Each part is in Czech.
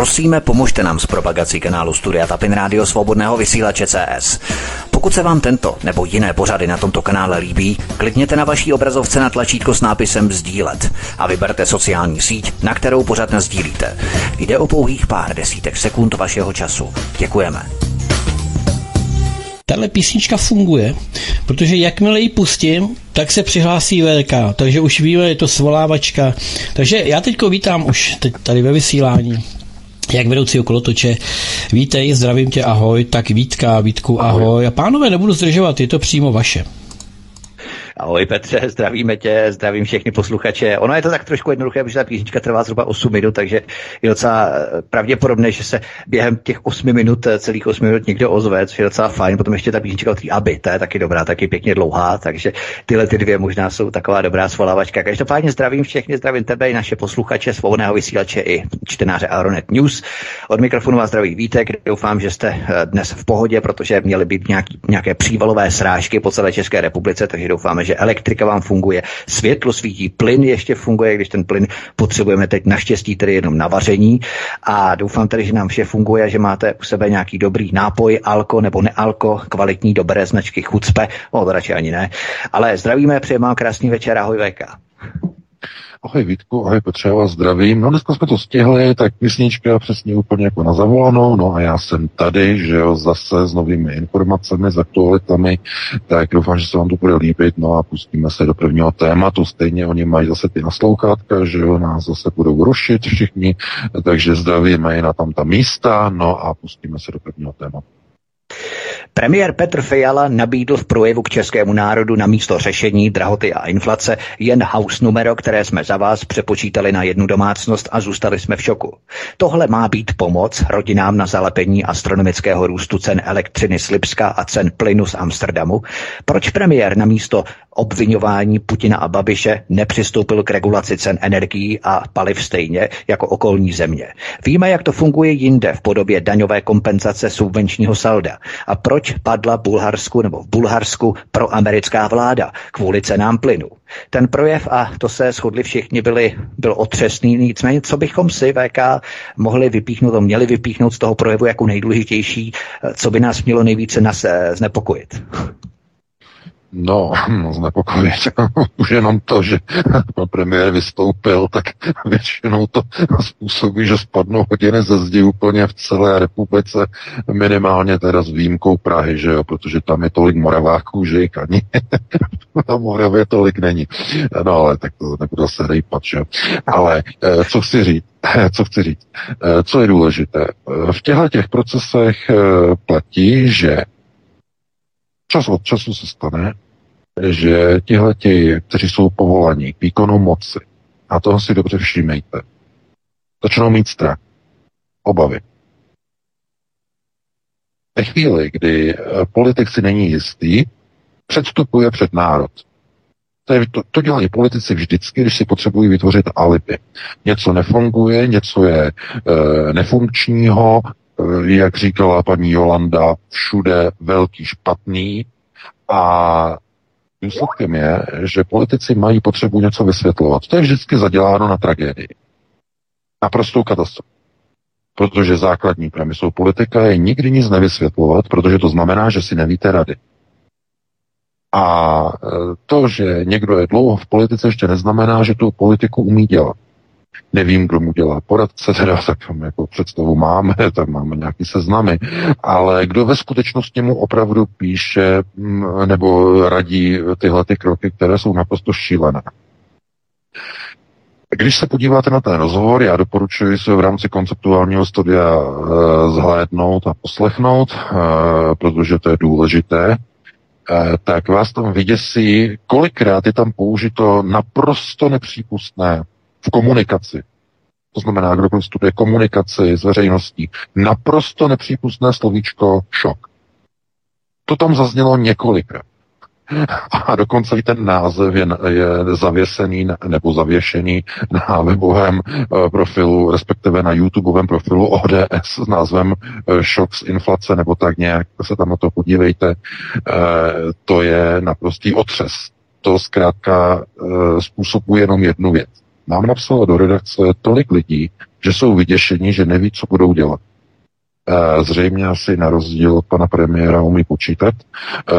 Prosíme, pomožte nám s propagací kanálu Studia Tapin Rádio Svobodného vysílače CS. Pokud se vám tento nebo jiné pořady na tomto kanále líbí, klikněte na vaší obrazovce na tlačítko s nápisem Sdílet a vyberte sociální síť, na kterou pořád sdílíte. Jde o pouhých pár desítek sekund vašeho času. Děkujeme. Tahle písnička funguje, protože jakmile ji pustím, tak se přihlásí VK, takže už víme, je to svolávačka. Takže já teď vítám už teď tady ve vysílání jak vedoucí kolotoče. Vítej, zdravím tě, ahoj, tak Vítka, Vítku, ahoj. ahoj. A pánové, nebudu zdržovat, je to přímo vaše. Ahoj Petře, zdravíme tě, zdravím všechny posluchače. Ono je to tak trošku jednoduché, protože ta písnička trvá zhruba 8 minut, takže je docela eh, pravděpodobné, že se během těch 8 minut, eh, celých 8 minut někdo ozve, což je docela fajn. Potom ještě ta písnička od Aby, ta je taky dobrá, taky pěkně dlouhá, takže tyhle ty dvě možná jsou taková dobrá svolávačka. Každopádně zdravím všechny, zdravím tebe i naše posluchače, svobodného vysílače i čtenáře Aeronet News. Od mikrofonu vás zdraví Vítek, doufám, že jste eh, dnes v pohodě, protože měly být nějaký, nějaké přívalové srážky po celé České republice, takže doufáme, že elektrika vám funguje, světlo svítí, plyn ještě funguje, když ten plyn potřebujeme teď naštěstí tedy jenom na vaření. A doufám tedy, že nám vše funguje, že máte u sebe nějaký dobrý nápoj, alko nebo nealko, kvalitní, dobré značky chucpe, o, radši ani ne, ale zdravíme, přejeme vám krásný večer, ahoj VK. Ahoj Vítku, ahoj vás zdravím. No dneska jsme to stihli, tak písnička přesně úplně jako na zavolanou, no a já jsem tady, že jo, zase s novými informacemi, s aktualitami, tak doufám, že se vám to bude líbit, no a pustíme se do prvního tématu, stejně oni mají zase ty naslouchátka, že jo, nás zase budou rušit všichni, takže zdravíme i na tam ta místa, no a pustíme se do prvního tématu. Premiér Petr Fiala nabídl v projevu k českému národu na místo řešení drahoty a inflace jen house numero, které jsme za vás přepočítali na jednu domácnost a zůstali jsme v šoku. Tohle má být pomoc rodinám na zalepení astronomického růstu cen elektřiny z Lipska a cen plynu z Amsterdamu. Proč premiér na místo obvinování Putina a Babiše nepřistoupil k regulaci cen energií a paliv stejně jako okolní země? Víme, jak to funguje jinde v podobě daňové kompenzace subvenčního salda. A proč padla Bulharsku nebo v Bulharsku pro americká vláda kvůli cenám plynu. Ten projev, a to se shodli všichni, byli, byl otřesný, nicméně co bychom si VK mohli vypíchnout, měli vypíchnout z toho projevu jako nejdůležitější, co by nás mělo nejvíce nas, znepokojit? No, znepokojit. Už jenom to, že pan premiér vystoupil, tak většinou to způsobí, že spadnou hodiny ze zdi úplně v celé republice, minimálně teda s výjimkou Prahy, že jo, protože tam je tolik moraváků, že jich ani na Moravě tolik není. No ale tak to nebudu se rejpat, že jo. Ale eh, co chci říct, co chci říct, eh, co je důležité. V těchto těch procesech eh, platí, že čas od času se stane, že tihle ti, kteří jsou povolaní k výkonu moci, a toho si dobře všímejte, začnou mít strach, obavy. Ve chvíli, kdy eh, politik si není jistý, předstupuje před národ. To, je, to, to dělají politici vždycky, když si potřebují vytvořit alibi. Něco nefunguje, něco je e, nefunkčního, jak říkala paní Jolanda, všude velký špatný a Výsledkem je, že politici mají potřebu něco vysvětlovat. To je vždycky zaděláno na tragédii. Naprostou katastrofu. Protože základní premisou politika je nikdy nic nevysvětlovat, protože to znamená, že si nevíte rady. A e, to, že někdo je dlouho v politice, ještě neznamená, že tu politiku umí dělat. Nevím, kdo mu dělá poradce, teda tak jako představu máme, tak máme nějaký seznamy, ale kdo ve skutečnosti mu opravdu píše mm, nebo radí tyhle ty kroky, které jsou naprosto šílené. Když se podíváte na ten rozhovor, já doporučuji se v rámci konceptuálního studia e, zhlédnout a poslechnout, e, protože to je důležité, e, tak vás tam vyděsí, kolikrát je tam použito naprosto nepřípustné v komunikaci. To znamená, kdo studuje komunikaci s veřejností, naprosto nepřípustné slovíčko šok. To tam zaznělo několikrát. A dokonce i ten název je, je zavěsený nebo zavěšený na webovém uh, profilu, respektive na YouTubeovém profilu ODS s názvem uh, Šok z inflace nebo tak nějak, se tam na to podívejte. Uh, to je naprostý otřes. To zkrátka způsobuje jenom jednu věc Nám napsalo do redakce tolik lidí, že jsou vyděšení, že neví, co budou dělat. Eh, zřejmě asi na rozdíl od pana premiéra umí počítat, eh,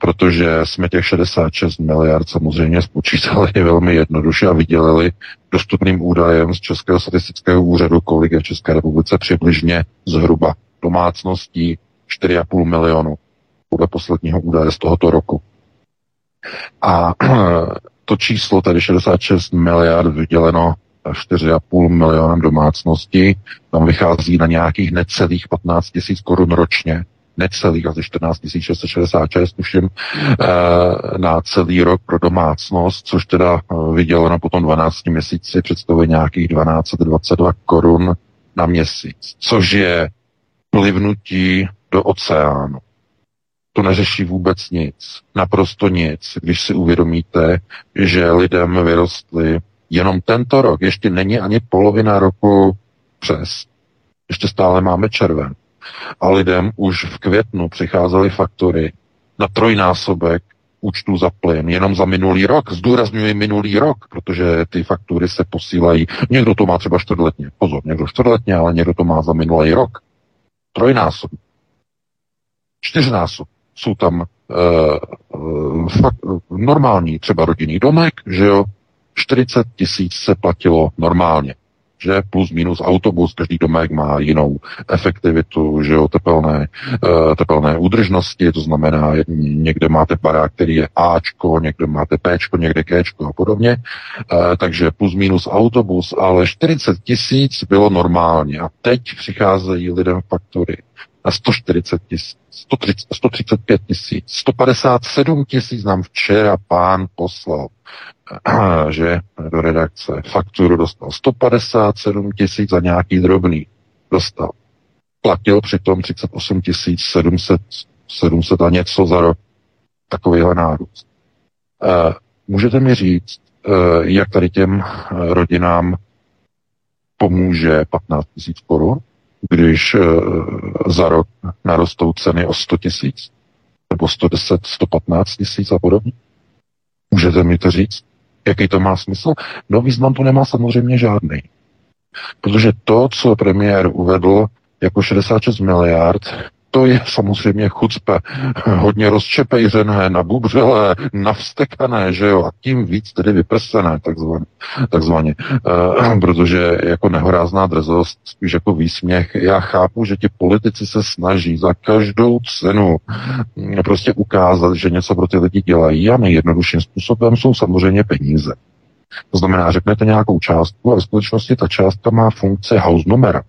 protože jsme těch 66 miliard samozřejmě spočítali velmi jednoduše a vydělili dostupným údajem z Českého statistického úřadu, kolik je v České republice přibližně zhruba domácností 4,5 milionu podle posledního údaje z tohoto roku. A to číslo, tedy 66 miliard vyděleno 4,5 milionem domácností, tam vychází na nějakých necelých 15 tisíc korun ročně, necelých, asi 14 666, tuším, eh, na celý rok pro domácnost, což teda eh, vyděleno potom 12 měsíci představuje nějakých 1222 korun na měsíc, což je plivnutí do oceánu. To neřeší vůbec nic, naprosto nic, když si uvědomíte, že lidem vyrostly jenom tento rok, ještě není ani polovina roku přes, ještě stále máme červen. A lidem už v květnu přicházely faktory na trojnásobek účtu za plyn jenom za minulý rok. Zdůrazňuji minulý rok, protože ty faktury se posílají. Někdo to má třeba čtvrtletně. Pozor, někdo čtvrtletně, ale někdo to má za minulý rok. Trojnásob. Čtyřnásob. Jsou tam uh, fakt, normální třeba rodinný domek, že jo, 40 tisíc se platilo normálně že? Plus minus autobus, každý domek má jinou efektivitu, že jo, tepelné, uh, tepelné údržnosti, to znamená, někde máte barák, který je Ačko, někde máte Pčko, někde Kčko a podobně, uh, takže plus minus autobus, ale 40 tisíc bylo normálně. A teď přicházejí lidem faktory na 140 tisíc, 135 tisíc, 157 tisíc nám včera pán poslal že do redakce fakturu dostal 157 tisíc za nějaký drobný. Dostal. Platil přitom 38 700, 700 a něco za rok. Takovýhle nárůst. Uh, můžete mi říct, uh, jak tady těm uh, rodinám pomůže 15 tisíc korun, když uh, za rok narostou ceny o 100 tisíc? Nebo 110, 115 tisíc a podobně? Můžete mi to říct? Jaký to má smysl? No význam to nemá samozřejmě žádný. Protože to, co premiér uvedl jako 66 miliard, to je samozřejmě chucpe, hodně rozčepejřené, nabubřelé, navstekané, že jo, a tím víc tedy vyprsené, takzvaně, takzvaně. Uh, protože jako nehorázná drzost, spíš jako výsměch, já chápu, že ti politici se snaží za každou cenu prostě ukázat, že něco pro ty lidi dělají a nejjednodušším způsobem jsou samozřejmě peníze. To znamená, řeknete nějakou částku a ve skutečnosti ta částka má funkci house numera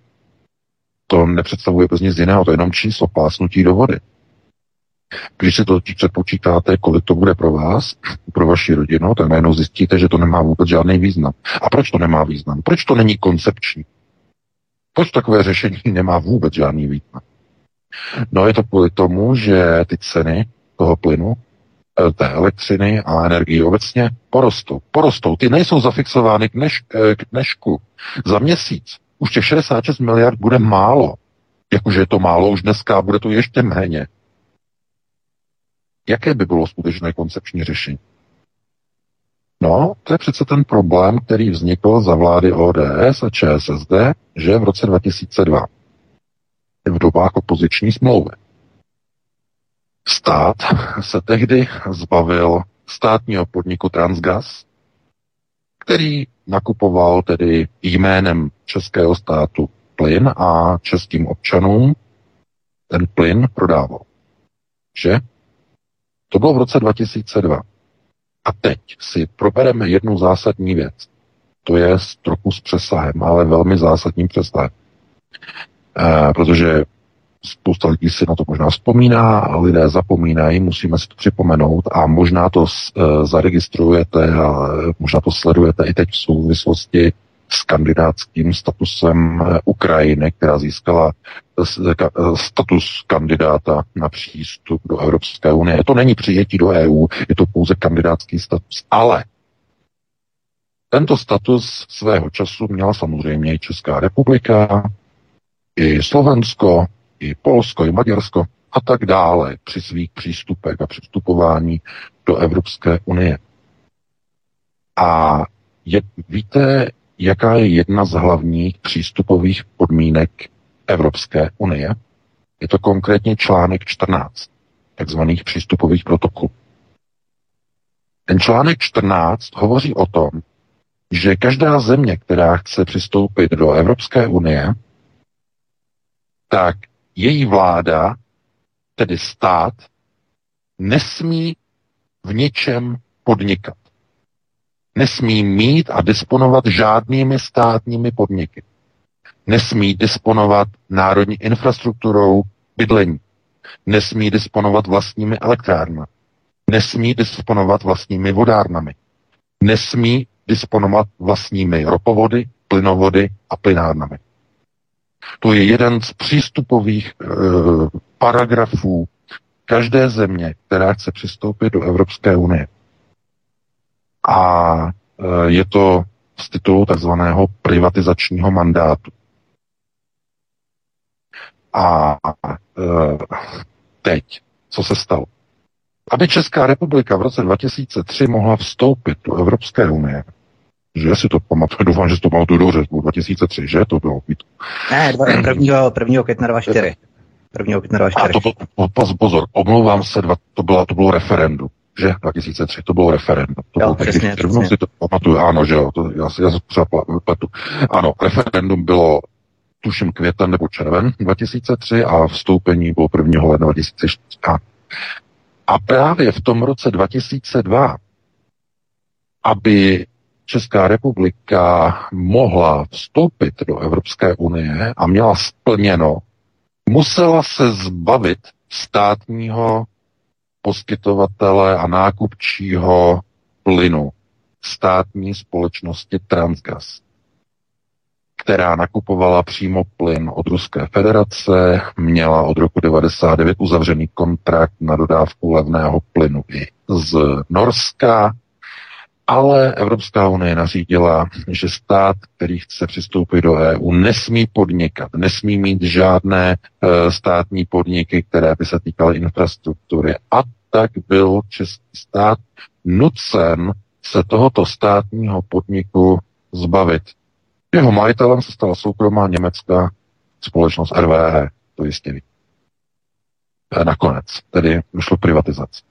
to nepředstavuje bez nic jiného, to je jenom číslo pásnutí do vody. Když si to předpočítáte, kolik to bude pro vás, pro vaši rodinu, tak najednou zjistíte, že to nemá vůbec žádný význam. A proč to nemá význam? Proč to není koncepční? Proč takové řešení nemá vůbec žádný význam? No je to kvůli tomu, že ty ceny toho plynu, eh, té elektřiny a energie obecně porostou. Porostou. Ty nejsou zafixovány k, dneš, eh, k dnešku. Za měsíc už těch 66 miliard bude málo. Jakože je to málo už dneska, bude to ještě méně. Jaké by bylo skutečné koncepční řešení? No, to je přece ten problém, který vznikl za vlády ODS a ČSSD, že v roce 2002, v dobách opoziční smlouvy. Stát se tehdy zbavil státního podniku Transgas, který nakupoval tedy jménem českého státu plyn a českým občanům ten plyn prodával. Že? To bylo v roce 2002. A teď si probereme jednu zásadní věc. To je trochu s přesahem, ale velmi zásadním přesahem. E, protože spousta lidí si na to možná vzpomíná, lidé zapomínají, musíme si to připomenout a možná to uh, zaregistrujete a možná to sledujete i teď v souvislosti s kandidátským statusem e, Ukrajiny, která získala e, status kandidáta na přístup do Evropské unie. To není přijetí do EU, je to pouze kandidátský status. Ale tento status svého času měla samozřejmě i Česká republika, i Slovensko, i Polsko, i Maďarsko a tak dále při svých přístupech a přistupování do Evropské unie. A Je, víte, jaká je jedna z hlavních přístupových podmínek Evropské unie? Je to konkrétně článek 14 takzvaných přístupových protokolů. Ten článek 14 hovoří o tom, že každá země, která chce přistoupit do Evropské unie, tak její vláda, tedy stát, nesmí v ničem podnikat. Nesmí mít a disponovat žádnými státními podniky. Nesmí disponovat národní infrastrukturou bydlení. Nesmí disponovat vlastními elektrárnami. Nesmí disponovat vlastními vodárnami. Nesmí disponovat vlastními ropovody, plynovody a plynárnami. To je jeden z přístupových e, paragrafů každé země, která chce přistoupit do Evropské unie. A e, je to z titulu takzvaného privatizačního mandátu. A e, teď, co se stalo? Aby Česká republika v roce 2003 mohla vstoupit do Evropské unie, že si to pamatuju, doufám, že si to pamatuju dobře, 2003, že to bylo? Ne, 1. 1. května 2004. 1. května 2004. A to bylo, pozor, pozor, omlouvám se, dva, to, bylo, to bylo referendum, že 2003, to bylo referendum. To jo, bylo přesně, přesně. si to pamatuju, ano, že jo, to, já, já se třeba pletu. Ano, referendum bylo tuším květen nebo červen 2003 a vstoupení bylo 1. ledna 2004. A právě v tom roce 2002, aby Česká republika mohla vstoupit do Evropské unie a měla splněno, musela se zbavit státního poskytovatele a nákupčího plynu státní společnosti Transgas, která nakupovala přímo plyn od Ruské federace, měla od roku 1999 uzavřený kontrakt na dodávku levného plynu i z Norska, ale Evropská unie nařídila, že stát, který chce přistoupit do EU, nesmí podnikat, nesmí mít žádné e, státní podniky, které by se týkaly infrastruktury. A tak byl český stát nucen se tohoto státního podniku zbavit. Jeho majitelem se stala soukromá německá společnost RWE, to jistě ví. E, nakonec, tedy došlo privatizaci.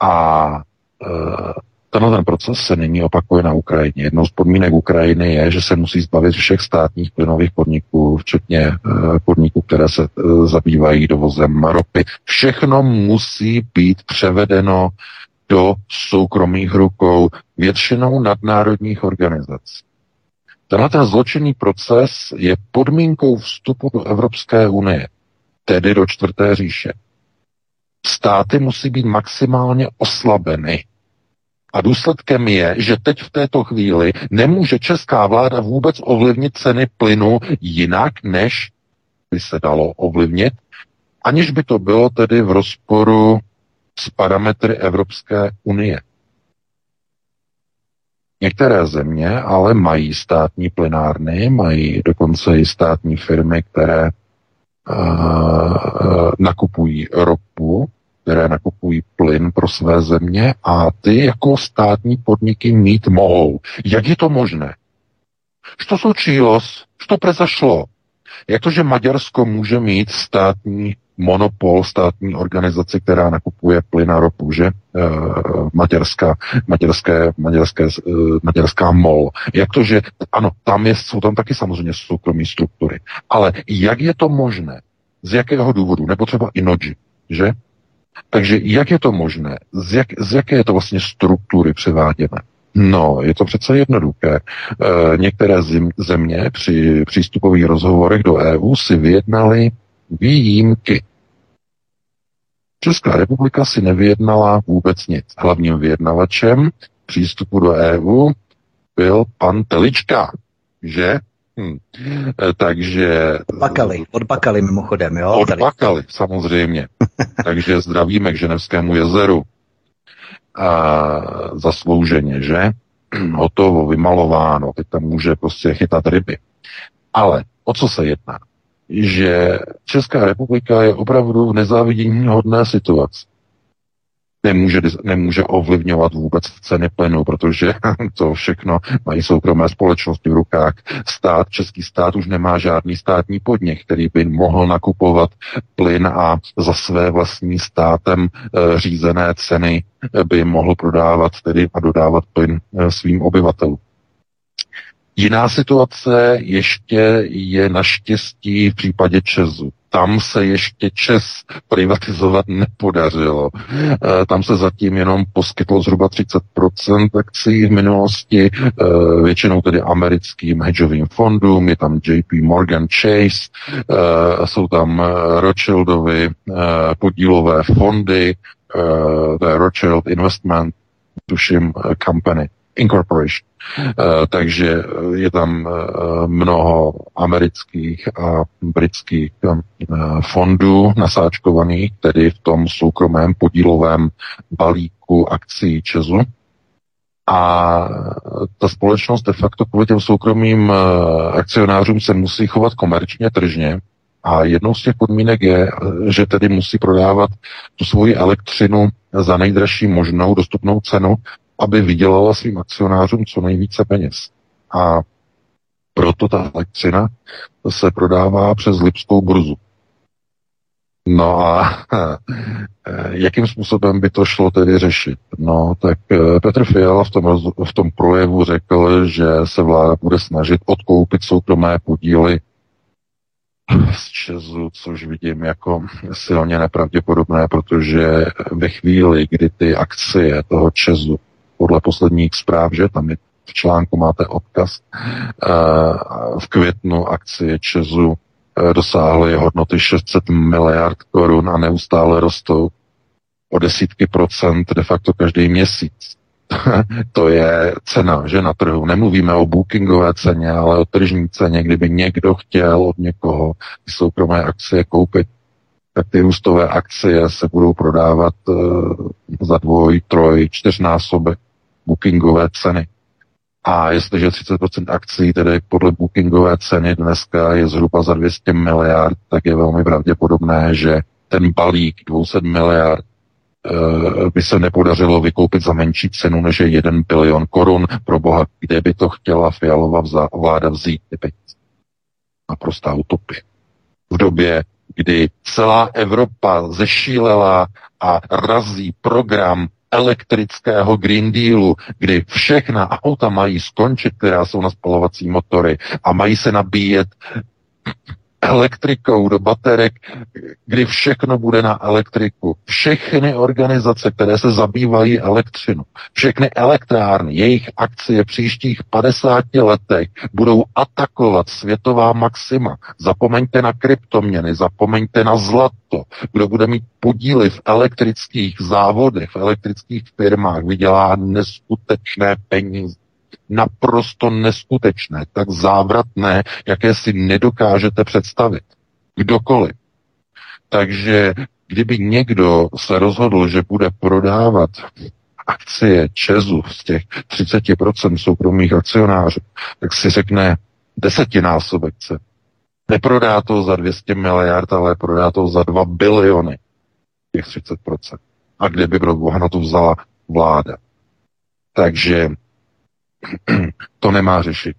A e, Tenhle ten proces se nyní opakuje na Ukrajině. Jednou z podmínek Ukrajiny je, že se musí zbavit všech státních plynových podniků, včetně eh, podniků, které se eh, zabývají dovozem ropy. Všechno musí být převedeno do soukromých rukou většinou nadnárodních organizací. Tenhle ten zločinný proces je podmínkou vstupu do Evropské unie, tedy do čtvrté říše. Státy musí být maximálně oslabeny a důsledkem je, že teď v této chvíli nemůže česká vláda vůbec ovlivnit ceny plynu jinak, než by se dalo ovlivnit, aniž by to bylo tedy v rozporu s parametry Evropské unie. Některé země ale mají státní plynárny, mají dokonce i státní firmy, které uh, nakupují ropu které nakupují plyn pro své země a ty jako státní podniky mít mohou. Jak je to možné? Što случилось? Što prezašlo? Jak to, že Maďarsko může mít státní monopol, státní organizaci, která nakupuje plyn a ropu, že? E, maďarská, maďarské, maďarské, e, maďarská MOL. Jak to, že ano, tam je, jsou tam taky samozřejmě soukromí struktury. Ale jak je to možné? Z jakého důvodu? Nebo třeba i Noji, že? Takže jak je to možné? Z, jak, z jaké je to vlastně struktury převáděné? No, je to přece jednoduché. E, některé zim, země při přístupových rozhovorech do EU si vyjednali výjimky. Česká republika si nevyjednala vůbec nic. Hlavním vyjednavačem přístupu do EU byl pan Telička, že? Hm. E, takže... Od Bakaly, od Bakaly mimochodem, jo? Od tady. Bakaly, samozřejmě. takže zdravíme k Ženevskému jezeru. A zaslouženě, že? Hotovo, vymalováno, teď tam může prostě chytat ryby. Ale o co se jedná? Že Česká republika je opravdu v nezávidění hodné situaci. Nemůže, nemůže ovlivňovat vůbec ceny plynu, protože to všechno mají soukromé společnosti v rukách. Stát, český stát už nemá žádný státní podnik, který by mohl nakupovat plyn a za své vlastní státem e, řízené ceny by mohl prodávat tedy a dodávat plyn e, svým obyvatelům. Jiná situace ještě je naštěstí v případě Česu tam se ještě Čes privatizovat nepodařilo. E, tam se zatím jenom poskytlo zhruba 30% akcí v minulosti, e, většinou tedy americkým hedžovým fondům, je tam JP Morgan Chase, e, jsou tam Rothschildovi podílové fondy, to je Rothschild Investment, tuším, company. Incorporation. Uh, takže je tam uh, mnoho amerických a britských fondů nasáčkovaných, tedy v tom soukromém podílovém balíku akcí Česu. A ta společnost de facto kvůli těm soukromým akcionářům se musí chovat komerčně, tržně. A jednou z těch podmínek je, že tedy musí prodávat tu svoji elektřinu za nejdražší možnou dostupnou cenu aby vydělala svým akcionářům co nejvíce peněz. A proto ta elektřina se prodává přes Lipskou burzu. No a jakým způsobem by to šlo tedy řešit? No, tak eh, Petr Fiala v tom, v tom projevu řekl, že se vláda bude snažit odkoupit soukromé podíly z Česu, což vidím jako silně nepravděpodobné, protože ve chvíli, kdy ty akcie toho Česu podle posledních zpráv, že tam je v článku máte odkaz. Eh, v květnu akcie Česu eh, dosáhly hodnoty 600 miliard korun a neustále rostou o desítky procent de facto každý měsíc. to je cena, že na trhu. Nemluvíme o bookingové ceně, ale o tržní ceně. Kdyby někdo chtěl od někoho ty soukromé akcie koupit, tak ty růstové akcie se budou prodávat uh, za dvoj, troj, čtyřnásobek bookingové ceny. A jestliže 30% akcí, tedy podle bookingové ceny dneska je zhruba za 200 miliard, tak je velmi pravděpodobné, že ten balík 200 miliard eh, by se nepodařilo vykoupit za menší cenu než je 1 bilion korun. Pro boha, kde by to chtěla Fialova vza, vláda vzít ty peníze? Naprostá utopie. V době, kdy celá Evropa zešílela a razí program elektrického Green Dealu, kdy všechna auta mají skončit, která jsou na spalovací motory a mají se nabíjet elektrikou do baterek, kdy všechno bude na elektriku. Všechny organizace, které se zabývají elektřinu, všechny elektrárny, jejich akcie příštích 50 letech budou atakovat světová maxima. Zapomeňte na kryptoměny, zapomeňte na zlato. Kdo bude mít podíly v elektrických závodech, v elektrických firmách, vydělá neskutečné peníze naprosto neskutečné, tak závratné, jaké si nedokážete představit. Kdokoliv. Takže kdyby někdo se rozhodl, že bude prodávat akcie Česu z těch 30% soukromých akcionářů, tak si řekne desetinásobek se. Neprodá to za 200 miliard, ale prodá to za 2 biliony těch 30%. A kde by pro Boha na to vzala vláda? Takže to nemá řešit.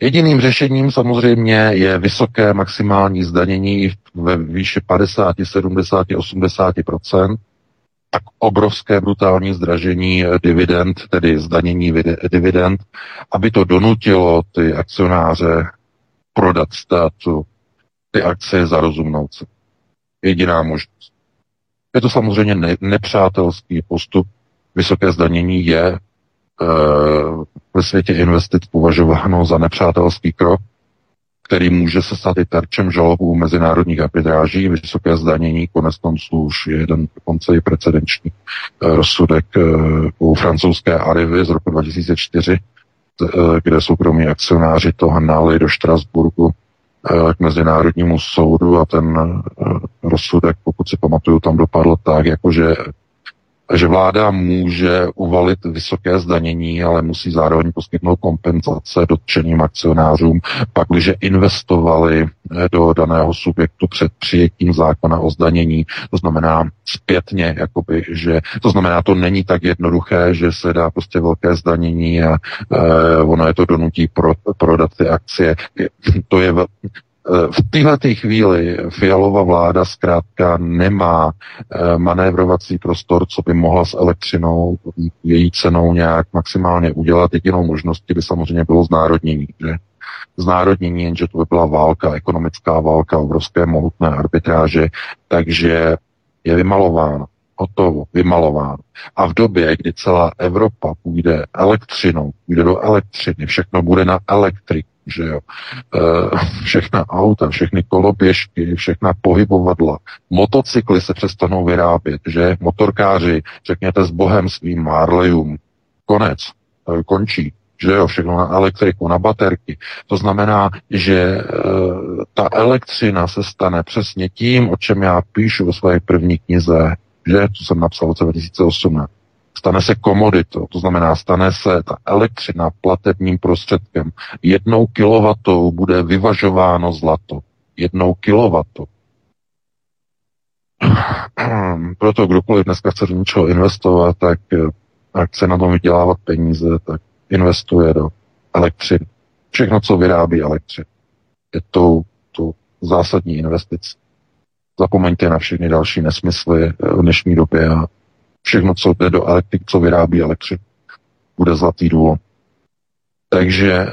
Jediným řešením samozřejmě je vysoké maximální zdanění ve výši 50, 70, 80% tak obrovské brutální zdražení dividend, tedy zdanění dividend, aby to donutilo ty akcionáře prodat státu ty akcie za rozumnou cenu. Jediná možnost. Je to samozřejmě ne- nepřátelský postup. Vysoké zdanění je ve světě investic považováno za nepřátelský krok, který může se stát i terčem žalobů mezinárodních arbitráží, vysoké zdanění, konec konců už je jeden dokonce i precedenční eh, rozsudek eh, u francouzské Arivy z roku 2004, kde soukromí akcionáři to hnali do Štrasburgu k Mezinárodnímu soudu a ten rozsudek, pokud si pamatuju, tam dopadl tak, jakože že vláda může uvalit vysoké zdanění, ale musí zároveň poskytnout kompenzace dotčeným akcionářům, pak, když investovali eh, do daného subjektu před přijetím zákona o zdanění, to znamená zpětně, jakoby, že to znamená, to není tak jednoduché, že se dá prostě velké zdanění a e, ono je to donutí pro, prodat ty akcie. To je v téhle chvíli fialová vláda zkrátka nemá eh, manévrovací prostor, co by mohla s elektřinou, její cenou nějak maximálně udělat. Jedinou možností by samozřejmě bylo znárodnění. Že? Znárodnění, jenže to by byla válka, ekonomická válka, obrovské mohutné arbitráže, takže je vymalováno hotovo, vymalováno. A v době, kdy celá Evropa půjde elektřinou, půjde do elektřiny, všechno bude na elektriku, že jo. E, všechna auta, všechny koloběžky, všechna pohybovadla, motocykly se přestanou vyrábět, že? Motorkáři, řekněte s bohem svým Marleyům, konec, e, končí, že jo, všechno na elektriku, na baterky. To znamená, že e, ta elektřina se stane přesně tím, o čem já píšu ve své první knize, že, co jsem napsal v roce 2018 stane se komoditou, to znamená, stane se ta elektřina platebním prostředkem. Jednou kilovatou bude vyvažováno zlato. Jednou kilovatou. Proto kdokoliv dneska chce do něčeho investovat, tak a chce na tom vydělávat peníze, tak investuje do elektřiny. Všechno, co vyrábí elektřinu. Je to, to zásadní investice. Zapomeňte na všechny další nesmysly v dnešní době a Všechno, co jde do elektrik, co vyrábí elektřinu, bude zlatý důl. Takže e,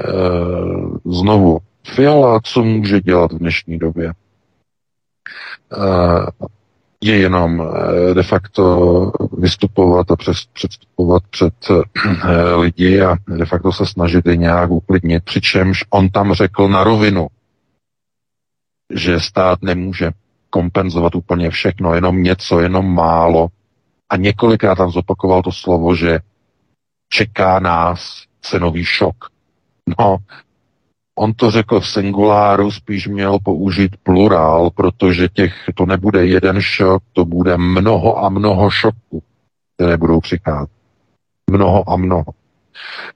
znovu, Fiala, co může dělat v dnešní době? E, je jenom de facto vystupovat a přes, předstupovat před lidi a de facto se snažit je nějak uklidnit, přičemž on tam řekl na rovinu, že stát nemůže kompenzovat úplně všechno, jenom něco, jenom málo, a několikrát tam zopakoval to slovo, že čeká nás cenový šok. No, on to řekl v singuláru, spíš měl použít plurál, protože těch, to nebude jeden šok, to bude mnoho a mnoho šoků, které budou přicházet. Mnoho a mnoho.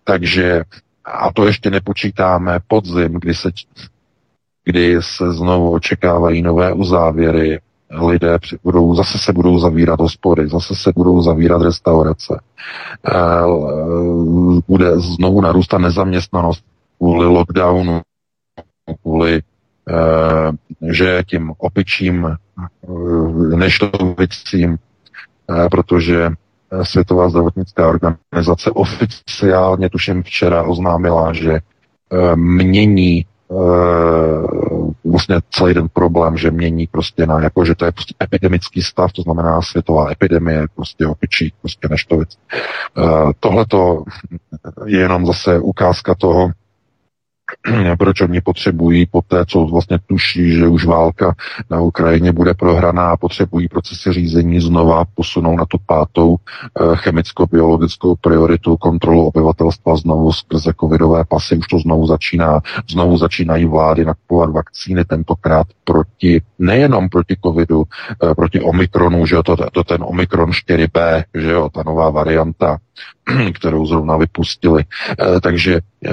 Takže, a to ještě nepočítáme podzim, kdy se, kdy se znovu očekávají nové uzávěry, lidé budou, zase se budou zavírat hospody, zase se budou zavírat restaurace. Eh, bude znovu narůstat nezaměstnanost kvůli lockdownu, kvůli eh, že tím opičím eh, neštovicím, protože Světová zdravotnická organizace oficiálně, tuším včera, oznámila, že mění Eh, vlastně celý ten problém, že mění prostě na, jako, že to je prostě epidemický stav, to znamená světová epidemie, prostě opičí, prostě neštovic. Uh, Tohle to je jenom zase ukázka toho, proč oni potřebují po té, co vlastně tuší, že už válka na Ukrajině bude prohraná a potřebují procesy řízení znova posunou na tu pátou eh, chemicko-biologickou prioritu kontrolu obyvatelstva znovu skrze covidové pasy. Už to znovu začíná. Znovu začínají vlády nakupovat vakcíny tentokrát proti, nejenom proti covidu, eh, proti omikronu, že jo, to, to ten omikron 4B, že jo, ta nová varianta, kterou zrovna vypustili. Eh, takže eh,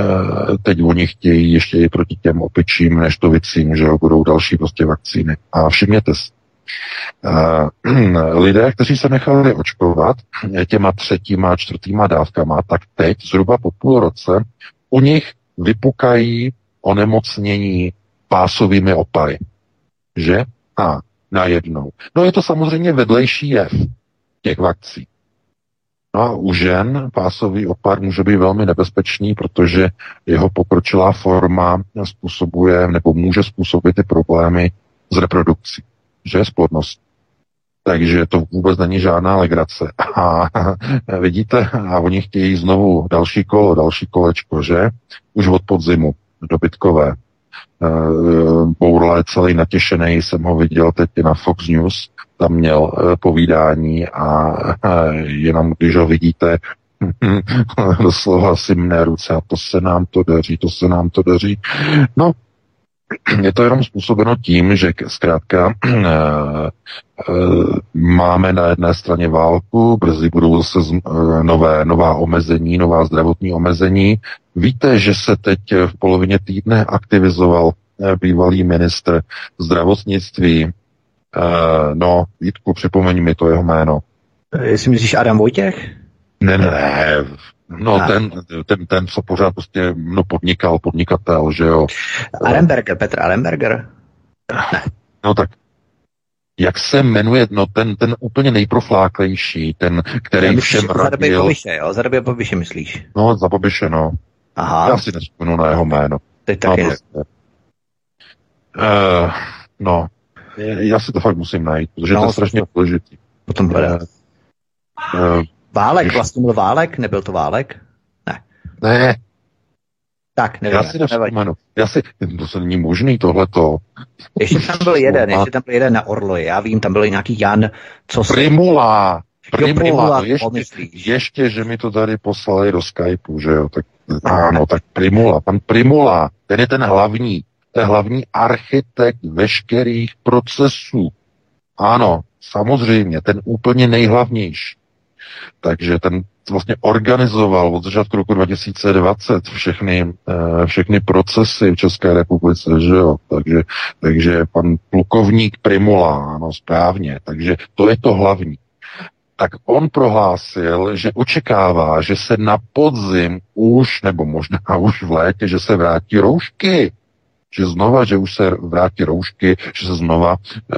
teď oni chtějí ještě i proti těm opičím neštovicím, že jo, budou další prostě vakcíny. A všimněte si, eh, lidé, kteří se nechali očkovat těma třetíma a čtvrtýma dávkama, tak teď zhruba po půl roce u nich vypukají onemocnění pásovými opary. Že? A najednou. No je to samozřejmě vedlejší jev těch vakcí. No a u žen pásový opar může být velmi nebezpečný, protože jeho pokročilá forma způsobuje nebo může způsobit ty problémy s reprodukcí, že je splodnost. Takže to vůbec není žádná legrace. A vidíte, a oni chtějí znovu další kolo, další kolečko, že? Už od podzimu, dobytkové. Bourla je celý natěšený, jsem ho viděl teď na Fox News, tam měl eh, povídání a eh, jenom když ho vidíte, doslova si mne ruce a to se nám to daří, to se nám to daří. No, je to jenom způsobeno tím, že zkrátka eh, máme na jedné straně válku, brzy budou zase nové, nová omezení, nová zdravotní omezení. Víte, že se teď v polovině týdne aktivizoval bývalý ministr zdravotnictví. No, Vítku, připomeň mi to jeho jméno. Jestli myslíš Adam Vojtěch? Ne, ne, No, ten, ten, ten, co pořád prostě no, podnikal, podnikatel, že jo. Arenberger, Petr Arenberger? Ne. No tak, jak se jmenuje, no ten, ten úplně nejprofláklejší, ten, který myslíš, všem radil. Za době Pobyše, jo? Za době Pobyše myslíš? No, za Pobyše, no. Aha. Já si nespomenu na jeho jméno. Teď taky no, prostě. uh, no, já si to fakt musím najít, protože no, to je strašně důležitý. Potom bude. Uh, uh, Válek, vlastně byl Válek? Nebyl to Válek? Ne. Ne. Tak, nevím. Já si nevzpomenu. Já si, to se není možný tohleto. Ještě tam byl jeden, ještě tam byl jeden na Orloji. Já vím, tam byl nějaký Jan, co se... Primula. Primula, jo, Primula to ještě, ještě, že mi to tady poslali do Skypeu, že jo, tak ano, tak Primula, pan Primula, ten je ten hlavní, ten hlavní architekt veškerých procesů. Ano, samozřejmě, ten úplně nejhlavnější. Takže ten vlastně organizoval od začátku roku 2020 všechny, eh, všechny procesy v České republice, že jo? Takže, takže pan plukovník Primula, ano, správně, takže to je to hlavní. Tak on prohlásil, že očekává, že se na podzim už, nebo možná už v létě, že se vrátí roušky že znova, že už se vrátí roušky, že se znova e,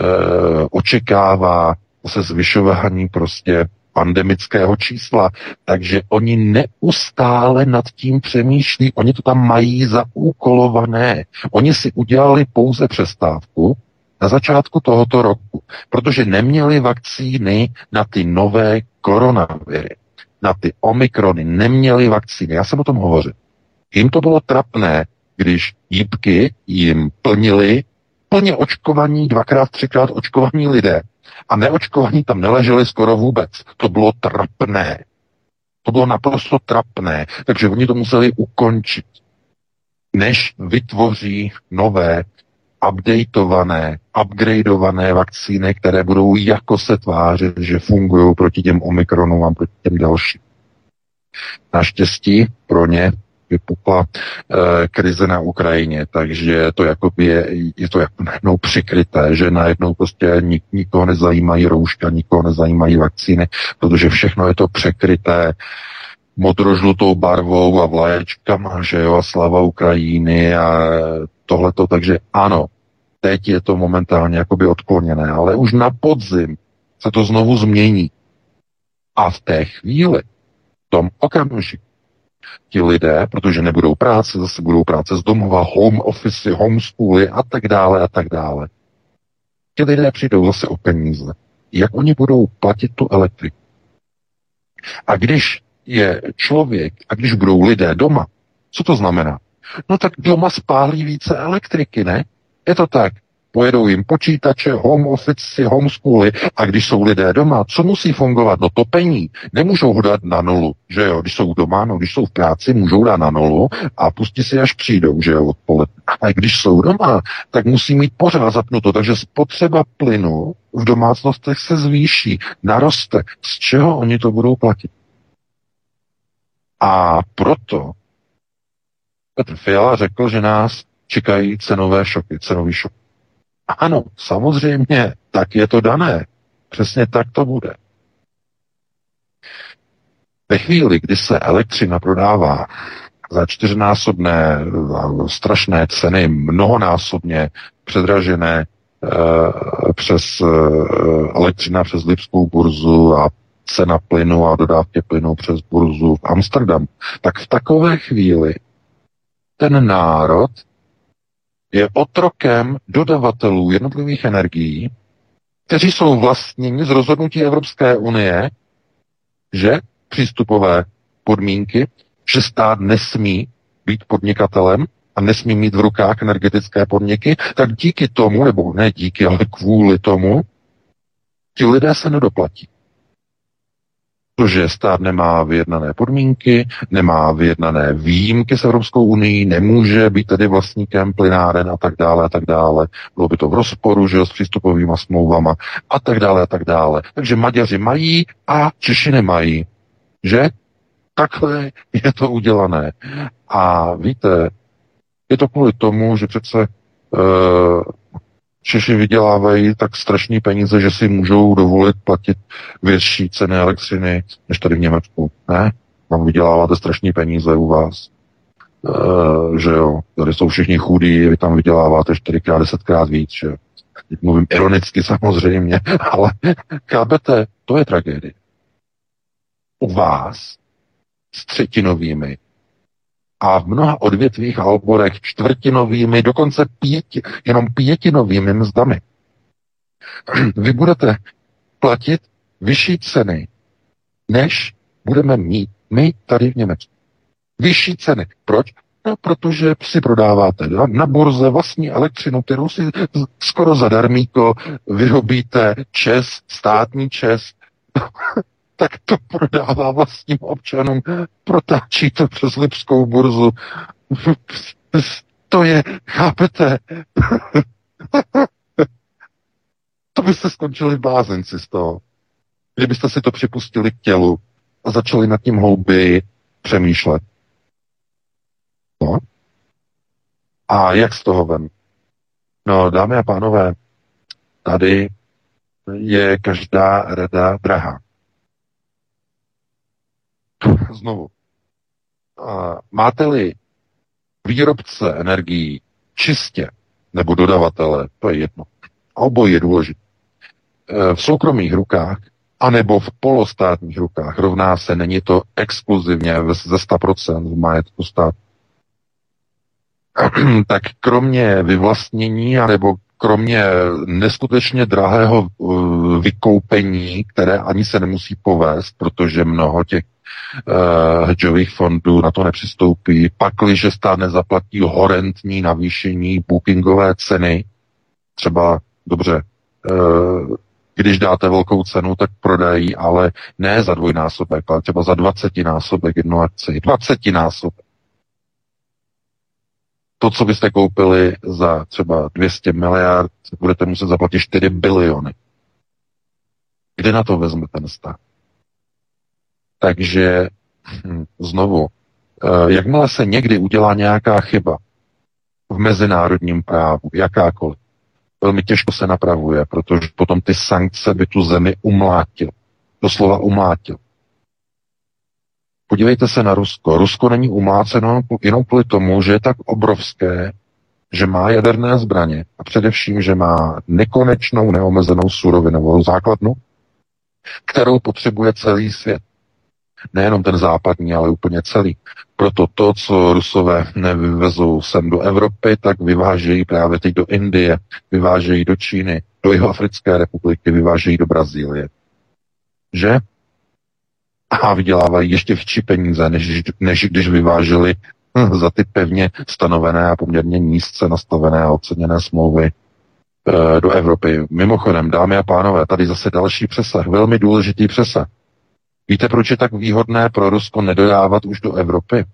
očekává se zvyšování prostě pandemického čísla. Takže oni neustále nad tím přemýšlí, oni to tam mají zaúkolované. Oni si udělali pouze přestávku na začátku tohoto roku, protože neměli vakcíny na ty nové koronaviry, na ty omikrony, neměli vakcíny. Já jsem o tom hovořil. Jim to bylo trapné, když jípky jim plnili plně očkovaní, dvakrát, třikrát očkovaní lidé a neočkovaní tam neleželi skoro vůbec. To bylo trapné. To bylo naprosto trapné, takže oni to museli ukončit, než vytvoří nové, updateované, upgradeované vakcíny, které budou jako se tvářit, že fungují proti těm omikronům a proti těm dalším. Naštěstí pro ně vypukla e, krize na Ukrajině, takže to jako je, je to jako najednou přikryté, že najednou prostě nik, nikoho nezajímají rouška, nikoho nezajímají vakcíny, protože všechno je to překryté modrožlutou barvou a vlaječkama, že jo, a slava Ukrajiny a tohleto, takže ano, teď je to momentálně jakoby odkloněné, ale už na podzim se to znovu změní. A v té chvíli, v tom okamžiku, ti lidé, protože nebudou práce, zase budou práce z domova, home office, homeschooly a tak dále a tak dále. Ti lidé přijdou zase o peníze. Jak oni budou platit tu elektriku? A když je člověk, a když budou lidé doma, co to znamená? No tak doma spálí více elektriky, ne? Je to tak pojedou jim počítače, home office, homeschooly a když jsou lidé doma, co musí fungovat? No topení. Nemůžou ho dát na nulu, že jo? Když jsou doma, no když jsou v práci, můžou dát na nulu a pustí si až přijdou, že jo, odpoledne. A když jsou doma, tak musí mít pořád zapnuto, takže spotřeba plynu v domácnostech se zvýší, naroste. Z čeho oni to budou platit? A proto Petr Fiala řekl, že nás čekají cenové šoky, cenový šok. Ano, samozřejmě, tak je to dané. Přesně tak to bude. Ve chvíli, kdy se elektřina prodává za čtyřnásobné strašné ceny, mnohonásobně předražené e, přes e, elektřina přes Lipskou burzu a cena plynu a dodávky plynu přes burzu v Amsterdamu, tak v takové chvíli ten národ je otrokem dodavatelů jednotlivých energií, kteří jsou vlastněni z rozhodnutí Evropské unie, že přístupové podmínky, že stát nesmí být podnikatelem a nesmí mít v rukách energetické podniky, tak díky tomu, nebo ne díky, ale kvůli tomu, ti lidé se nedoplatí. Protože stát nemá vyjednané podmínky, nemá vyjednané výjimky s Evropskou unii, nemůže být tedy vlastníkem plynáren a tak dále a tak dále. Bylo by to v rozporu že, s přístupovými smlouvama a tak dále a tak dále. Takže Maďaři mají a Češi nemají. Že? Takhle je to udělané. A víte, je to kvůli tomu, že přece uh, Češi vydělávají tak strašní peníze, že si můžou dovolit platit větší ceny elektřiny než tady v Německu. Ne? Vám vyděláváte strašní peníze u vás. E, že jo, tady jsou všichni chudí, vy tam vyděláváte čtyřikrát, desetkrát víc, že Teď mluvím ironicky samozřejmě, ale chápete, to je tragédie. U vás s třetinovými a v mnoha odvětvích a oborech čtvrtinovými, dokonce pěti, jenom pětinovými mzdami. Vy budete platit vyšší ceny, než budeme mít my tady v Německu. Vyšší ceny. Proč? No, protože si prodáváte na burze vlastní elektřinu, kterou si skoro zadarmíko vyrobíte čes, státní čes, tak to prodává vlastním občanům, protáčí to přes Lipskou burzu. To je, chápete? to byste skončili v blázenci z toho. Kdybyste si to připustili k tělu a začali nad tím hlouběji přemýšlet. No. A jak z toho ven? No, dámy a pánové, tady je každá rada drahá. Znovu. Máte-li výrobce energií čistě, nebo dodavatele, to je jedno. A je důležité. E, v soukromých rukách, anebo v polostátních rukách rovná se, není to exkluzivně ze 100% v majetku státu. tak kromě vyvlastnění, anebo kromě neskutečně drahého e, vykoupení, které ani se nemusí povést, protože mnoho těch uh, hedžových fondů na to nepřistoupí, pakliže stát nezaplatí horentní navýšení bookingové ceny, třeba, dobře, uh, když dáte velkou cenu, tak prodají, ale ne za dvojnásobek, ale třeba za dvacetinásobek jednu akci. Dvacetinásobek. To, co byste koupili za třeba 200 miliard, budete muset zaplatit 4 biliony. Kde na to vezme ten stát? Takže hm, znovu, eh, jakmile se někdy udělá nějaká chyba v mezinárodním právu, jakákoliv, velmi těžko se napravuje, protože potom ty sankce by tu zemi umlátil. Doslova umlátil. Podívejte se na Rusko. Rusko není umláceno jenom kvůli tomu, že je tak obrovské, že má jaderné zbraně a především, že má nekonečnou, neomezenou surovinovou základnu, kterou potřebuje celý svět. Nejenom ten západní, ale úplně celý. Proto to, co Rusové nevyvezou sem do Evropy, tak vyvážejí právě teď do Indie, vyvážejí do Číny, do jeho Africké republiky, vyvážejí do Brazílie. Že? A vydělávají ještě větší peníze, než, než když vyváželi za ty pevně stanovené a poměrně nízce nastavené a oceněné smlouvy eh, do Evropy. Mimochodem, dámy a pánové, tady zase další přesah, velmi důležitý přesah. Víte, proč je tak výhodné pro Rusko nedodávat už do Evropy?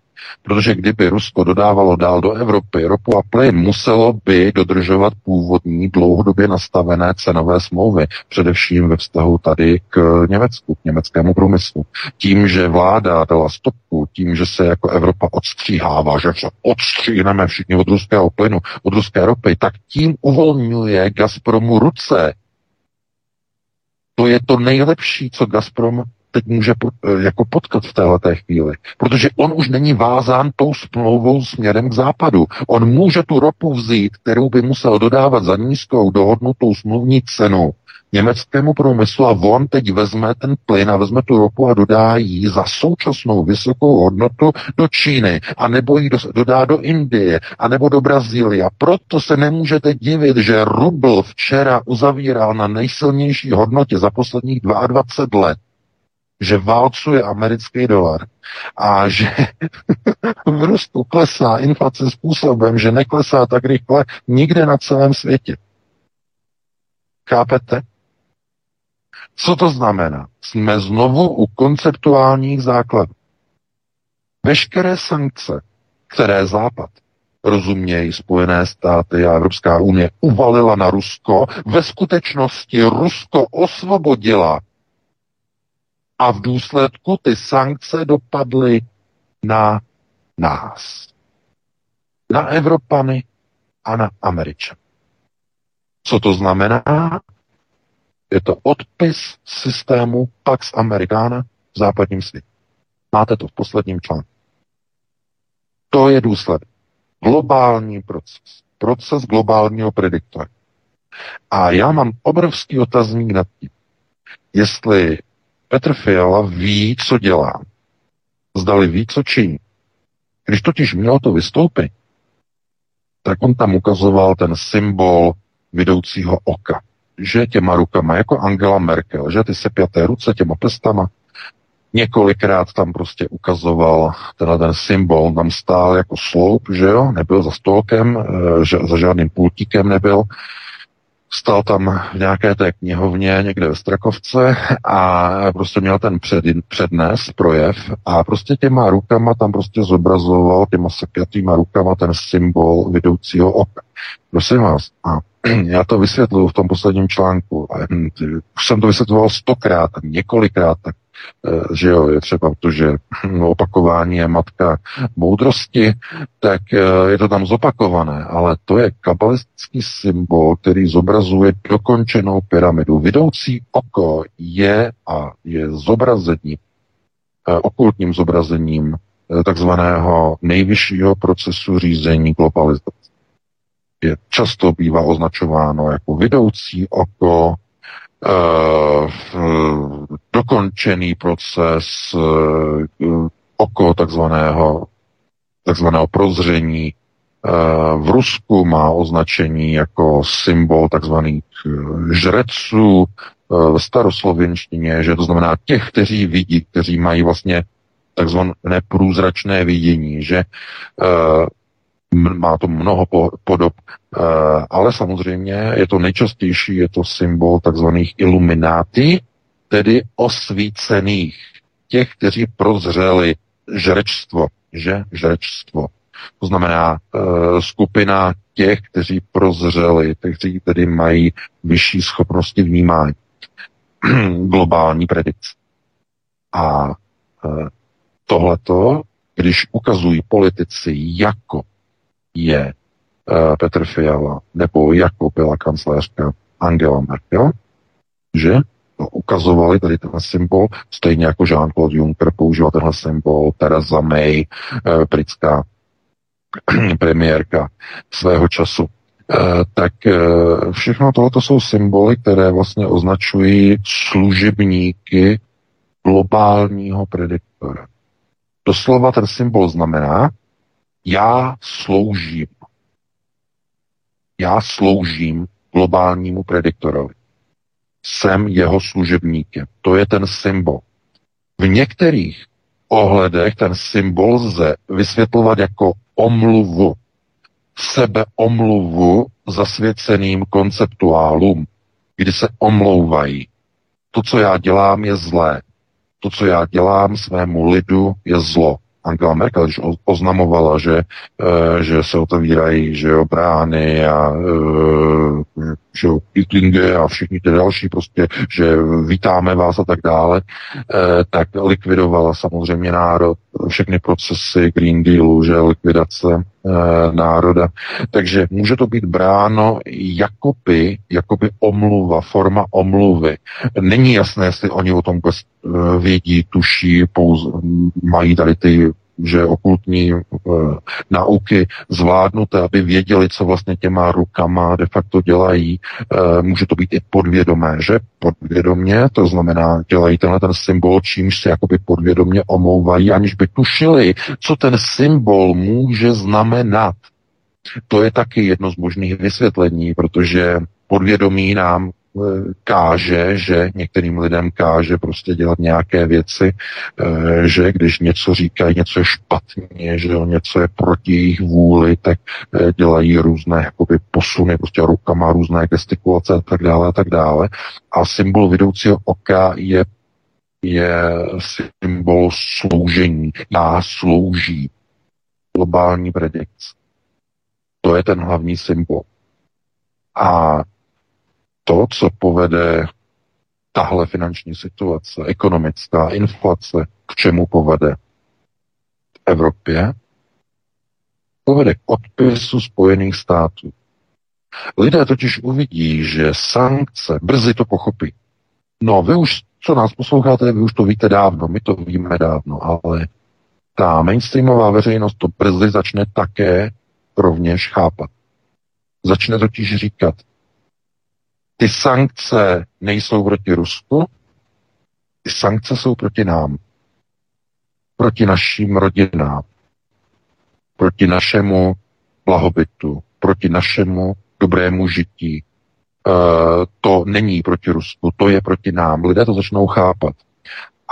Protože kdyby Rusko dodávalo dál do Evropy ropu a plyn, muselo by dodržovat původní dlouhodobě nastavené cenové smlouvy, především ve vztahu tady k Německu, k německému průmyslu. Tím, že vláda dala stopku, tím, že se jako Evropa odstříhává, že se odstříhneme všichni od ruského plynu, od ruské ropy, tak tím uvolňuje Gazpromu ruce. To je to nejlepší, co Gazprom teď může eh, jako potkat v této chvíli. Protože on už není vázán tou smlouvou směrem k západu. On může tu ropu vzít, kterou by musel dodávat za nízkou dohodnutou smluvní cenu německému průmyslu a on teď vezme ten plyn a vezme tu ropu a dodá ji za současnou vysokou hodnotu do Číny, a nebo ji do, dodá do Indie, a nebo do Brazílie. A proto se nemůžete divit, že rubl včera uzavíral na nejsilnější hodnotě za posledních 22 let že válcuje americký dolar a že v Rusku klesá inflace způsobem, že neklesá tak rychle nikde na celém světě. Chápete? Co to znamená? Jsme znovu u konceptuálních základů. Veškeré sankce, které Západ, rozumějí Spojené státy a Evropská unie, uvalila na Rusko, ve skutečnosti Rusko osvobodila. A v důsledku ty sankce dopadly na nás. Na Evropany a na Američany. Co to znamená? Je to odpis systému Pax Americana v západním světě. Máte to v posledním článku. To je důsledek. Globální proces. Proces globálního prediktora. A já mám obrovský otazník nad tím, jestli Petr Fiala ví, co dělá. Zdali ví, co činí. Když totiž měl to vystoupit, tak on tam ukazoval ten symbol vidoucího oka. Že těma rukama, jako Angela Merkel, že ty sepjaté ruce těma prstama, několikrát tam prostě ukazoval tenhle ten symbol, tam stál jako sloup, že jo, nebyl za stolkem, eh, že, za žádným pultíkem nebyl, Stal tam v nějaké té knihovně někde ve Strakovce a prostě měl ten před, přednes, projev a prostě těma rukama tam prostě zobrazoval těma sepjatýma rukama ten symbol vedoucího oka. Prosím vás, a já to vysvětluju v tom posledním článku. A už jsem to vysvětloval stokrát, několikrát, tak že jo, je třeba to, že opakování je matka moudrosti, tak eh, je to tam zopakované, ale to je kabalistický symbol, který zobrazuje dokončenou pyramidu. Vidoucí oko je a je zobrazení, eh, okultním zobrazením takzvaného nejvyššího procesu řízení globalizace. Je často bývá označováno jako vidoucí oko Eh, dokončený proces eh, oko takzvaného, takzvaného prozření. Eh, v Rusku má označení jako symbol takzvaných žreců v staroslovenštině, že to znamená těch, kteří vidí, kteří mají vlastně takzvané průzračné vidění, že má to mnoho podob, eh, ale samozřejmě je to nejčastější, je to symbol takzvaných ilumináty, tedy osvícených, těch, kteří prozřeli žrečstvo, že žrečstvo. To znamená uh, skupina těch, kteří prozřeli, kteří tedy mají vyšší schopnosti vnímání, globální predikce. A uh, tohleto, když ukazují politici jako je Petr Fiala nebo jako byla kancelářka Angela Merkel, že no, ukazovali tady ten symbol, stejně jako Jean-Claude Juncker používal tenhle symbol, Theresa May, uh, britská premiérka svého času. Uh, tak všechno tohle jsou symboly, které vlastně označují služebníky globálního prediktora. Doslova ten symbol znamená, já sloužím. Já sloužím globálnímu prediktorovi. Jsem jeho služebníkem. To je ten symbol. V některých ohledech ten symbol lze vysvětlovat jako omluvu. Sebe omluvu zasvěceným konceptuálům, kdy se omlouvají. To, co já dělám, je zlé. To, co já dělám svému lidu, je zlo. Angela Merkel, když oznamovala, že, eh, že se otevírají že jo, brány a eh, že jo, a všichni ty další prostě, že vítáme vás a tak dále, eh, tak likvidovala samozřejmě národ, všechny procesy Green Dealu, že likvidace národa. Takže může to být bráno jakoby, jakoby omluva, forma omluvy. Není jasné, jestli oni o tom vědí, tuší, pouze, mají tady ty že okultní uh, nauky zvládnuté, aby věděli, co vlastně těma rukama de facto dělají. Uh, může to být i podvědomé, že? Podvědomě, to znamená, dělají tenhle ten symbol, čímž se jakoby podvědomě omlouvají, aniž by tušili, co ten symbol může znamenat. To je taky jedno z možných vysvětlení, protože podvědomí nám káže, že některým lidem káže prostě dělat nějaké věci, eh, že když něco říkají, něco je špatně, že něco je proti jejich vůli, tak eh, dělají různé jakoby posuny, prostě rukama, různé gestikulace a tak dále a tak dále. A symbol vedoucího oka je je symbol sloužení. Já slouží. Globální predikce. To je ten hlavní symbol. A to, co povede tahle finanční situace, ekonomická inflace, k čemu povede v Evropě, povede k odpisu Spojených států. Lidé totiž uvidí, že sankce, brzy to pochopí. No, vy už, co nás posloucháte, vy už to víte dávno, my to víme dávno, ale ta mainstreamová veřejnost to brzy začne také rovněž chápat. Začne totiž říkat, ty sankce nejsou proti Rusku, ty sankce jsou proti nám, proti našim rodinám, proti našemu blahobytu, proti našemu dobrému žití. E, to není proti Rusku, to je proti nám. Lidé to začnou chápat.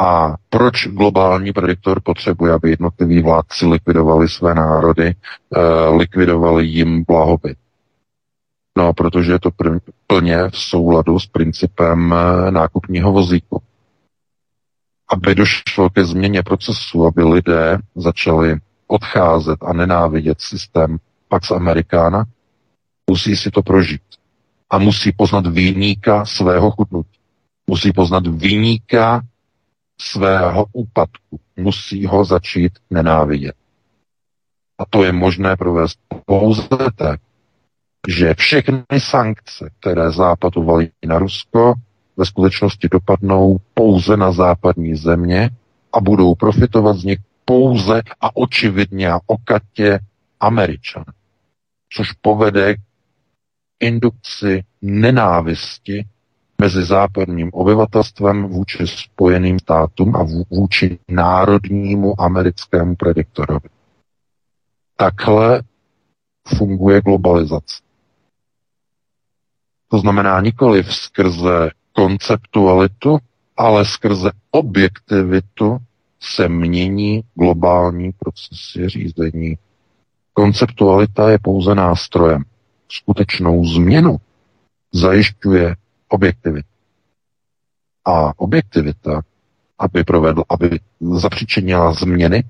A proč globální prediktor potřebuje, aby jednotliví vládci likvidovali své národy, eh, likvidovali jim blahobyt? No, protože je to plně v souladu s principem eh, nákupního vozíku. Aby došlo ke změně procesu, aby lidé začali odcházet a nenávidět systém Pax Americana, musí si to prožít. A musí poznat výníka svého chudnutí. Musí poznat výníka svého úpadku. Musí ho začít nenávidět. A to je možné provést pouze tak, že všechny sankce, které Západ uvalí na Rusko, ve skutečnosti dopadnou pouze na západní země a budou profitovat z nich pouze a očividně a okatě Američané. Což povede k indukci nenávisti mezi západním obyvatelstvem vůči spojeným státům a vůči národnímu americkému prediktorovi. Takhle funguje globalizace. To znamená nikoli skrze konceptualitu, ale skrze objektivitu se mění globální procesy řízení. Konceptualita je pouze nástrojem. Skutečnou změnu zajišťuje objektivitu. A objektivita, aby provedl, aby zapříčinila změny,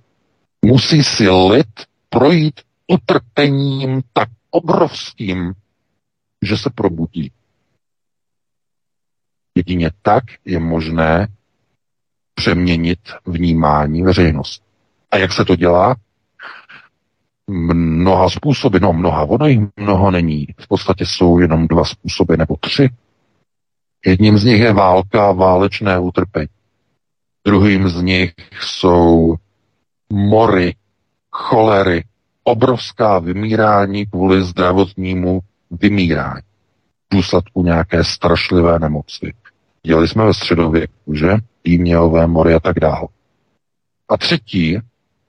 musí si lid projít utrpením tak obrovským, že se probudí. Jedině tak je možné přeměnit vnímání veřejnosti. A jak se to dělá? Mnoha způsoby, no mnoha, ono jich mnoho není. V podstatě jsou jenom dva způsoby nebo tři. Jedním z nich je válka válečné utrpení. Druhým z nich jsou mory, cholery, obrovská vymírání kvůli zdravotnímu vymírání v důsledku nějaké strašlivé nemoci. Dělali jsme ve středověku, že? Týmělové mory a tak dále. A třetí,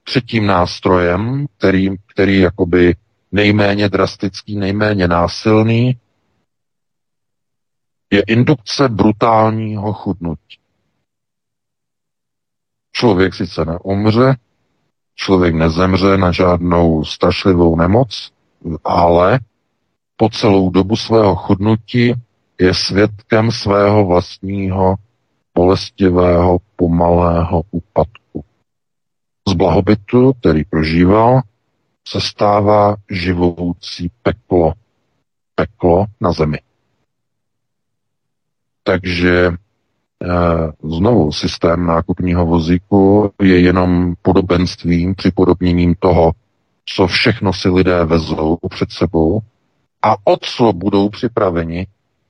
třetím nástrojem, který, který jakoby nejméně drastický, nejméně násilný, je indukce brutálního chudnutí. Člověk sice neumře, člověk nezemře na žádnou strašlivou nemoc, ale po celou dobu svého chudnutí je svědkem svého vlastního bolestivého, pomalého úpadku. Z blahobytu, který prožíval, se stává živoucí peklo. Peklo na zemi. Takže eh, znovu systém nákupního vozíku je jenom podobenstvím, připodobněním toho, co všechno si lidé vezou před sebou a o co budou připraveni,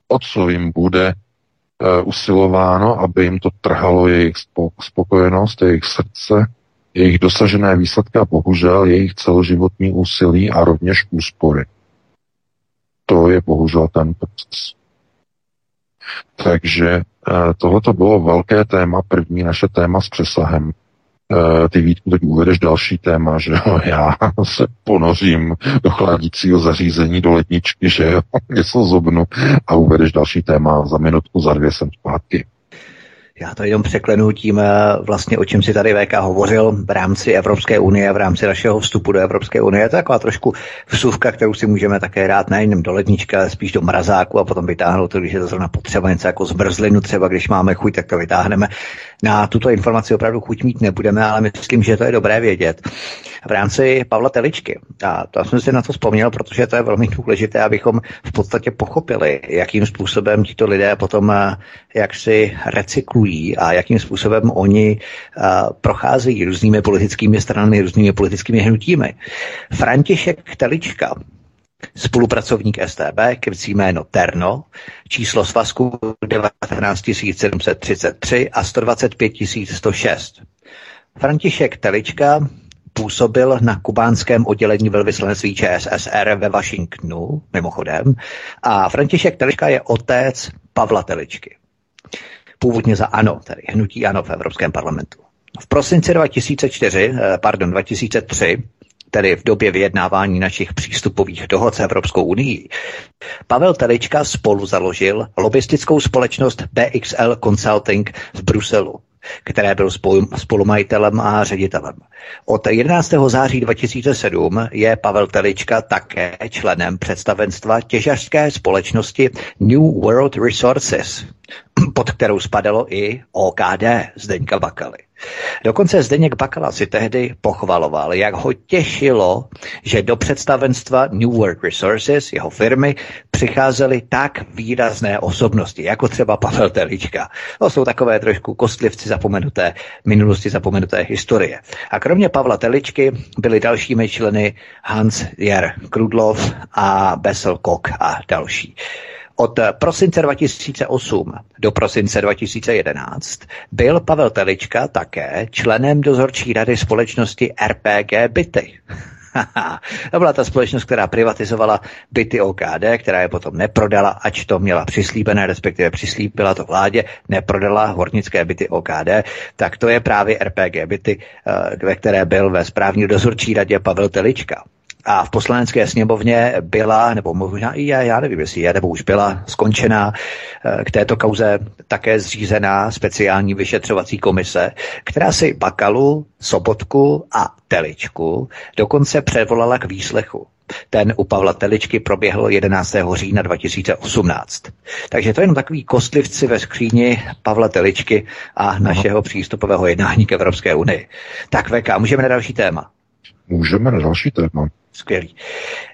o co jim bude uh, usilováno, aby jim to trhalo jejich spokojenost, jejich srdce, jejich dosažené výsledky a bohužel jejich celoživotní úsilí a rovněž úspory. To je bohužel ten proces. Takže uh, tohle to bylo velké téma, první naše téma s přesahem. Ty Vítku teď uvedeš další téma, že jo, já se ponořím do chladícího zařízení, do ledničky, že jo, něco zobnu a uvedeš další téma, za minutku, za dvě jsem zpátky. Já to jenom překlenu tím, eh, vlastně o čem si tady VK hovořil v rámci Evropské unie, v rámci našeho vstupu do Evropské unie. To je taková trošku vsuvka, kterou si můžeme také dát nejen do lednička, ale spíš do mrazáku a potom vytáhnout když je to zrovna potřeba něco jako zmrzlinu, třeba když máme chuť, tak to vytáhneme. Na tuto informaci opravdu chuť mít nebudeme, ale myslím, že to je dobré vědět. V rámci Pavla Teličky, a to jsem si na to vzpomněl, protože to je velmi důležité, abychom v podstatě pochopili, jakým způsobem tito lidé potom eh, jak si recyklují a jakým způsobem oni uh, procházejí různými politickými stranami, různými politickými hnutími. František Telička, spolupracovník STB, krycí jméno Terno, číslo svazku 19733 a 125106. František Telička působil na kubánském oddělení velvyslanectví ČSSR ve Washingtonu, mimochodem, a František Telička je otec Pavla Teličky původně za ANO, tedy hnutí ANO v Evropském parlamentu. V prosinci 2004, eh, pardon, 2003, tedy v době vyjednávání našich přístupových dohod s Evropskou unii, Pavel Telička spolu založil lobistickou společnost BXL Consulting v Bruselu které byl spolumajitelem a ředitelem. Od 11. září 2007 je Pavel Telička také členem představenstva těžařské společnosti New World Resources, pod kterou spadalo i OKD Zdeňka Bakaly. Dokonce Zdeněk Bakala si tehdy pochvaloval, jak ho těšilo, že do představenstva New World Resources, jeho firmy, přicházely tak výrazné osobnosti, jako třeba Pavel Telička. To jsou takové trošku kostlivci zapomenuté minulosti, zapomenuté historie. A kromě Pavla Teličky byli dalšími členy Hans Jer Krudlov a Bessel Kok a další. Od prosince 2008 do prosince 2011 byl Pavel Telička také členem dozorčí rady společnosti RPG Byty. to byla ta společnost, která privatizovala byty OKD, která je potom neprodala, ač to měla přislíbené, respektive přislíbila to vládě, neprodala hornické byty OKD, tak to je právě RPG byty, eh, ve které byl ve správní dozorčí radě Pavel Telička. A v poslanecké sněmovně byla, nebo možná i já, já nevím, jestli je, nebo už byla skončená eh, k této kauze také zřízená speciální vyšetřovací komise, která si Bakalu, Sobotku a Teličku dokonce předvolala k výslechu. Ten u Pavla Teličky proběhl 11. října 2018. Takže to je jenom takový kostlivci ve skříni Pavla Teličky a našeho přístupového jednání k Evropské unii. Tak VK, můžeme na další téma. Můžeme na další téma. Skvělý.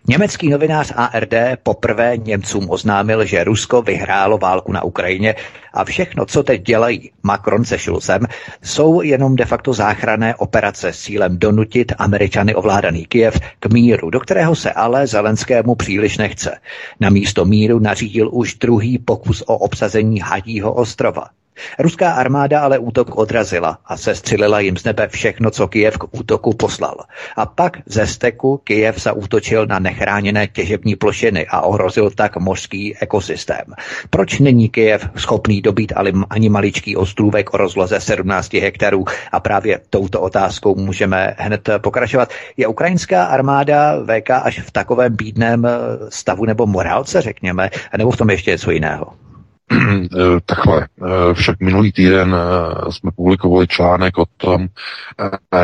Německý novinář ARD poprvé Němcům oznámil, že Rusko vyhrálo válku na Ukrajině a všechno, co teď dělají Macron se Schulzem, jsou jenom de facto záchranné operace s cílem donutit Američany ovládaný Kiev k míru, do kterého se ale Zelenskému příliš nechce. Na místo míru nařídil už druhý pokus o obsazení Hadího ostrova. Ruská armáda ale útok odrazila a sestřelila jim z nebe všechno, co Kijev k útoku poslal. A pak ze steku Kijev zaútočil na nechráněné těžební plošiny a ohrozil tak mořský ekosystém. Proč není Kijev schopný dobít ani maličký ostrůvek o rozloze 17 hektarů? A právě touto otázkou můžeme hned pokračovat. Je ukrajinská armáda VK až v takovém bídném stavu nebo morálce, řekněme, nebo v tom ještě něco jiného? Eh, takhle, eh, však minulý týden eh, jsme publikovali článek o tom,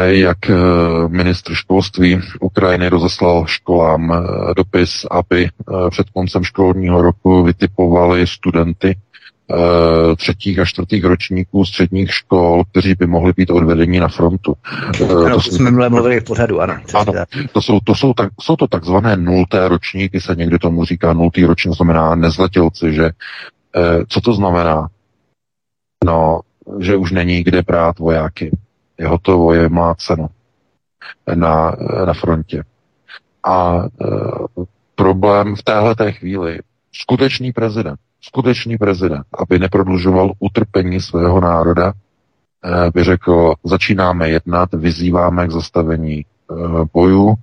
jak ministr školství Ukrajiny rozeslal školám dopis, aby před koncem školního roku vytipovali studenty třetích a čtvrtých ročníků středních škol, kteří by mohli být odvedeni na frontu. Ano, to jsme jsme mluvili v pořadu, ano. Ano, to jsou, to jsou, tak, jsou to takzvané nulté ročníky, se někdy tomu říká nultý ročník, znamená nezletilci, že co to znamená? No, že už není kde brát vojáky. Je hotovo, je cenu na, na frontě. A e, problém v téhle té chvíli, skutečný prezident, skutečný prezident, aby neprodlužoval utrpení svého národa, e, by řekl, začínáme jednat, vyzýváme k zastavení e, bojů, e,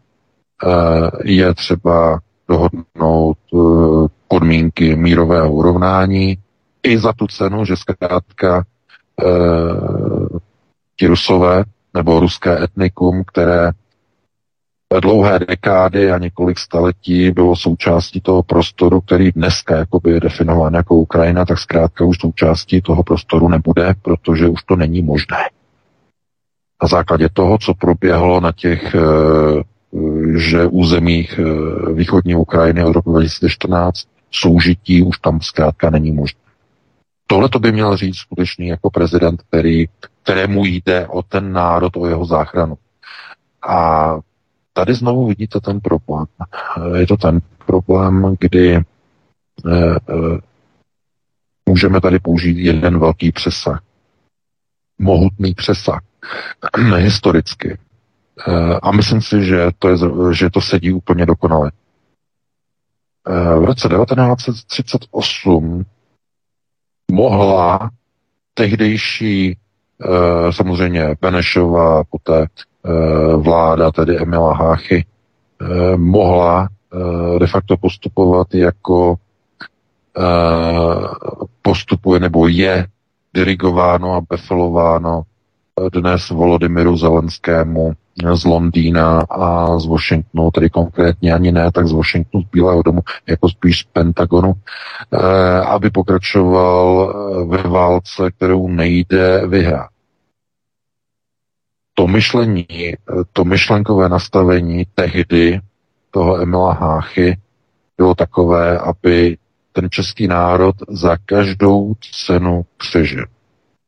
je třeba dohodnout e, podmínky mírového urovnání i za tu cenu, že zkrátka e, ti rusové nebo ruské etnikum, které dlouhé dekády a několik staletí bylo součástí toho prostoru, který dneska jakoby je definován jako Ukrajina, tak zkrátka už součástí toho prostoru nebude, protože už to není možné. Na základě toho, co proběhlo na těch eh, že územích eh, východní Ukrajiny od roku 2014 soužití už tam zkrátka není možné. Tohle to by měl říct skutečný jako prezident, který, kterému jde o ten národ, o jeho záchranu. A tady znovu vidíte ten problém. Je to ten problém, kdy eh, eh, můžeme tady použít jeden velký přesah. Mohutný přesah. Historicky. Eh, a myslím si, že to, je, že to sedí úplně dokonale. Eh, v roce 1938 mohla tehdejší eh, samozřejmě Benešova, poté vláda, tedy Emila Háchy, mohla de facto postupovat jako postupuje nebo je dirigováno a befelováno dnes Volodymyru Zelenskému z Londýna a z Washingtonu, tedy konkrétně ani ne, tak z Washingtonu, z Bílého domu, jako spíš z Pentagonu, eh, aby pokračoval eh, ve válce, kterou nejde vyhrát. To myšlení, eh, to myšlenkové nastavení tehdy toho Emila Háchy bylo takové, aby ten český národ za každou cenu přežil.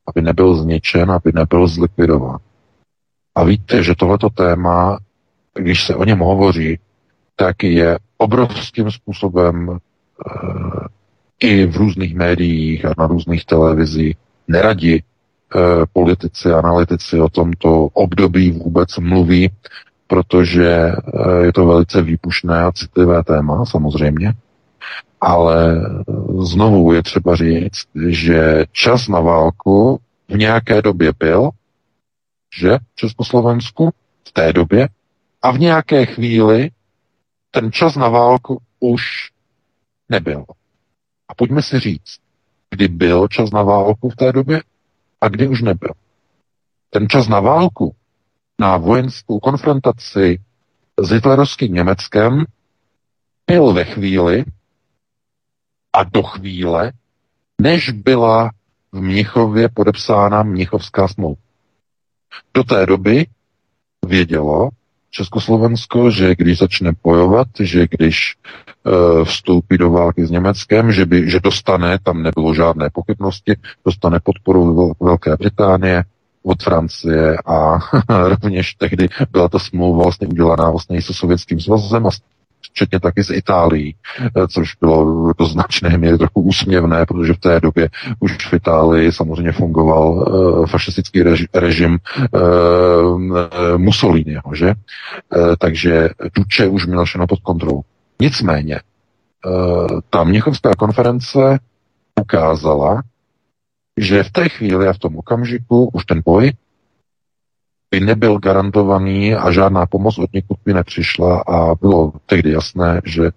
Aby nebyl zničen, aby nebyl zlikvidován. A víte, že tohleto téma, když se o něm hovoří, tak je obrovským způsobem e, i v různých médiích a na různých televizích neradi e, politici, analytici o tomto období vůbec mluví, protože e, je to velice výpušné a citlivé téma, samozřejmě. Ale znovu je třeba říct, že čas na válku v nějaké době byl, že v Československu v té době a v nějaké chvíli ten čas na válku už nebyl. A pojďme si říct, kdy byl čas na válku v té době a kdy už nebyl. Ten čas na válku, na vojenskou konfrontaci s hitlerovským Německem byl ve chvíli a do chvíle, než byla v Mnichově podepsána Mnichovská smlouva. Do té doby vědělo Československo, že když začne bojovat, že když e, vstoupí do války s Německem, že, by, že dostane, tam nebylo žádné pochybnosti, dostane podporu Velké Británie, od Francie a rovněž tehdy byla ta smlouva vlastně udělaná vlastně i se Sovětským svazem a včetně taky z Itálií, eh, což bylo do značné míry trochu úsměvné, protože v té době už v Itálii samozřejmě fungoval uh, fašistický reži, režim uh, Mussoliniho, že? Uh, takže Duče už měl všechno pod kontrolou. Nicméně, uh, ta Měchovská konference ukázala, že v té chvíli a v tom okamžiku už ten boj by nebyl garantovaný a žádná pomoc od někud by nepřišla a bylo tehdy jasné, že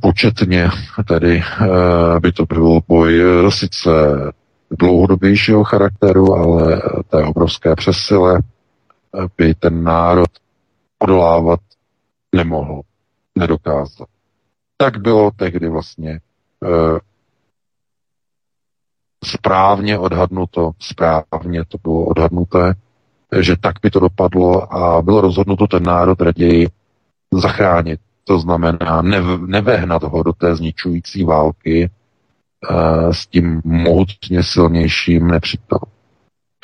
početně tedy eh, by to byl boj eh, sice dlouhodobějšího charakteru, ale té obrovské přesile eh, by ten národ odolávat nemohl, nedokázal. Tak bylo tehdy vlastně správně odhadnuto, správně to bylo odhadnuté, že tak by to dopadlo a bylo rozhodnuto ten národ raději zachránit. To znamená nev, nevehnat ho do té zničující války uh, s tím mohutně silnějším nepřítelem.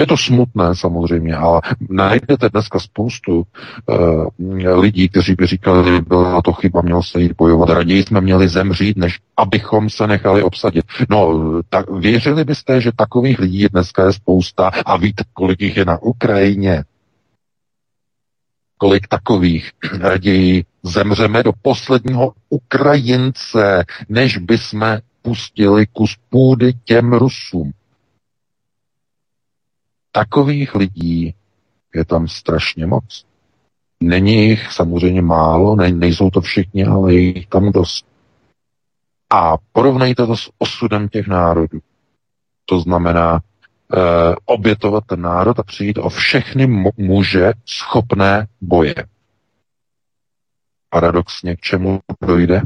Je to smutné samozřejmě, ale najdete dneska spoustu uh, lidí, kteří by říkali, že byla to chyba, mělo se jít bojovat. Raději jsme měli zemřít, než abychom se nechali obsadit. No, tak věřili byste, že takových lidí dneska je spousta a víte, kolik jich je na Ukrajině? Kolik takových raději zemřeme do posledního Ukrajince, než by jsme pustili kus půdy těm Rusům. Takových lidí je tam strašně moc. Není jich samozřejmě málo, ne, nejsou to všichni, ale je jich tam dost. A porovnejte to s osudem těch národů. To znamená, obětovat ten národ a přijít o všechny muže schopné boje. Paradoxně k čemu dojde?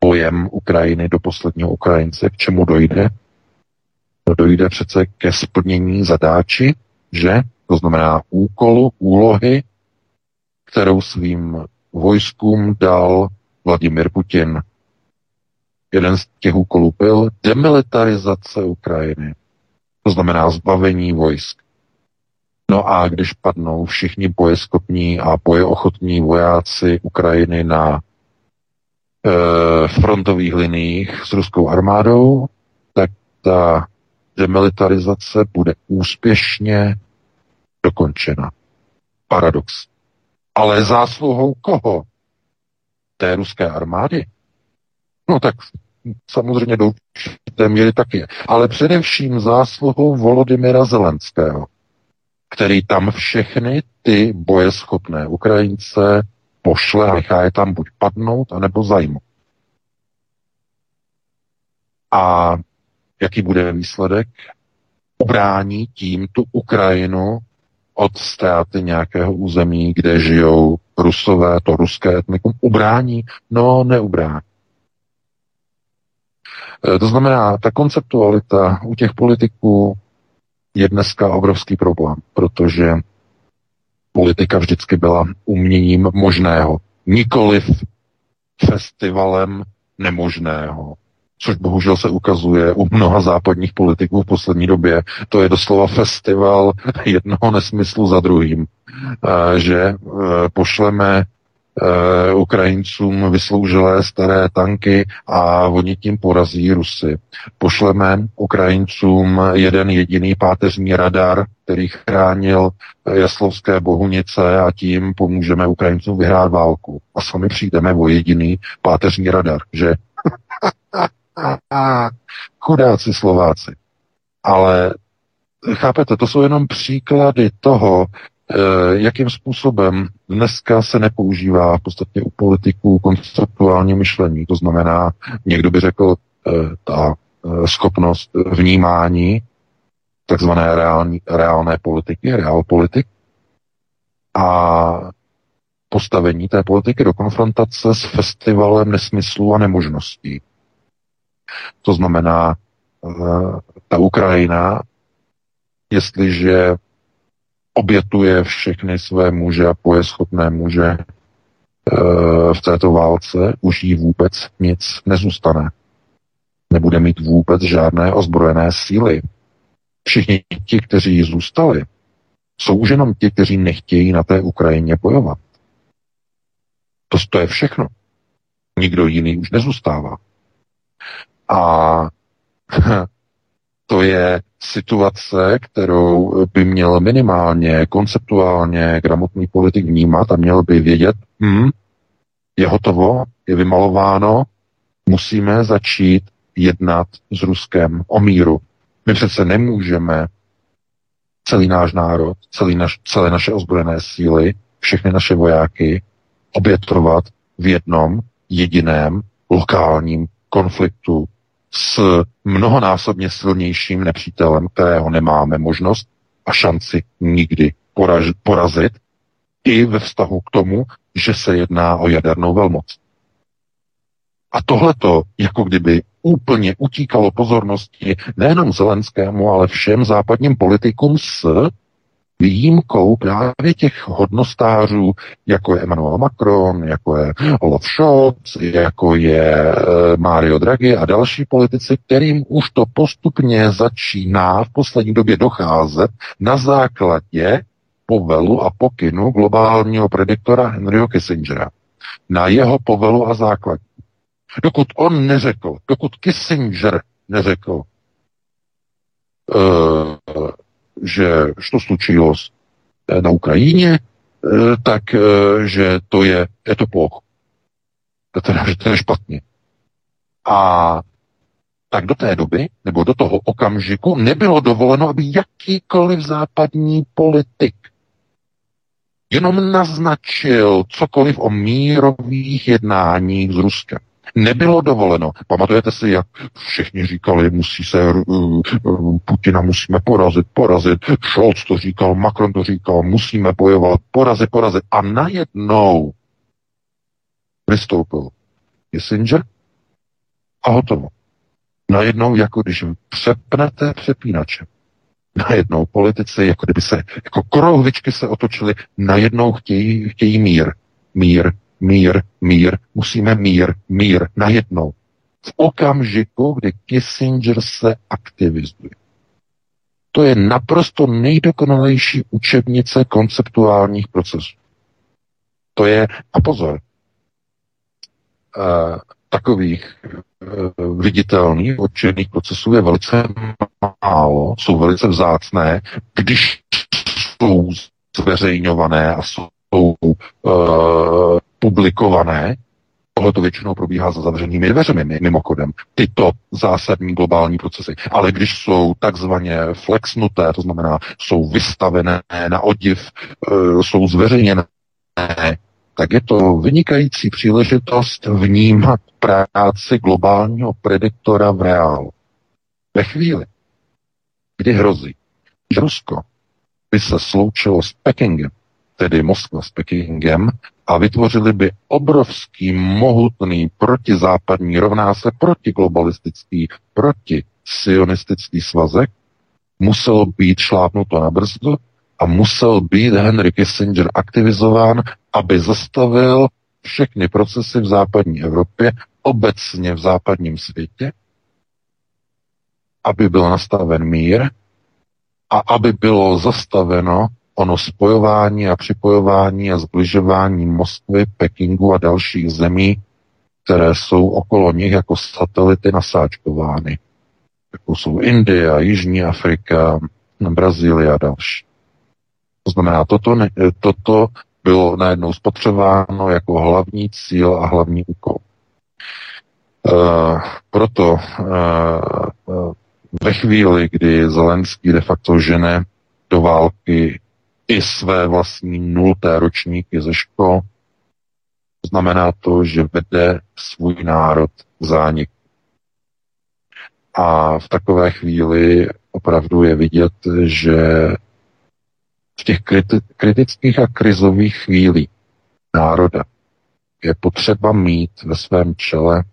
Bojem Ukrajiny do posledního Ukrajince, k čemu dojde? Dojde přece ke splnění zadáči, že? To znamená úkolu, úlohy, kterou svým vojskům dal Vladimir Putin. Jeden z těch úkolů byl demilitarizace Ukrajiny. To znamená zbavení vojsk. No a když padnou všichni bojeschopní a bojeochotní vojáci Ukrajiny na e, frontových liniích s ruskou armádou, tak ta demilitarizace bude úspěšně dokončena. Paradox. Ale zásluhou koho? Té ruské armády? No tak samozřejmě do určité míry taky. Ale především zásluhou Volodymyra Zelenského, který tam všechny ty bojeschopné Ukrajince pošle a nechá je tam buď padnout, anebo zajmout. A jaký bude výsledek? Ubrání tím tu Ukrajinu od ztráty nějakého území, kde žijou rusové, to ruské etnikum, ubrání? No, neubrání. E, to znamená, ta konceptualita u těch politiků je dneska obrovský problém, protože politika vždycky byla uměním možného, nikoliv festivalem nemožného což bohužel se ukazuje u mnoha západních politiků v poslední době. To je doslova festival jednoho nesmyslu za druhým. Že pošleme Ukrajincům vysloužilé staré tanky a oni tím porazí Rusy. Pošleme Ukrajincům jeden jediný páteřní radar, který chránil Jaslovské bohunice a tím pomůžeme Ukrajincům vyhrát válku. A sami přijdeme o jediný páteřní radar, že chudáci Slováci. Ale chápete, to jsou jenom příklady toho, eh, jakým způsobem dneska se nepoužívá v podstatě u politiků konceptuální myšlení. To znamená, někdo by řekl, eh, ta eh, schopnost vnímání takzvané reální, reálné politiky, realpolitik a postavení té politiky do konfrontace s festivalem nesmyslů a nemožností. To znamená, eh, ta Ukrajina, jestliže obětuje všechny své muže a pojeschopné muže eh, v této válce, už jí vůbec nic nezůstane. Nebude mít vůbec žádné ozbrojené síly. Všichni ti, kteří zůstali, jsou už jenom ti, kteří nechtějí na té Ukrajině bojovat. To, to je všechno. Nikdo jiný už nezůstává. A to je situace, kterou by měl minimálně konceptuálně gramotný politik vnímat a měl by vědět, hm, je hotovo, je vymalováno, musíme začít jednat s Ruskem o míru. My přece nemůžeme celý náš národ, celý naš, celé naše ozbrojené síly, všechny naše vojáky obětovat v jednom jediném lokálním konfliktu s mnohonásobně silnějším nepřítelem, kterého nemáme možnost a šanci nikdy poraž, porazit, i ve vztahu k tomu, že se jedná o jadernou velmoc. A tohleto, jako kdyby úplně utíkalo pozornosti nejenom Zelenskému, ale všem západním politikům s výjimkou právě těch hodnostářů, jako je Emmanuel Macron, jako je Olaf Scholz, jako je eh, Mario Draghi a další politici, kterým už to postupně začíná v poslední době docházet na základě povelu a pokynu globálního prediktora Henryho Kissingera. Na jeho povelu a základě. Dokud on neřekl, dokud Kissinger neřekl, uh, že što slučilo na Ukrajině, eh, tak eh, že to je, je to ploch. Teda, že to je špatně. A tak do té doby, nebo do toho okamžiku, nebylo dovoleno, aby jakýkoliv západní politik jenom naznačil cokoliv o mírových jednáních s Ruskem. Nebylo dovoleno. Pamatujete si, jak všichni říkali, musí se uh, uh, Putina musíme porazit, porazit. Scholz to říkal, Macron to říkal, musíme bojovat, porazit, porazit. A najednou vystoupil Kissinger a hotovo. Najednou, jako když přepnete přepínače. Najednou politici, jako kdyby se, jako krouhvičky se otočily, najednou chtějí, chtějí mír. Mír, mír, mír, musíme mír, mír, najednou. V okamžiku, kdy Kissinger se aktivizuje. To je naprosto nejdokonalejší učebnice konceptuálních procesů. To je, a pozor, uh, takových uh, viditelných učebních procesů je velice málo, jsou velice vzácné, když jsou zveřejňované a jsou uh, publikované, tohle to většinou probíhá za zavřenými dveřmi, mimochodem, tyto zásadní globální procesy. Ale když jsou takzvaně flexnuté, to znamená, jsou vystavené na odiv, uh, jsou zveřejněné, tak je to vynikající příležitost vnímat práci globálního prediktora v reálu. Ve chvíli, kdy hrozí, že Rusko by se sloučilo s Pekingem, tedy Moskva s Pekingem, a vytvořili by obrovský, mohutný protizápadní, rovná se protiglobalistický, protisionistický svazek, muselo být šlápnuto na brzdu a musel být Henry Kissinger aktivizován, aby zastavil všechny procesy v západní Evropě, obecně v západním světě, aby byl nastaven mír a aby bylo zastaveno ono spojování a připojování a zbližování Moskvy, Pekingu a dalších zemí, které jsou okolo nich jako satelity nasáčkovány. Jako jsou Indie, Jižní Afrika, Brazílie a další. To znamená, toto, ne, toto bylo najednou spotřebováno jako hlavní cíl a hlavní úkol. Uh, proto uh, ve chvíli, kdy Zelenský de facto žene do války i své vlastní nulté ročníky ze škol, znamená to, že vede svůj národ k zániku. A v takové chvíli opravdu je vidět, že v těch kriti- kritických a krizových chvílích národa je potřeba mít ve svém čele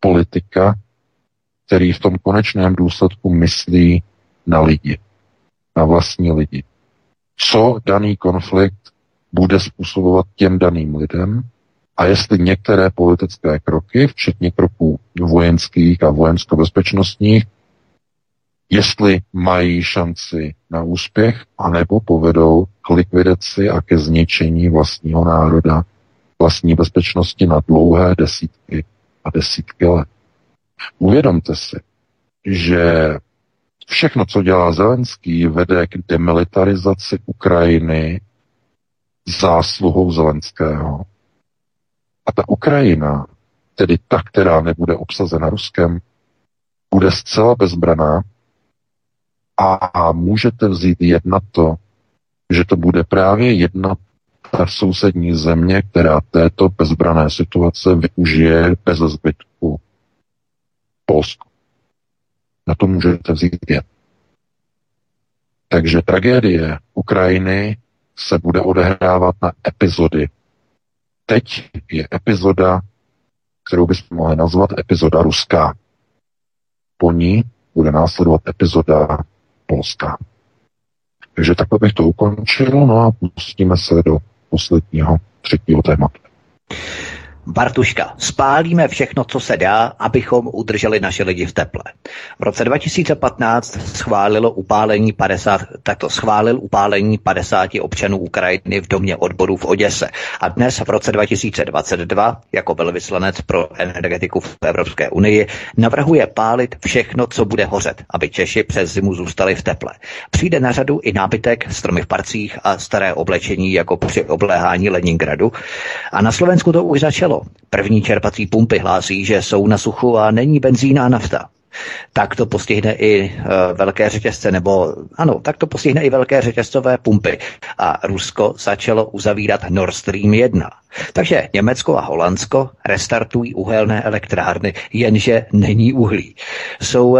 politika, který v tom konečném důsledku myslí na lidi, na vlastní lidi. Co daný konflikt bude způsobovat těm daným lidem a jestli některé politické kroky, včetně kroků vojenských a vojensko-bezpečnostních, jestli mají šanci na úspěch, anebo povedou k likvidaci a ke zničení vlastního národa, vlastní bezpečnosti na dlouhé desítky a desítky let. Uvědomte si, že všechno, co dělá Zelenský, vede k demilitarizaci Ukrajiny zásluhou Zelenského. A ta Ukrajina, tedy ta, která nebude obsazena Ruskem, bude zcela bezbraná a můžete vzít jedna to, že to bude právě jedna ta sousední země, která této bezbrané situace využije bez zbytku Polsku. Na to můžete vzít jen. Takže tragédie Ukrajiny se bude odehrávat na epizody. Teď je epizoda, kterou bychom mohli nazvat epizoda ruská. Po ní bude následovat epizoda polská. Takže takhle bych to ukončil, no a pustíme se do posledního třetího tématu. Bartuška, spálíme všechno, co se dá, abychom udrželi naše lidi v teple. V roce 2015 schválilo upálení 50, takto schválil upálení 50 občanů Ukrajiny v domě odboru v Oděse. A dnes v roce 2022, jako velvyslanec pro energetiku v Evropské unii, navrhuje pálit všechno, co bude hořet, aby Češi přes zimu zůstali v teple. Přijde na řadu i nábytek, stromy v parcích a staré oblečení, jako při obléhání Leningradu. A na Slovensku to už začalo. První čerpací pumpy hlásí, že jsou na suchu a není benzín a nafta. tak to postihne i uh, velké řetězce, nebo ano, tak to postihne i velké řetězcové pumpy. A Rusko začalo uzavírat Nord Stream 1. Takže Německo a Holandsko restartují uhelné elektrárny, jenže není uhlí. Jsou uh,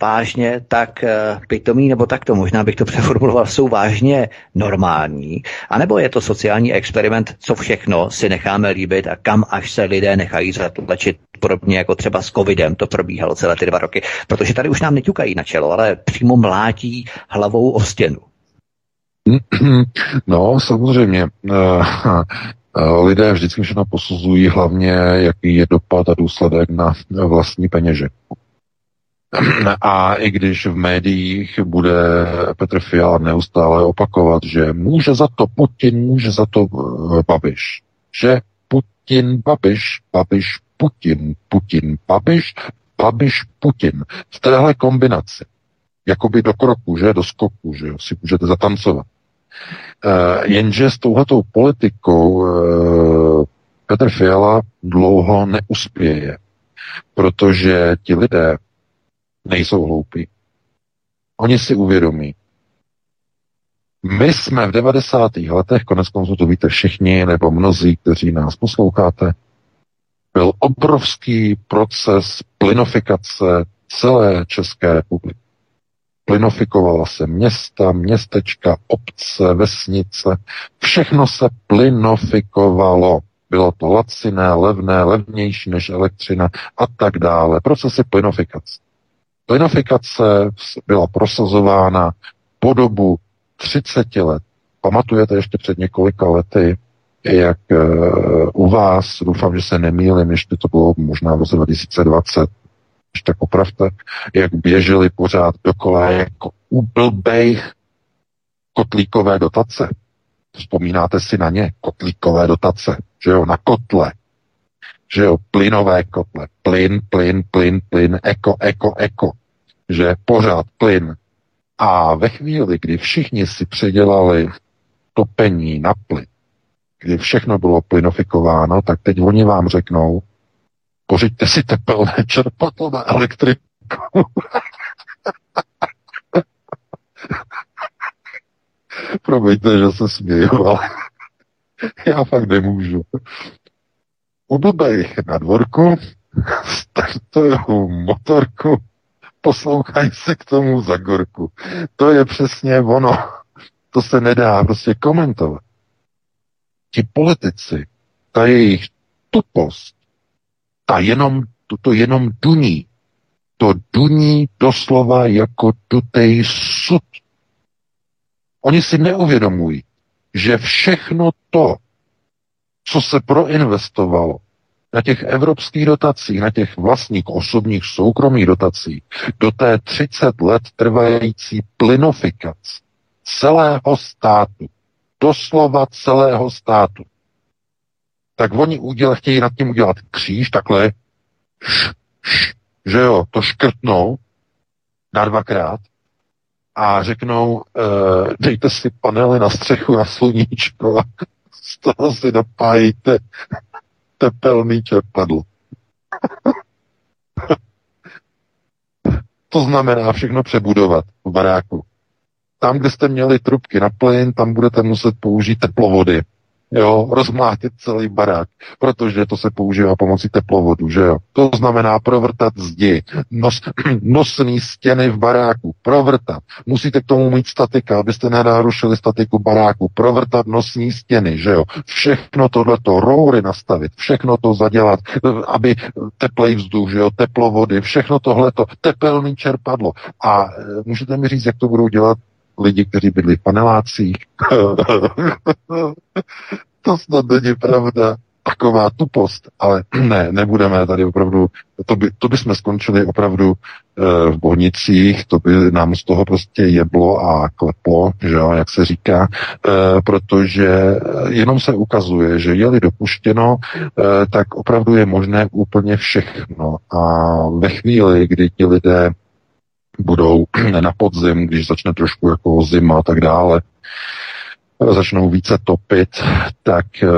vážně tak uh, pitomí, nebo takto, možná bych to přeformuloval, jsou vážně normální, anebo je to sociální experiment, co všechno si necháme líbit a kam až se lidé nechají zatlačit podobně jako třeba s covidem to probíhalo celé ty dva roky, protože tady už nám neťukají na čelo, ale přímo mlátí hlavou o stěnu. No, samozřejmě. Eh, eh, lidé vždycky všechno posuzují hlavně, jaký je dopad a důsledek na vlastní peněže. A i když v médiích bude Petr Fiala neustále opakovat, že může za to Putin, může za to eh, Babiš, že Putin, Babiš, Babiš, Putin, Putin, Babiš, Babiš, Putin. V téhle kombinaci, jakoby do kroku, že, do skoku, že si můžete zatancovat. E, jenže s touhletou politikou e, Petr Fiala dlouho neuspěje, protože ti lidé nejsou hloupí. Oni si uvědomí. My jsme v 90. letech, konec konců to víte všichni, nebo mnozí, kteří nás posloucháte, byl obrovský proces plynofikace celé České republiky. Plynofikovala se města, městečka, obce, vesnice, všechno se plynofikovalo. Bylo to laciné, levné, levnější než elektřina a tak dále. Procesy plynofikace. Plynofikace byla prosazována po dobu 30 let. Pamatujete ještě před několika lety, jak uh, u vás, doufám, že se nemýlím, ještě to bylo možná v roce 2020, ještě tak opravte, jak běželi pořád dokola jako u kotlíkové dotace. Vzpomínáte si na ně? Kotlíkové dotace, že jo, na kotle. Že jo, plynové kotle. Plyn, plyn, plyn, plyn, eko, eko, eko. Že pořád plyn. A ve chvíli, kdy všichni si předělali topení na plyn, kdy všechno bylo plynofikováno, tak teď oni vám řeknou, pořiďte si tepelné čerpadlo na elektriku. Promiňte, že se směju, ale já fakt nemůžu. U blbejch na dvorku startují motorku, poslouchají se k tomu za gorku. To je přesně ono. To se nedá prostě komentovat ti politici, ta jejich tupost, ta jenom, to, to jenom duní. To duní doslova jako tutej sud. Oni si neuvědomují, že všechno to, co se proinvestovalo na těch evropských dotacích, na těch vlastních osobních soukromých dotacích, do té 30 let trvající plynofikace celého státu, doslova celého státu. Tak oni uděl, chtějí nad tím udělat kříž, takhle, š, š, že jo, to škrtnou na dvakrát a řeknou, e, dejte si panely na střechu na sluníčko a z toho si napájíte tepelný čerpadlo. to znamená všechno přebudovat v baráku. Tam, kde jste měli trubky na plyn, tam budete muset použít teplovody. Jo, rozmlátit celý barák, protože to se používá pomocí teplovodu, že jo. To znamená provrtat zdi, nos, nosný stěny v baráku, provrtat. Musíte k tomu mít statika, abyste nenarušili statiku baráku, provrtat nosní stěny, že jo. Všechno tohleto, roury nastavit, všechno to zadělat, aby teplej vzduch, že jo, teplovody, všechno tohleto, tepelný čerpadlo. A e, můžete mi říct, jak to budou dělat lidi, kteří bydli v panelácích. to snad není pravda. Taková tupost, ale ne, nebudeme tady opravdu, to by, to by jsme skončili opravdu e, v Bohnicích, to by nám z toho prostě jeblo a kleplo, že jo, jak se říká, e, protože jenom se ukazuje, že je-li dopuštěno, e, tak opravdu je možné úplně všechno. A ve chvíli, kdy ti lidé budou na podzim, když začne trošku jako zima a tak dále, začnou více topit, tak eh,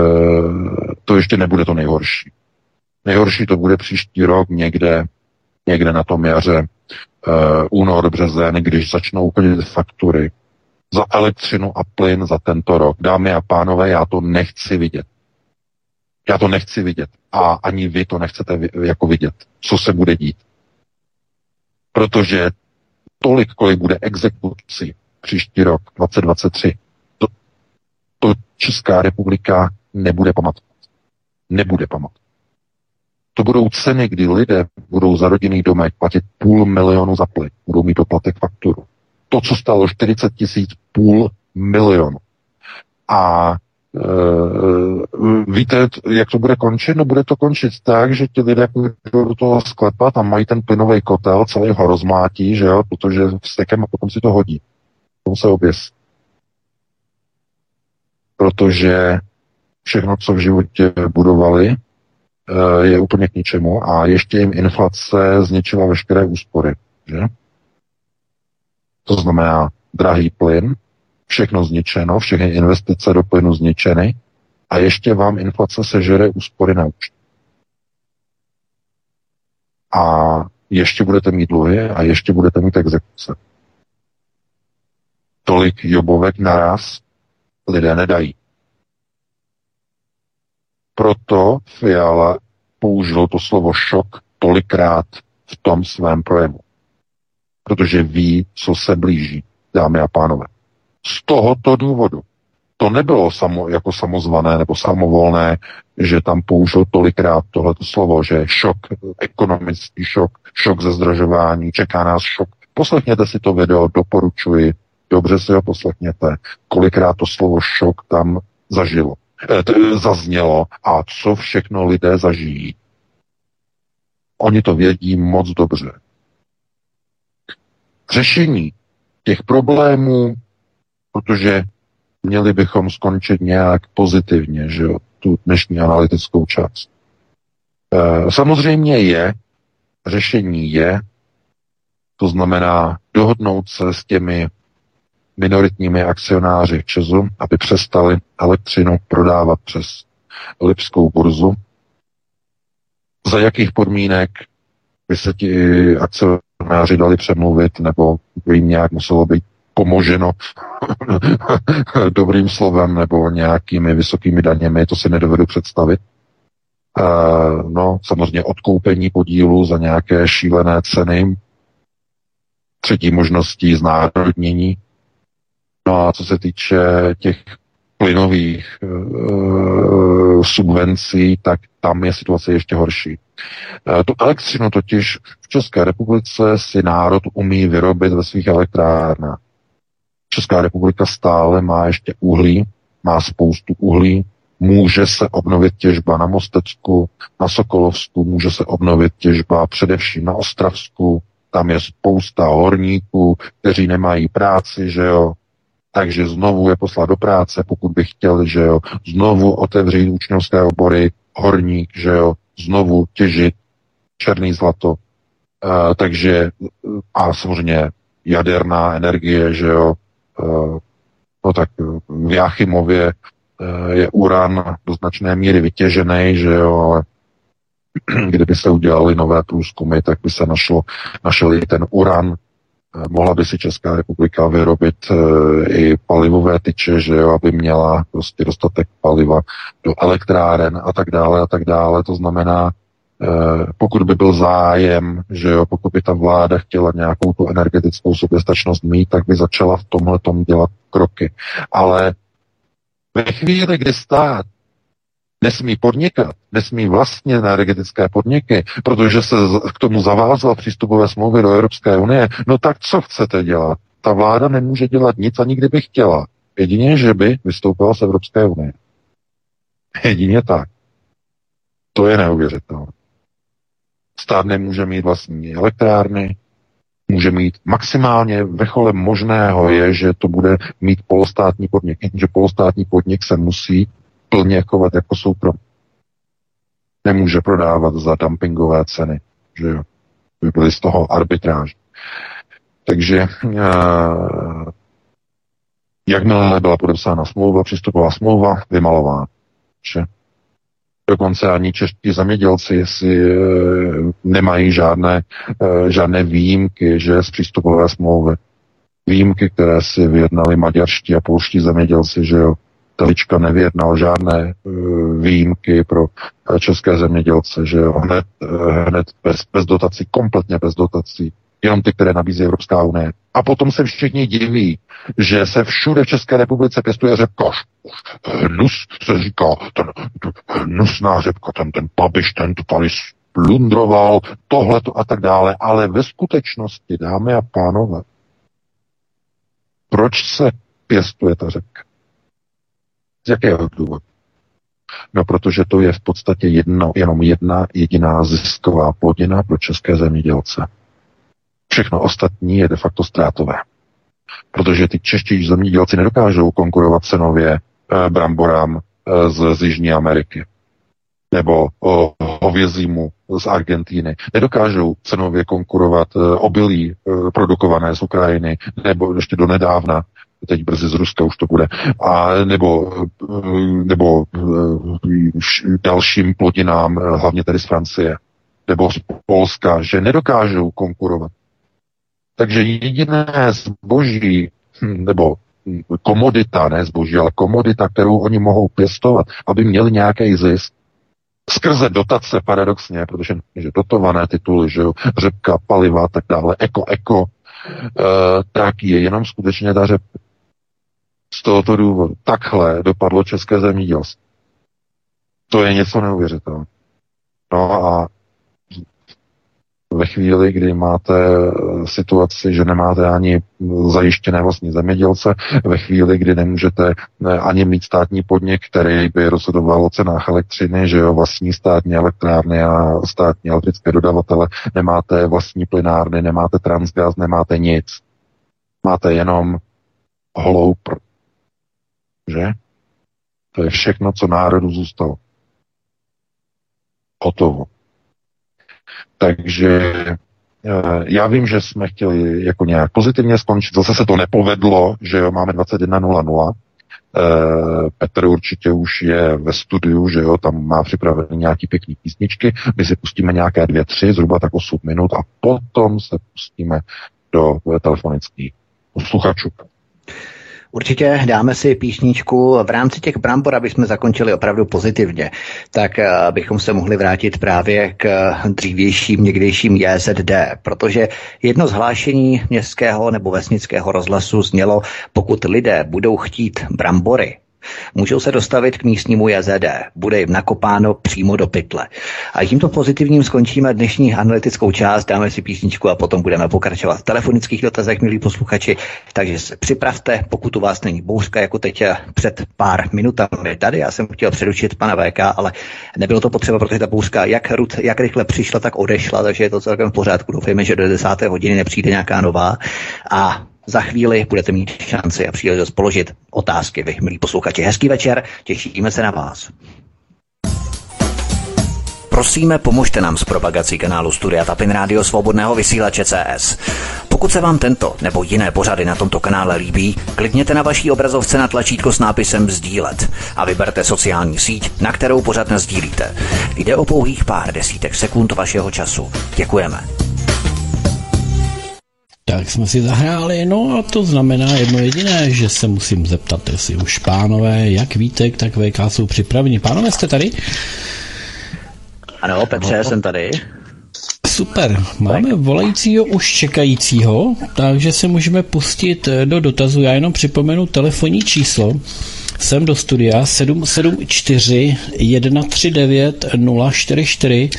to ještě nebude to nejhorší. Nejhorší to bude příští rok někde někde na tom jaře, uh, únor, březen, když začnou chodit faktury za elektřinu a plyn za tento rok. Dámy a pánové, já to nechci vidět. Já to nechci vidět. A ani vy to nechcete jako vidět, co se bude dít. Protože tolik, kolik bude exekucí příští rok, 2023, to, to Česká republika nebude pamatovat. Nebude pamatovat. To budou ceny, kdy lidé budou za rodinný domek platit půl milionu za plyn. Budou mít doplatek fakturu. To, co stalo 40 tisíc, půl milionu. A víte, jak to bude končit? No bude to končit tak, že ti lidé půjdou do toho sklepa, tam mají ten plynový kotel, celý ho rozmátí, že jo, protože vstekem a potom si to hodí. Tomu se oběs. Protože všechno, co v životě budovali, e, je úplně k ničemu a ještě jim inflace zničila veškeré úspory. Že? To znamená drahý plyn, všechno zničeno, všechny investice do plynu zničeny a ještě vám inflace sežere úspory na účtu. A ještě budete mít dluhy a ještě budete mít exekuce. Tolik jobovek naraz lidé nedají. Proto Fiala použil to slovo šok tolikrát v tom svém projevu. Protože ví, co se blíží, dámy a pánové. Z tohoto důvodu. To nebylo samo, jako samozvané nebo samovolné, že tam použil tolikrát tohleto slovo, že šok, ekonomický šok, šok ze zdražování, čeká nás šok. Poslechněte si to video, doporučuji, dobře si ho poslechněte, kolikrát to slovo šok tam zažilo, t- zaznělo a co všechno lidé zažijí. Oni to vědí moc dobře. Řešení těch problémů protože měli bychom skončit nějak pozitivně, že jo, tu dnešní analytickou část. E, samozřejmě je, řešení je, to znamená dohodnout se s těmi minoritními akcionáři v Česu, aby přestali elektřinu prodávat přes Lipskou burzu. Za jakých podmínek by se ti akcionáři dali přemluvit, nebo by jim nějak muselo být pomoženo dobrým slovem nebo nějakými vysokými daněmi, to si nedovedu představit. Uh, no, samozřejmě odkoupení podílu za nějaké šílené ceny, třetí možností znárodnění. No a co se týče těch plynových uh, subvencí, tak tam je situace ještě horší. Uh, tu elektřinu totiž v České republice si národ umí vyrobit ve svých elektrárnách. Česká republika stále má ještě uhlí, má spoustu uhlí, může se obnovit těžba na Mostecku, na Sokolovsku, může se obnovit těžba především na Ostravsku, tam je spousta horníků, kteří nemají práci, že jo, takže znovu je poslat do práce, pokud by chtěli, že jo, znovu otevřít učňovské obory, horník, že jo, znovu těžit černý zlato. Uh, takže a samozřejmě jaderná energie, že jo, Eh, no tak v Jáchymově eh, je uran do značné míry vytěžený, že jo, ale kdyby se udělali nové průzkumy, tak by se našlo, našel i ten uran, eh, mohla by si Česká republika vyrobit i palivové tyče, že jo, aby měla prostě dostatek paliva do elektráren a tak dále a tak dále. To znamená, Eh, pokud by byl zájem, že jo, pokud by ta vláda chtěla nějakou tu energetickou soběstačnost mít, tak by začala v tomhle tom dělat kroky. Ale ve chvíli, kdy stát nesmí podnikat, nesmí vlastně energetické podniky, protože se k tomu zavázal přístupové smlouvy do Evropské unie, no tak co chcete dělat? Ta vláda nemůže dělat nic, ani kdyby chtěla. Jedině, že by vystoupila z Evropské unie. Jedině tak. To je neuvěřitelné. Stát nemůže mít vlastní elektrárny, může mít maximálně vrcholem možného je, že to bude mít polostátní podnik, že polostátní podnik se musí plně chovat jako soukromý. Nemůže prodávat za dumpingové ceny, že jo. By byly z toho arbitráž. Takže uh, jakmile byla podepsána smlouva, přístupová smlouva, vymalována. Že? Dokonce ani čeští zemědělci si e, nemají žádné, e, žádné výjimky, že z přístupové smlouvy. Výjimky, které si vyjednali maďarští a polští zemědělci, že jo, Telička nevyjednal žádné uh, výjimky pro uh, české zemědělce, že jo, hned, uh, hned bez, bez dotací, kompletně bez dotací, jenom ty, které nabízí Evropská unie. A potom se všichni diví, že se všude v České republice pěstuje řepka. Hnus se říká, ten, hnusná řepka, ten, ten pabiš, ten to tady splundroval, tohleto a tak dále. Ale ve skutečnosti, dámy a pánové, proč se pěstuje ta řepka? Z jakého důvodu? No, protože to je v podstatě jedno, jenom jedna jediná zisková plodina pro české zemědělce. Všechno ostatní je de facto ztrátové. Protože ty čeští zemědělci nedokážou konkurovat cenově eh, bramborám eh, z, z Jižní Ameriky nebo hovězímu z Argentíny. Nedokážou cenově konkurovat eh, obilí produkované z Ukrajiny nebo ještě do nedávna teď brzy z Ruska už to bude, a nebo, nebo dalším plodinám, hlavně tedy z Francie, nebo z Polska, že nedokážou konkurovat. Takže jediné zboží, hm, nebo komodita, ne zboží, ale komodita, kterou oni mohou pěstovat, aby měli nějaký zisk, skrze dotace paradoxně, protože že dotované tituly, že jo, řepka, paliva tak dále, eko, eko, e, tak je jenom skutečně ta řepka. Z tohoto důvodu. Takhle dopadlo české zemědělství. To je něco neuvěřitelného. No a ve chvíli, kdy máte eh, situaci, že nemáte ani zajištěné vlastní zemědělce, ve chvíli, kdy nemůžete eh, ani mít státní podnik, který by rozhodoval o cenách elektřiny, že jo, vlastní státní elektrárny a státní elektrické dodavatele, nemáte vlastní plynárny, nemáte transgaz, nemáte nic. Máte jenom holou pr- že? To je všechno, co národu zůstalo. Hotovo. Takže eh, já vím, že jsme chtěli jako nějak pozitivně skončit, zase se to nepovedlo, že jo, máme 21.00. Eh, Petr určitě už je ve studiu, že jo, tam má připravené nějaký pěkný písničky. My si pustíme nějaké dvě, tři, zhruba tak 8 minut a potom se pustíme do telefonických posluchačů. Určitě dáme si písničku v rámci těch brambor, aby jsme zakončili opravdu pozitivně, tak eh, bychom se mohli vrátit právě k dřívějším někdejším JZD, protože jedno zhlášení městského nebo vesnického rozhlasu znělo, pokud lidé budou chtít brambory, Můžou se dostavit k místnímu JZD. Bude jim nakopáno přímo do pytle. A tímto pozitivním skončíme dnešní analytickou část, dáme si písničku a potom budeme pokračovat v telefonických dotazech, milí posluchači. Takže se připravte, pokud u vás není bouřka, jako teď před pár minutami tady. Já jsem chtěl přerušit pana VK, ale nebylo to potřeba, protože ta bouřka jak, rud, jak rychle přišla, tak odešla, takže je to celkem v pořádku. Doufejme, že do 10. hodiny nepřijde nějaká nová. A za chvíli budete mít šanci a příležitost položit otázky. Vy, milí posluchači, hezký večer, těšíme se na vás. Prosíme, pomožte nám s propagací kanálu Studia Tapin Rádio Svobodného vysílače CS. Pokud se vám tento nebo jiné pořady na tomto kanále líbí, klikněte na vaší obrazovce na tlačítko s nápisem Sdílet a vyberte sociální síť, na kterou pořád sdílíte. Jde o pouhých pár desítek sekund vašeho času. Děkujeme. Tak jsme si zahráli, no a to znamená jedno jediné, že se musím zeptat, jestli už pánové, jak Vítek, tak VK jsou připraveni. Pánové, jste tady? Ano, Petře, no. jsem tady. Super, máme volajícího už čekajícího, takže se můžeme pustit do dotazu. Já jenom připomenu telefonní číslo sem do studia 774 139 044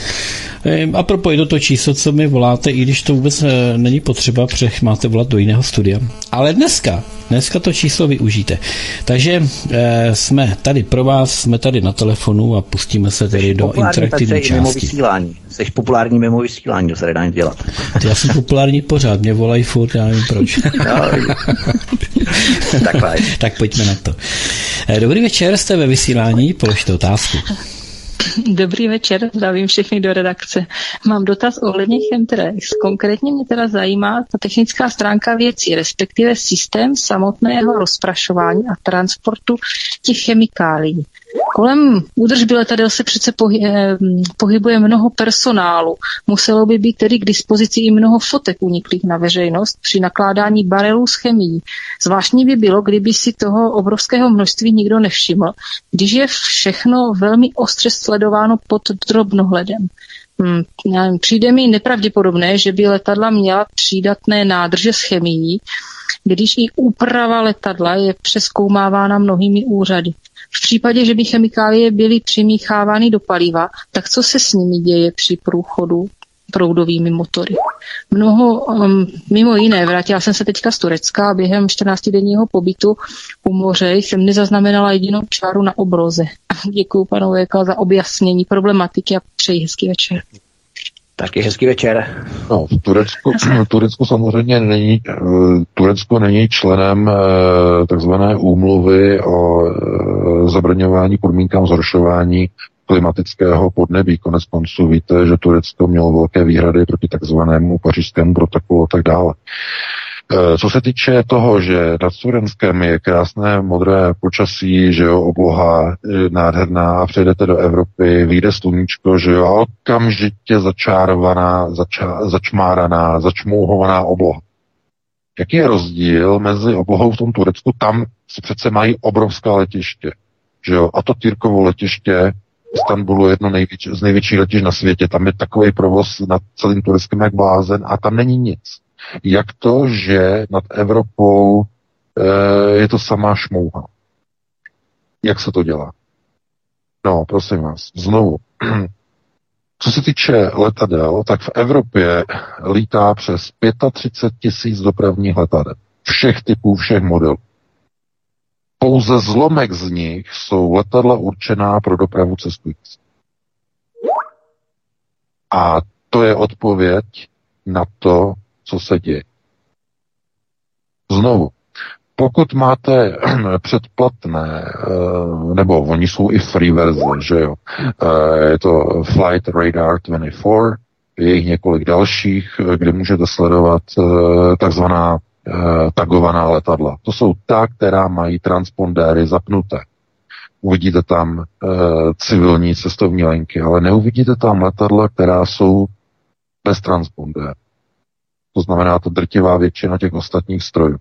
a propos je to číslo, co mi voláte, i když to vůbec eh, není potřeba, protože máte volat do jiného studia. Ale dneska, dneska to číslo využijte. Takže e, jsme tady pro vás, jsme tady na telefonu a pustíme se tedy do interaktivní části. Vysílání. Jsi populární mimo vysílání, to se dá dělat. Ty, já jsem populární pořád, mě volají furt, já nevím proč. tak, tak pojďme na to. Eh, dobrý večer, jste ve vysílání, položte otázku. Dobrý večer, zdravím všechny do redakce. Mám dotaz ohledně Chemtrails. Konkrétně mě teda zajímá ta technická stránka věcí, respektive systém samotného rozprašování a transportu těch chemikálií. Kolem údržby letadel se přece eh, pohybuje mnoho personálu. Muselo by být tedy k dispozici i mnoho fotek uniklých na veřejnost při nakládání barelů s chemií. Zvláštní by bylo, kdyby si toho obrovského množství nikdo nevšiml, když je všechno velmi ostře sledováno pod drobnohledem. Hmm, přijde mi nepravděpodobné, že by letadla měla přídatné nádrže s chemií, když i úprava letadla je přeskoumávána mnohými úřady. V případě, že by chemikálie byly přimíchávány do paliva, tak co se s nimi děje při průchodu proudovými motory. Mnoho, um, mimo jiné, vrátila jsem se teďka z Turecka a během 14-denního pobytu u moře jsem nezaznamenala jedinou čáru na obroze. Děkuji panu Věka za objasnění problematiky a přeji hezký večer. Taky hezký večer. No, v Turecku, Turecku samozřejmě není, eh, Turecko není členem eh, takzvané úmluvy o eh, zabraňování podmínkám zhoršování klimatického podnebí. Konec konců víte, že Turecko mělo velké výhrady proti takzvanému pařížskému protokolu a tak dále. E, co se týče toho, že nad Turenskem je krásné modré počasí, že jo, obloha e, nádherná přejdete do Evropy, vyjde sluníčko, že jo, a okamžitě začárovaná, zača, začmáraná, začmouhovaná obloha. Jaký je rozdíl mezi oblohou v tom Turecku? Tam se přece mají obrovská letiště, že jo, a to Tyrkovo letiště Istanbulu jedno největší, z největších letišť na světě. Tam je takový provoz nad celým Tureckem jak blázen a tam není nic. Jak to, že nad Evropou e, je to samá šmouha? Jak se to dělá? No, prosím vás, znovu. Co se týče letadel, tak v Evropě lítá přes 35 tisíc dopravních letadel. Všech typů, všech modelů. Pouze zlomek z nich jsou letadla určená pro dopravu cestujících. A to je odpověď na to, co se děje. Znovu, pokud máte předplatné, eh, nebo oni jsou i free verze, že jo, eh, je to Flight Radar 24, je jich několik dalších, kde můžete sledovat eh, takzvaná Eh, tagovaná letadla. To jsou ta, která mají transpondéry zapnuté. Uvidíte tam e, civilní cestovní linky, ale neuvidíte tam letadla, která jsou bez transpondéru. To znamená to drtivá většina těch ostatních strojů.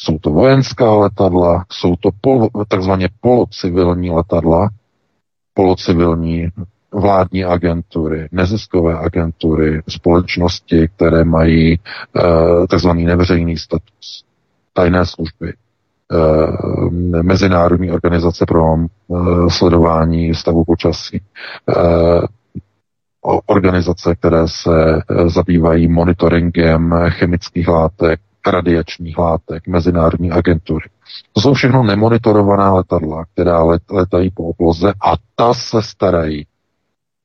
Jsou to vojenská letadla, jsou to polo, takzvaně polocivilní letadla, polocivilní vládní agentury, neziskové agentury, společnosti, které mají e, takzvaný neveřejný status, tajné služby, e, mezinárodní organizace pro e, sledování stavu počasí, organizace, které se zabývají monitoringem chemických látek, radiačních látek, mezinárodní agentury. To jsou všechno nemonitorovaná letadla, která let, letají po obloze a ta se starají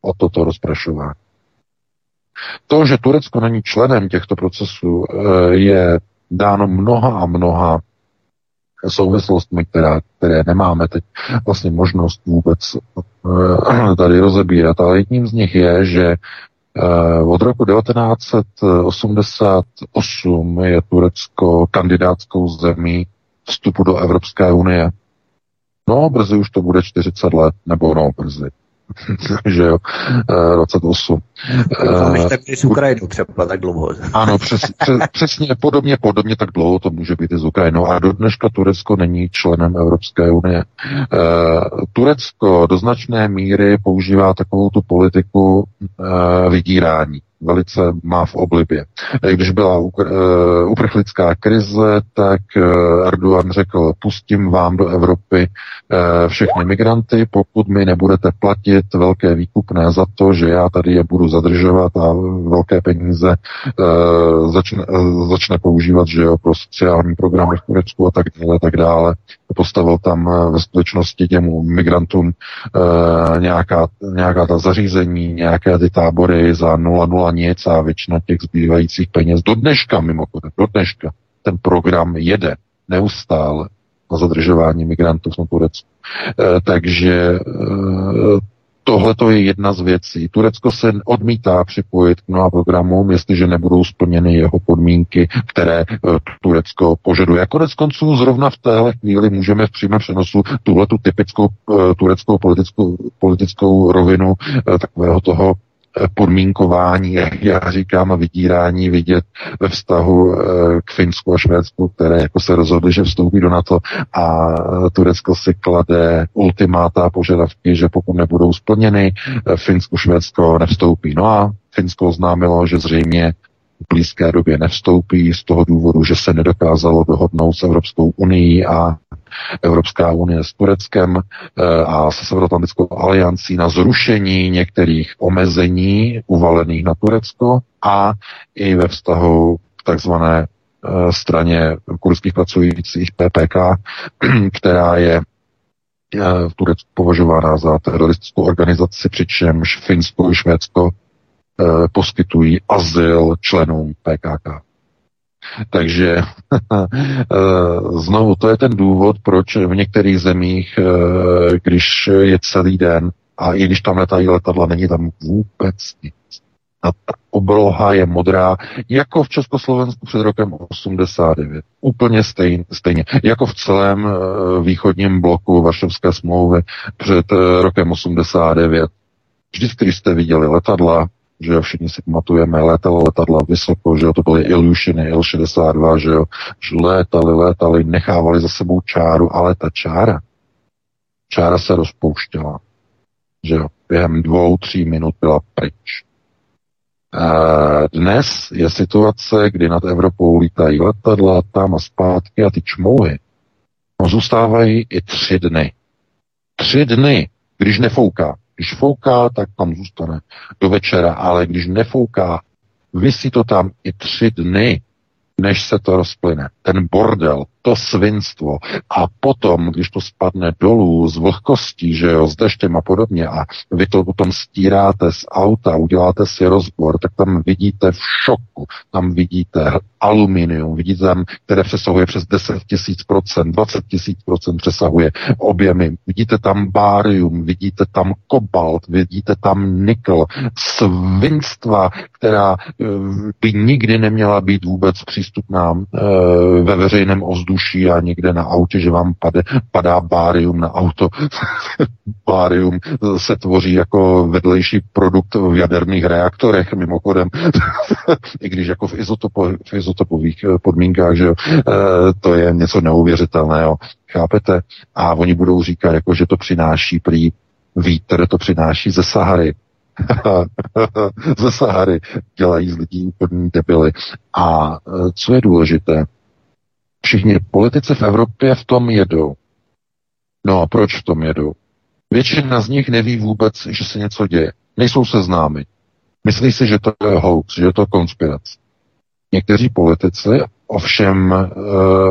o toto rozprašování. To, že Turecko není členem těchto procesů, eh, je dáno mnoha a mnoha souvislostmi, která, které nemáme teď vlastně možnost vůbec eh, tady rozebírat. Ale jedním z nich je, že eh, od roku 1988 je Turecko kandidátskou zemí vstupu do Evropské unie. No, brzy už to bude 40 let, nebo no, brzy, že jo, 28. Doufám, že tak s Ukrajinou třeba tak dlouho. Ano, přes, přes, přesně, podobně, podobně tak dlouho to může být i s Ukrajinou. A do dneška Turecko není členem Evropské unie. Turecko do značné míry používá takovou tu politiku vydírání velice má v oblibě. Když byla eh, uprchlická krize, tak eh, Erdogan řekl, pustím vám do Evropy všechny migranty, pokud mi nebudete platit velké výkupné za to, že já tady je budu zadržovat a velké peníze začne, začne používat že jo, pro sociální programy v Turecku a tak dále, tak dále. Postavil tam ve skutečnosti těm migrantům nějaká, nějaká ta zařízení, nějaké ty tábory za 0,0 nic a většina těch zbývajících peněz do dneška mimochodem, do dneška ten program jede neustále na zadržování migrantů v Turecku. E, takže e, Tohle to je jedna z věcí. Turecko se odmítá připojit k mnoha programům, jestliže nebudou splněny jeho podmínky, které e, Turecko požaduje. A konec konců zrovna v téhle chvíli můžeme v přímém přenosu tuhle tu typickou e, tureckou politickou, politickou rovinu e, takového toho podmínkování, jak já říkám, a vydírání vidět ve vztahu eh, k Finsku a Švédsku, které jako se rozhodly, že vstoupí do NATO a Turecko si klade ultimáta a požadavky, že pokud nebudou splněny, eh, Finsko, Švédsko nevstoupí. No a Finsko oznámilo, že zřejmě blízké době nevstoupí z toho důvodu, že se nedokázalo dohodnout s Evropskou unii a Evropská unie s Tureckem eh, a se Severoatlantickou aliancí na zrušení některých omezení uvalených na Turecko a i ve vztahu k takzvané eh, straně kurských pracujících PPK, která je eh, v Turecku považována za teroristickou organizaci, přičemž Finsko i Švédsko poskytují azyl členům PKK. Takže eh, znovu, to je ten důvod, proč v některých zemích, eh, když je celý den a i když tam letají letadla, není tam vůbec nic. A ta obloha je modrá, jako v Československu před rokem 89. Úplně stejn, stejně. Jako v celém východním bloku Varšavské smlouvy před rokem 89. Vždycky, když jste viděli letadla, že jo, všichni si pamatujeme, létalo letadla vysoko, že jo, to byly Ilyushiny, Il-62, že jo, že létali, létali, nechávali za sebou čáru, ale ta čára, čára se rozpouštěla, že jo, během dvou, tří minut byla pryč. Dnes je situace, kdy nad Evropou lítají letadla tam a zpátky a ty čmouhy no, zůstávají i tři dny. Tři dny, když nefouká. Když fouká, tak tam zůstane do večera, ale když nefouká, vysí to tam i tři dny, než se to rozplyne. Ten bordel, to svinstvo. A potom, když to spadne dolů z vlhkostí, že jo, s deštěm a podobně a vy to potom stíráte z auta, uděláte si rozbor, tak tam vidíte v šoku, tam vidíte aluminium, vidíte tam, které přesahuje přes 10 tisíc procent, 20 tisíc procent přesahuje objemy, vidíte tam bárium, vidíte tam kobalt, vidíte tam nikl, svinstva, která eh, by nikdy neměla být vůbec přístupná eh, ve veřejném ovzduší ovzduší a někde na autě, že vám pade, padá bárium na auto. bárium se tvoří jako vedlejší produkt v jaderných reaktorech, mimochodem, i když jako v, izotopo, v izotopových eh, podmínkách, že eh, to je něco neuvěřitelného, chápete? A oni budou říkat, jako, že to přináší prý vítr, to přináší ze Sahary, ze Sahary dělají z lidí úplný debily. A eh, co je důležité, Všichni politici v Evropě v tom jedou. No a proč v tom jedou? Většina z nich neví vůbec, že se něco děje. Nejsou seznámi. Myslí si, že to je hoax, že je to konspirace. Někteří politici ovšem e,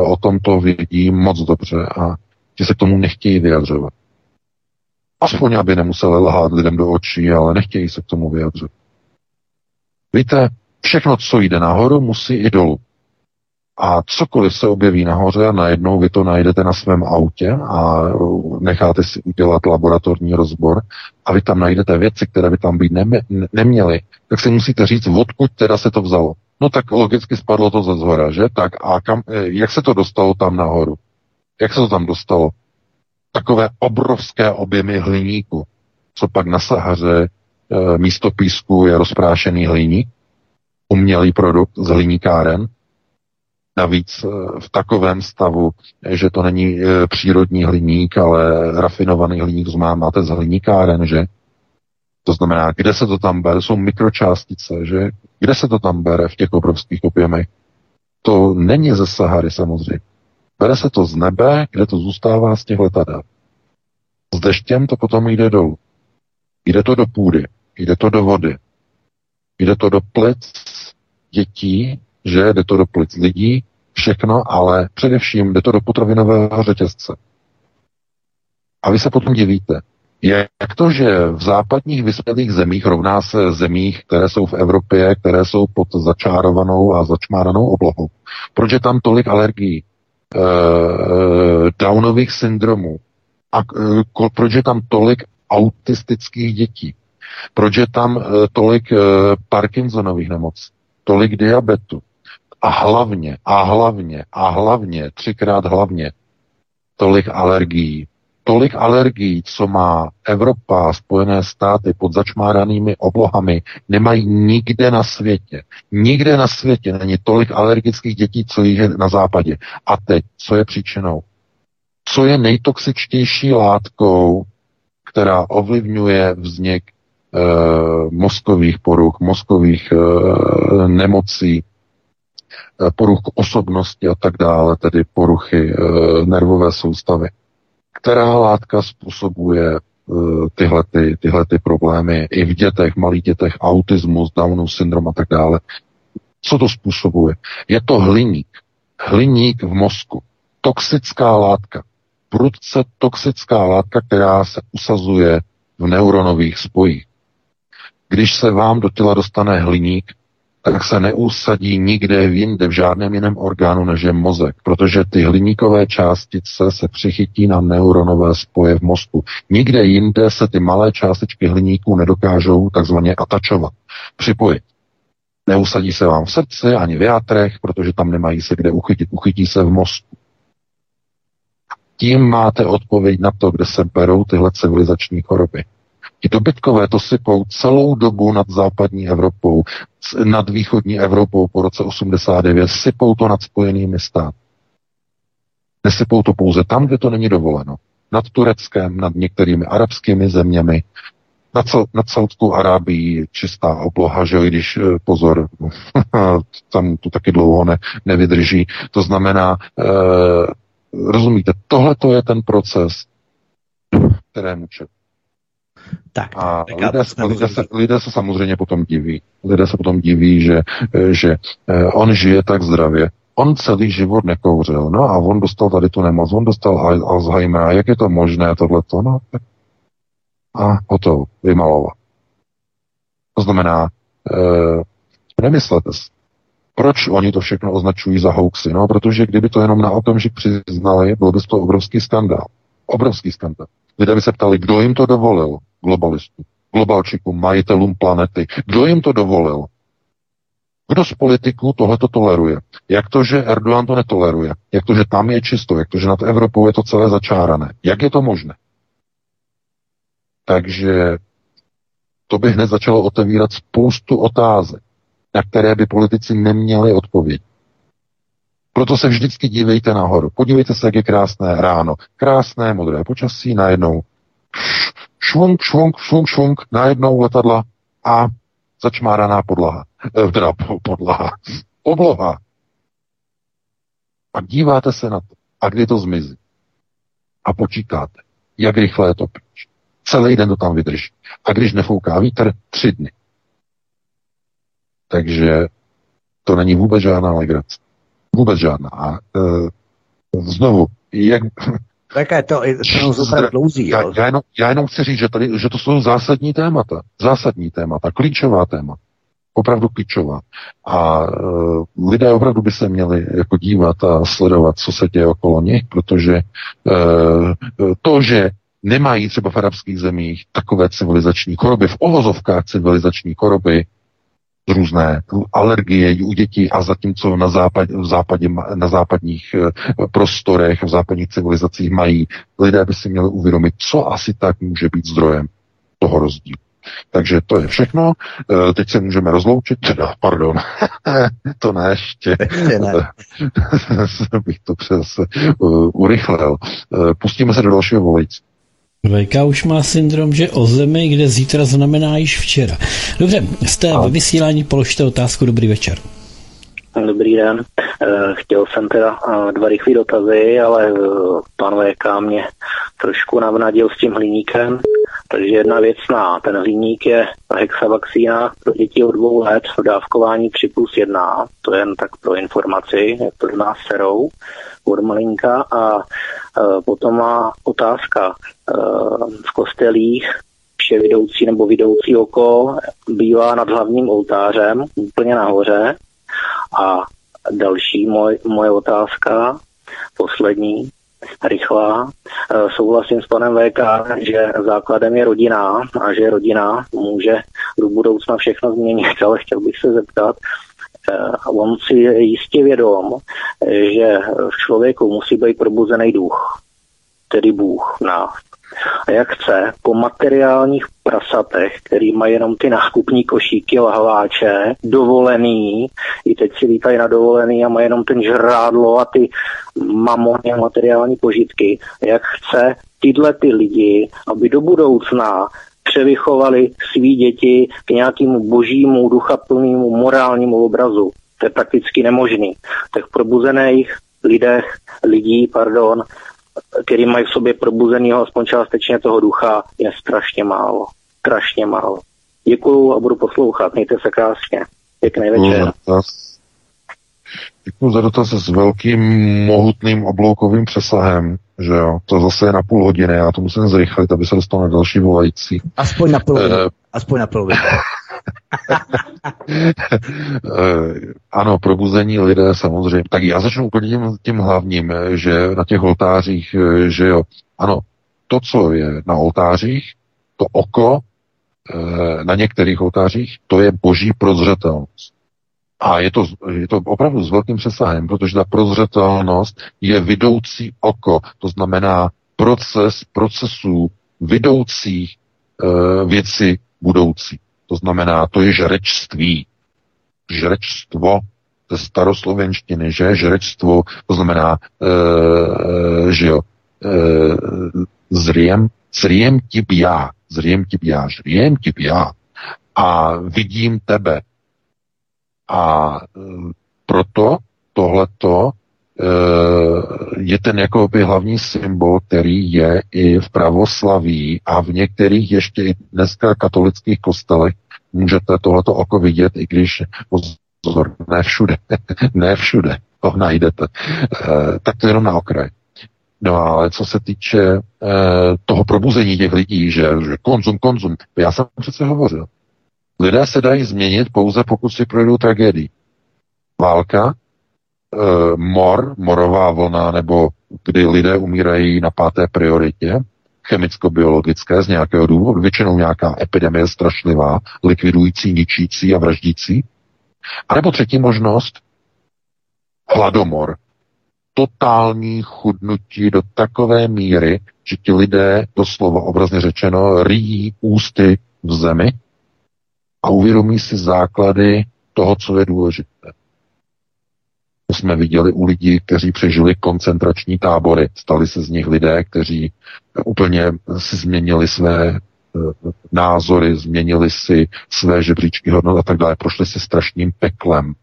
o tomto vědí moc dobře a že se k tomu nechtějí vyjadřovat. Aspoň, aby nemuseli lhát lidem do očí, ale nechtějí se k tomu vyjadřovat. Víte, všechno, co jde nahoru, musí i dolů. A cokoliv se objeví nahoře a najednou vy to najdete na svém autě a necháte si udělat laboratorní rozbor a vy tam najdete věci, které by tam být ne- neměly, tak si musíte říct, odkud teda se to vzalo. No tak logicky spadlo to ze zhora, že? Tak a kam, eh, jak se to dostalo tam nahoru? Jak se to tam dostalo? Takové obrovské objemy hliníku. Co pak na Sahaře e, místo písku je rozprášený hliník, umělý produkt z hliníkáren, Navíc eh, v takovém stavu, že to není eh, přírodní hliník, ale rafinovaný hliník, to znamená, máte z hliníkáren, že? To znamená, kde se to tam bere? Jsou mikročástice, že? Kde se to tam bere v těch obrovských objemech? To není ze Sahary samozřejmě. Bere se to z nebe, kde to zůstává z těch letadel. S deštěm to potom jde dolů. Jde to do půdy, jde to do vody, jde to do plic dětí, že jde to do plic lidí, všechno, ale především jde to do potravinového řetězce. A vy se potom divíte, jak to, že v západních vyspělých zemích rovná se zemích, které jsou v Evropě, které jsou pod začárovanou a začmáranou oblohou. Proč je tam tolik alergií, e, Downových syndromů a e, proč je tam tolik autistických dětí? Proč je tam eh, tolik eh, Parkinsonových nemocí, tolik diabetu? A hlavně, a hlavně, a hlavně, třikrát hlavně, tolik alergií. Tolik alergií, co má Evropa, Spojené státy pod začmáranými oblohami, nemají nikde na světě. Nikde na světě není tolik alergických dětí, co je na západě. A teď, co je příčinou? Co je nejtoxičtější látkou, která ovlivňuje vznik e, mozkových poruch, mozkových e, nemocí, poruch osobnosti a tak dále, tedy poruchy e, nervové soustavy. Která látka způsobuje e, tyhle, ty, tyhle ty problémy i v dětech, malých dětech, autismus, Downův syndrom a tak dále. Co to způsobuje? Je to hliník. Hliník v mozku. Toxická látka prudce toxická látka, která se usazuje v neuronových spojích. Když se vám do těla dostane hliník, tak se neusadí nikde jinde, v žádném jiném orgánu, než je mozek, protože ty hliníkové částice se přichytí na neuronové spoje v mozku. Nikde jinde se ty malé částičky hliníků nedokážou takzvaně atačovat, připojit. Neusadí se vám v srdci ani v játrech, protože tam nemají se kde uchytit. Uchytí se v mozku tím máte odpověď na to, kde se berou tyhle civilizační choroby. Ti dobytkové to sypou celou dobu nad západní Evropou, nad východní Evropou po roce 89, sypou to nad spojenými státy. Nesypou to pouze tam, kde to není dovoleno. Nad Tureckem, nad některými arabskými zeměmi, nad, nad Saudskou Arábií čistá obloha, že jo, i když eh, pozor, tam to taky dlouho ne, nevydrží. To znamená, e, Rozumíte? Tohle to je ten proces, kterému čet. Tak, a lidé, lidé, se, lidé se samozřejmě potom diví. Lidé se potom diví, že, že eh, on žije tak zdravě. On celý život nekouřil, no a on dostal tady tu nemoc, on dostal Alzheimera, jak je to možné, tohleto, no, a hotovo, vymalovat. To znamená, e, nemyslete si, proč oni to všechno označují za hoaxy? No, protože kdyby to jenom na okamžik přiznali, byl by to obrovský skandál. Obrovský skandál. Lidé by se ptali, kdo jim to dovolil, globalistům, globalčikům, majitelům planety. Kdo jim to dovolil? Kdo z politiků tohle to toleruje? Jak to, že Erdogan to netoleruje? Jak to, že tam je čisto? Jak to, že nad Evropou je to celé začárané? Jak je to možné? Takže to by hned začalo otevírat spoustu otázek na které by politici neměli odpověď. Proto se vždycky dívejte nahoru. Podívejte se, jak je krásné ráno. Krásné modré počasí, najednou švunk, švunk, švunk, švunk, najednou letadla a začmáraná podlaha. Eh, teda podlaha. Obloha. A díváte se na to. A kdy to zmizí? A počítáte, jak rychle je to pryč. Celý den to tam vydrží. A když nefouká vítr, tři dny. Takže to není vůbec žádná legrace. Vůbec žádná. A e, znovu, jak... Také to, to super dlouzí. Já, já, jenom, já jenom chci říct, že, tady, že to jsou zásadní témata. Zásadní témata, klíčová témata. Opravdu klíčová. A e, lidé opravdu by se měli jako dívat a sledovat, co se děje okolo nich, protože e, to, že nemají třeba v arabských zemích takové civilizační choroby, v ovozovkách civilizační choroby, různé alergie u dětí a zatímco na, západ, v západě, na západních eh, prostorech, v západních civilizacích mají, lidé by si měli uvědomit, co asi tak může být zdrojem toho rozdílu. Takže to je všechno. Eh, teď se můžeme rozloučit. Teda, pardon. to ne ještě. ještě ne. bych to přes uh, urychlil. Pustíme se do dalšího volající. VK už má syndrom, že o zemi, kde zítra znamená již včera. Dobře, jste ve vysílání, položte otázku, dobrý večer. Dobrý den. Eh, chtěl jsem teda eh, dva rychlé dotazy, ale eh, pan VK mě trošku navnadil s tím hliníkem. Takže jedna věc na ten hliník je hexavakcína pro děti od dvou let v dávkování 3 plus 1. To je jen tak pro informaci, jak to nás serou od malinka. A potom má otázka. V kostelích vše vidoucí nebo vidoucí oko bývá nad hlavním oltářem, úplně nahoře a další moj, moje otázka, poslední, rychlá. souhlasím s panem VK, že základem je rodina a že rodina může do budoucna všechno změnit, ale chtěl bych se zeptat, on si je jistě vědom, že v člověku musí být probuzený duch, tedy Bůh v nás. A jak chce, po materiálních prasatech, který mají jenom ty nákupní košíky, lahváče, dovolený, i teď si lítají na dovolený a mají jenom ten žrádlo a ty mamony a materiální požitky, jak chce tyhle ty lidi, aby do budoucna převychovali svý děti k nějakému božímu, duchaplnému, morálnímu obrazu. To je prakticky nemožný. Tak probuzených lidech, lidí, pardon, který mají v sobě probuzenýho aspoň částečně toho ducha, je strašně málo. Strašně málo. Děkuju a budu poslouchat. Mějte se krásně. Pěkný večer. Děkuji za dotaz s velkým mohutným obloukovým přesahem, že jo, to zase je na půl hodiny, já to musím zrychlit, aby se dostal na další volající. Aspoň na polovinu. Uh, Aspoň na polovinu. ano, probuzení lidé samozřejmě. Tak já začnu úplně tím, tím hlavním, že na těch oltářích, že jo, ano, to, co je na oltářích, to oko eh, na některých oltářích, to je boží prozřetelnost. A je to, je to opravdu s velkým přesahem, protože ta prozřetelnost je vidoucí oko, to znamená proces procesů vidoucích e, věci budoucí. To znamená, to je žrečství. Žrečstvo ze staroslovenštiny, že žrečstvo, to znamená, e, že jo, e, zriem, zriem ti já, zriem ti já, zriem ti já a vidím tebe. A proto tohleto je ten jakoby hlavní symbol, který je i v pravoslaví a v některých ještě i dneska katolických kostelech můžete tohleto oko vidět, i když pozor, ne všude, ne všude to najdete. E, tak to jenom na okraj. No ale co se týče e, toho probuzení těch lidí, že, že konzum, konzum, já jsem přece hovořil. Lidé se dají změnit pouze pokud si projdou tragédii. Válka, e, mor, morová vlna, nebo kdy lidé umírají na páté prioritě, chemicko-biologické z nějakého důvodu, většinou nějaká epidemie strašlivá, likvidující, ničící a vraždící. A nebo třetí možnost, hladomor. Totální chudnutí do takové míry, že ti lidé, doslova obrazně řečeno, rýjí ústy v zemi a uvědomí si základy toho, co je důležité. To jsme viděli u lidí, kteří přežili koncentrační tábory. Stali se z nich lidé, kteří úplně si změnili své eh, názory, změnili si své žebříčky hodnot a tak dále. Prošli si strašným peklem.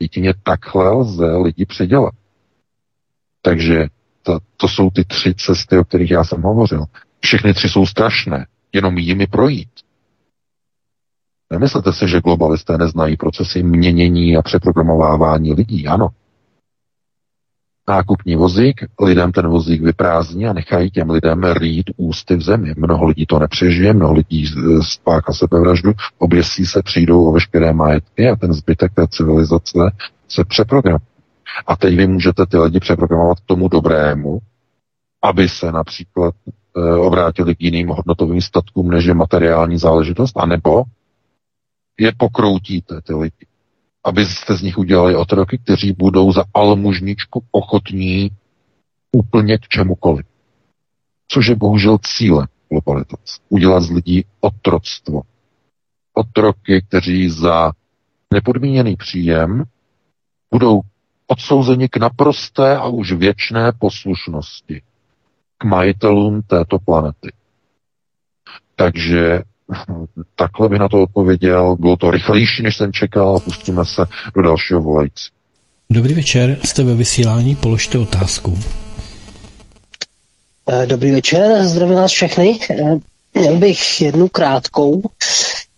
Jedině takhle lze lidi předělat. Takže to, to jsou ty tři cesty, o kterých já jsem hovořil. Všechny tři jsou strašné, jenom jimi projít. Nemyslete si, že globalisté neznají procesy měnění a přeprogramovávání lidí. Ano. Nákupní vozík, lidem ten vozík vyprázdní a nechají těm lidem rýt ústy v zemi. Mnoho lidí to nepřežije, mnoho lidí spáchá sebevraždu, oběsí se, přijdou o veškeré majetky a ten zbytek té civilizace se přeprogramuje. A teď vy můžete ty lidi přeprogramovat k tomu dobrému, aby se například e, obrátili k jiným hodnotovým statkům, než je materiální záležitost, anebo je pokroutíte, ty lidi. Abyste z nich udělali otroky, kteří budou za almužničku ochotní úplně k čemukoliv. Což je bohužel cílem globalizace. Udělat z lidí otroctvo. Otroky, kteří za nepodmíněný příjem budou odsouzeni k naprosté a už věčné poslušnosti k majitelům této planety. Takže takhle by na to odpověděl. Bylo to rychlejší, než jsem čekal a pustíme se do dalšího volající. Dobrý večer, jste ve vysílání, položte otázku. Eh, dobrý večer, zdravím vás všechny. Eh, měl bych jednu krátkou.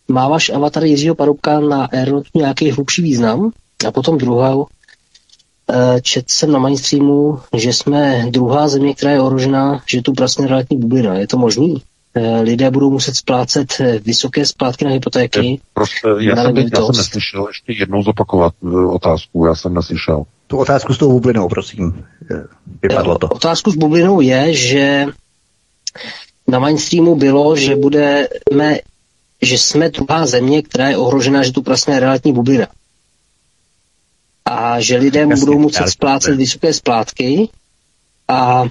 Má váš avatar Jiřího Parubka na Aeronotu nějaký hlubší význam? A potom druhou. Eh, čet jsem na mainstreamu, že jsme druhá země, která je ohrožená, že tu prasne realitní bublina. Je to možný? Eh, lidé budou muset splácet eh, vysoké splátky na hypotéky. Prostě, já, jsem, já jsem neslyšel ještě jednou zopakovat otázku, já jsem neslyšel. Tu otázku s tou bublinou, prosím. Vypadlo to. Otázku s bublinou je, že na mainstreamu bylo, že budeme, že jsme druhá země, která je ohrožená, že tu prasne realitní bublina. A že lidé Jasně, budou muset splácet vysoké splátky a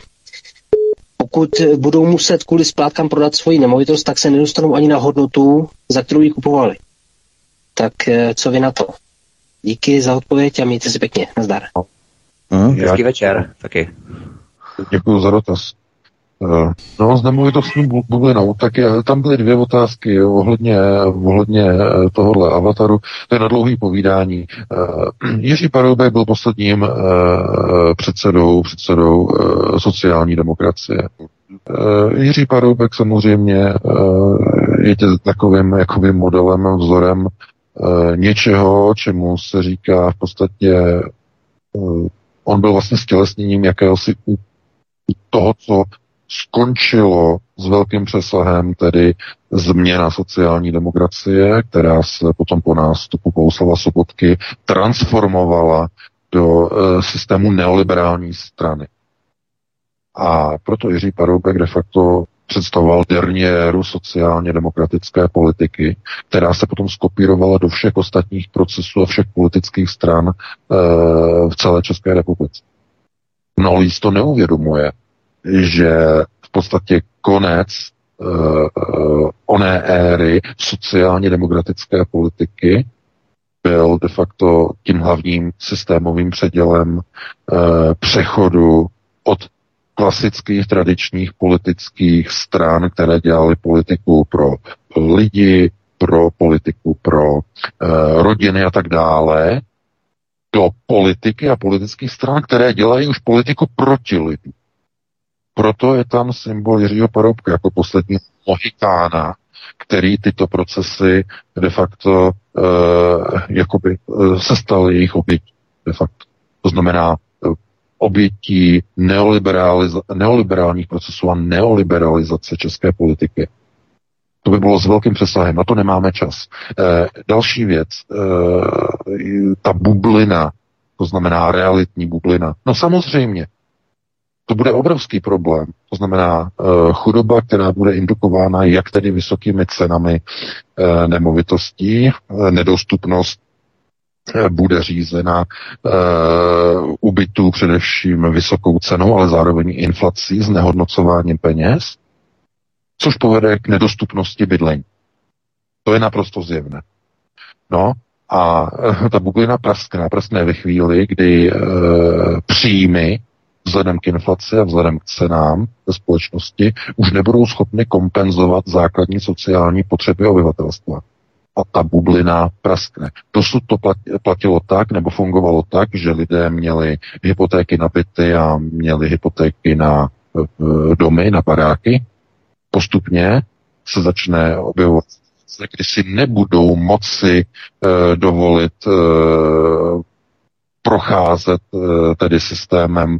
pokud budou muset kvůli splátkám prodat svoji nemovitost, tak se nedostanou ani na hodnotu, za kterou ji kupovali. Tak eh, co vy na to? Díky za odpověď a mějte se pěkně. Nazdar. Hm, hezký večer, taky. Děkuji za dotaz. Eh, No, s nemovitostní bu- bublinou, tak je, tam byly dvě otázky ohledně, ohledně eh, tohohle avataru. To je na dlouhý povídání. Eh, Jiří Paroubek byl posledním předsedou, předsedou sociální demokracie. Jiří Paroubek samozřejmě je takovým jakoby modelem, vzorem eh, něčeho, čemu se říká v podstatě on byl vlastně stělesněním jakéhosi toho, co skončilo s velkým přesahem, tedy změna sociální demokracie, která se potom po nástupu Bouslava Sobotky transformovala do e, systému neoliberální strany. A proto Jiří Paroubek de facto představoval derniéru sociálně demokratické politiky, která se potom skopírovala do všech ostatních procesů a všech politických stran e, v celé České republice. Mnoho lidí to neuvědomuje, že v podstatě konec uh, oné éry sociálně demokratické politiky byl de facto tím hlavním systémovým předělem uh, přechodu od klasických tradičních politických stran, které dělaly politiku pro lidi, pro politiku pro uh, rodiny a tak dále, do politiky a politických stran, které dělají už politiku proti lidu. Proto je tam symbol Jiřího Paroubka jako poslední mohikána, který tyto procesy de facto uh, jakoby uh, se stal jejich obětí. De facto. To znamená uh, obětí neoliberálních procesů a neoliberalizace české politiky. To by bylo s velkým přesahem, na to nemáme čas. E, další věc, e, ta bublina, to znamená realitní bublina. No samozřejmě, to bude obrovský problém. To znamená e, chudoba, která bude indukována jak tedy vysokými cenami e, nemovitostí, e, nedostupnost bude řízena e, u bytů především vysokou cenou, ale zároveň inflací, znehodnocováním peněz, což povede k nedostupnosti bydlení. To je naprosto zjevné. No a ta bublina praskne, praskne ve chvíli, kdy e, příjmy vzhledem k inflaci a vzhledem k cenám ve společnosti už nebudou schopny kompenzovat základní sociální potřeby obyvatelstva. A ta bublina praskne. Dosud to platilo tak, nebo fungovalo tak, že lidé měli hypotéky na byty a měli hypotéky na e, domy, na baráky. Postupně se začne objevovat kdy si nebudou moci e, dovolit e, procházet e, tedy systémem e,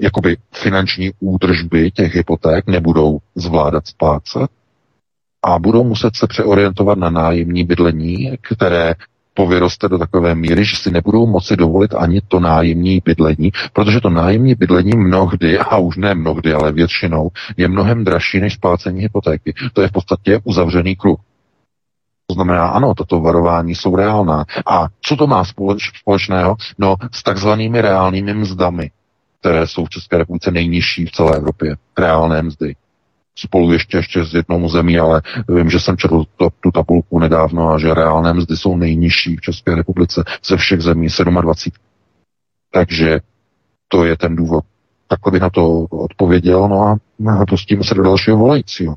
jakoby finanční údržby těch hypoték, nebudou zvládat splácet a budou muset se přeorientovat na nájemní bydlení, které povyroste do takové míry, že si nebudou moci dovolit ani to nájemní bydlení, protože to nájemní bydlení mnohdy, a už ne mnohdy, ale většinou, je mnohem dražší než splácení hypotéky. To je v podstatě uzavřený kruh. To znamená, ano, tato varování jsou reálná. A co to má společ, společného? No, s takzvanými reálnými mzdami, které jsou v České republice nejnižší v celé Evropě. Reálné mzdy spolu ještě, ještě s jednou zemí, ale vím, že jsem četl to, tu tabulku nedávno a že reálné mzdy jsou nejnižší v České republice ze všech zemí 27. Takže to je ten důvod. Takhle bych na to odpověděl, no a pustíme se do dalšího volajícího.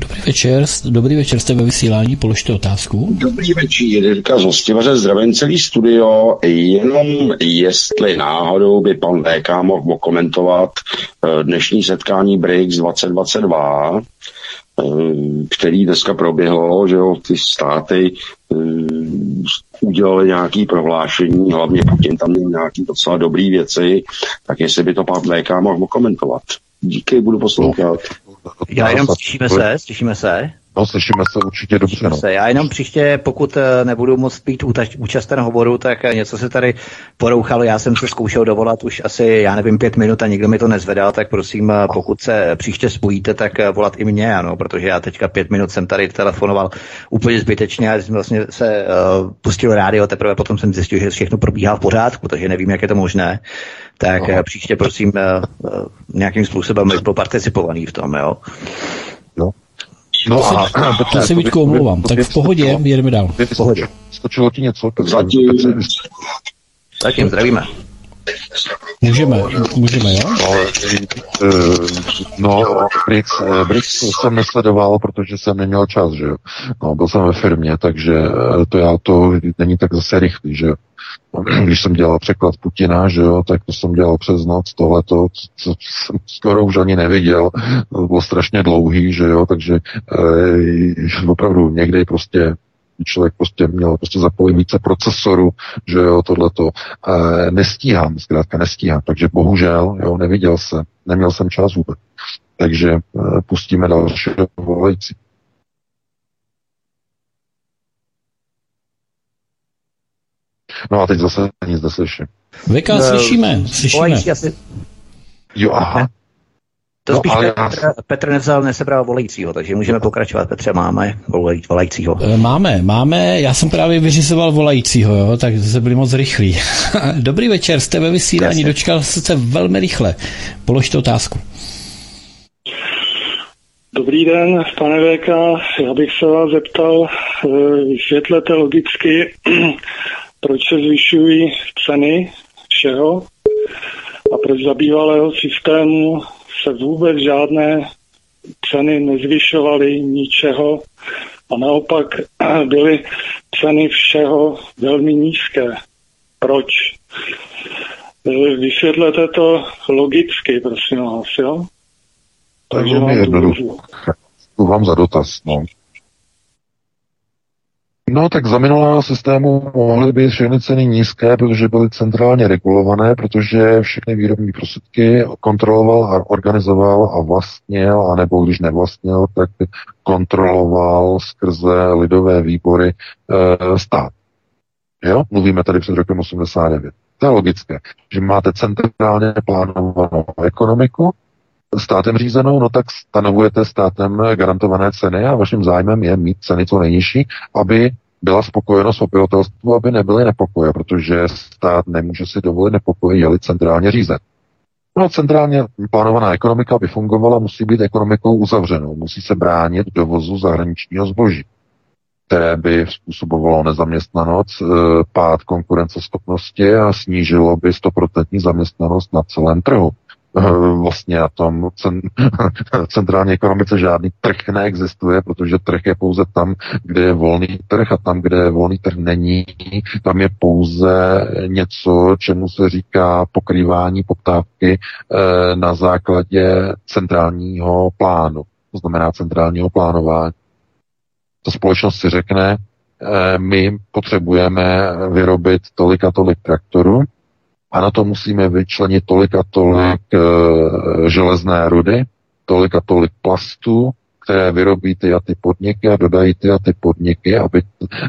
Dobrý večer, dobrý večer, jste ve vysílání, položte otázku. Dobrý večer, Jirka z Hostivaře, zdravím celý studio, jenom jestli náhodou by pan VK mohl okomentovat dnešní setkání BRICS 2022, který dneska proběhlo, že jo, ty státy udělali nějaké prohlášení, hlavně Putin tam měl nějaké docela dobré věci, tak jestli by to pan VK mohl okomentovat. Díky, budu poslouchat. Já jenom slyšíme se, slyšíme se. No, slyšíme se určitě dobře. No. Se. Já jenom příště, pokud eh, nebudu moct být účasten hovoru, tak eh, něco se tady porouchalo. Já jsem se zkoušel dovolat už asi, já nevím, pět minut a nikdo mi to nezvedal, tak prosím, eh, pokud se příště spojíte, tak volat i mě, ano, protože já teďka pět minut jsem tady telefonoval úplně zbytečně a jsem vlastně se uh, pustil rádio, teprve potom jsem zjistil, že všechno probíhá v pořádku, takže nevím, jak je to možné. Tak no. příště prosím uh, uh, nějakým způsobem byl participovaný v tom, jo. No, No to a, a to si Vítku omlouvám. Tak v pohodě, jedeme dál. V pohodě. Skočilo ti něco? Zatím. Zatím zdravíme. Můžeme, můžeme, jo? No, no Brix, Brix jsem nesledoval, protože jsem neměl čas, že jo. No, byl jsem ve firmě, takže to já to není tak zase rychlý, že jo. Když jsem dělal překlad Putina, že jo, tak to jsem dělal přes noc, tohleto, co jsem skoro už ani neviděl, to bylo strašně dlouhý, že jo, takže e, opravdu někdy prostě člověk prostě měl prostě zapojit více procesoru, že jo, tohleto. E, nestíhám, zkrátka nestíhám, takže bohužel, jo, neviděl jsem, neměl jsem čas vůbec. Takže e, pustíme další volající. No a teď zase nic neslyším. VK, no, slyšíme, slyšíme. Asi... Jo, aha. To no, spíš Petr, já... Petr nevzal, nesebral volajícího, takže můžeme pokračovat. Petře, máme volajícího. E, máme, máme. Já jsem právě vyřizoval volajícího, jo, tak se byli moc rychlí. Dobrý večer, jste ve vysílání, Jasně. dočkal jste se velmi rychle. Položte otázku. Dobrý den, pane VK. Já bych se vás zeptal, e, vysvětlete logicky, proč se zvyšují ceny všeho a proč za bývalého systému se vůbec žádné ceny nezvyšovaly ničeho a naopak byly ceny všeho velmi nízké. Proč? Vysvětlete to logicky, prosím vás, jo? Takže vám jednoduché. Vám za dotaz, no. No tak za minulého systému mohly být všechny ceny nízké, protože byly centrálně regulované, protože všechny výrobní prostředky kontroloval a organizoval a vlastnil, anebo když nevlastnil, tak kontroloval skrze lidové výbory e, stát. Jo? Mluvíme tady před rokem 89. To je logické, že máte centrálně plánovanou ekonomiku, státem řízenou, no tak stanovujete státem garantované ceny a vaším zájmem je mít ceny co nejnižší, aby byla spokojenost obyvatelstva, aby nebyly nepokoje, protože stát nemůže si dovolit nepokoje, je centrálně řízen. No, centrálně plánovaná ekonomika, aby fungovala, musí být ekonomikou uzavřenou, musí se bránit dovozu zahraničního zboží, které by způsobovalo nezaměstnanost, e, pád konkurenceschopnosti a snížilo by 100% zaměstnanost na celém trhu. Eh, vlastně na tom centrální ekonomice žádný trh neexistuje, protože trh je pouze tam, kde je volný trh a tam, kde volný trh není, tam je pouze něco, čemu se říká pokrývání poptávky eh, na základě centrálního plánu, to znamená centrálního plánování. Ta společnost si řekne, eh, my potřebujeme vyrobit tolik a tolik traktorů, a na to musíme vyčlenit tolik a tolik e, železné rudy, tolik a tolik plastů, které vyrobí ty a ty podniky a dodají ty a ty podniky, aby,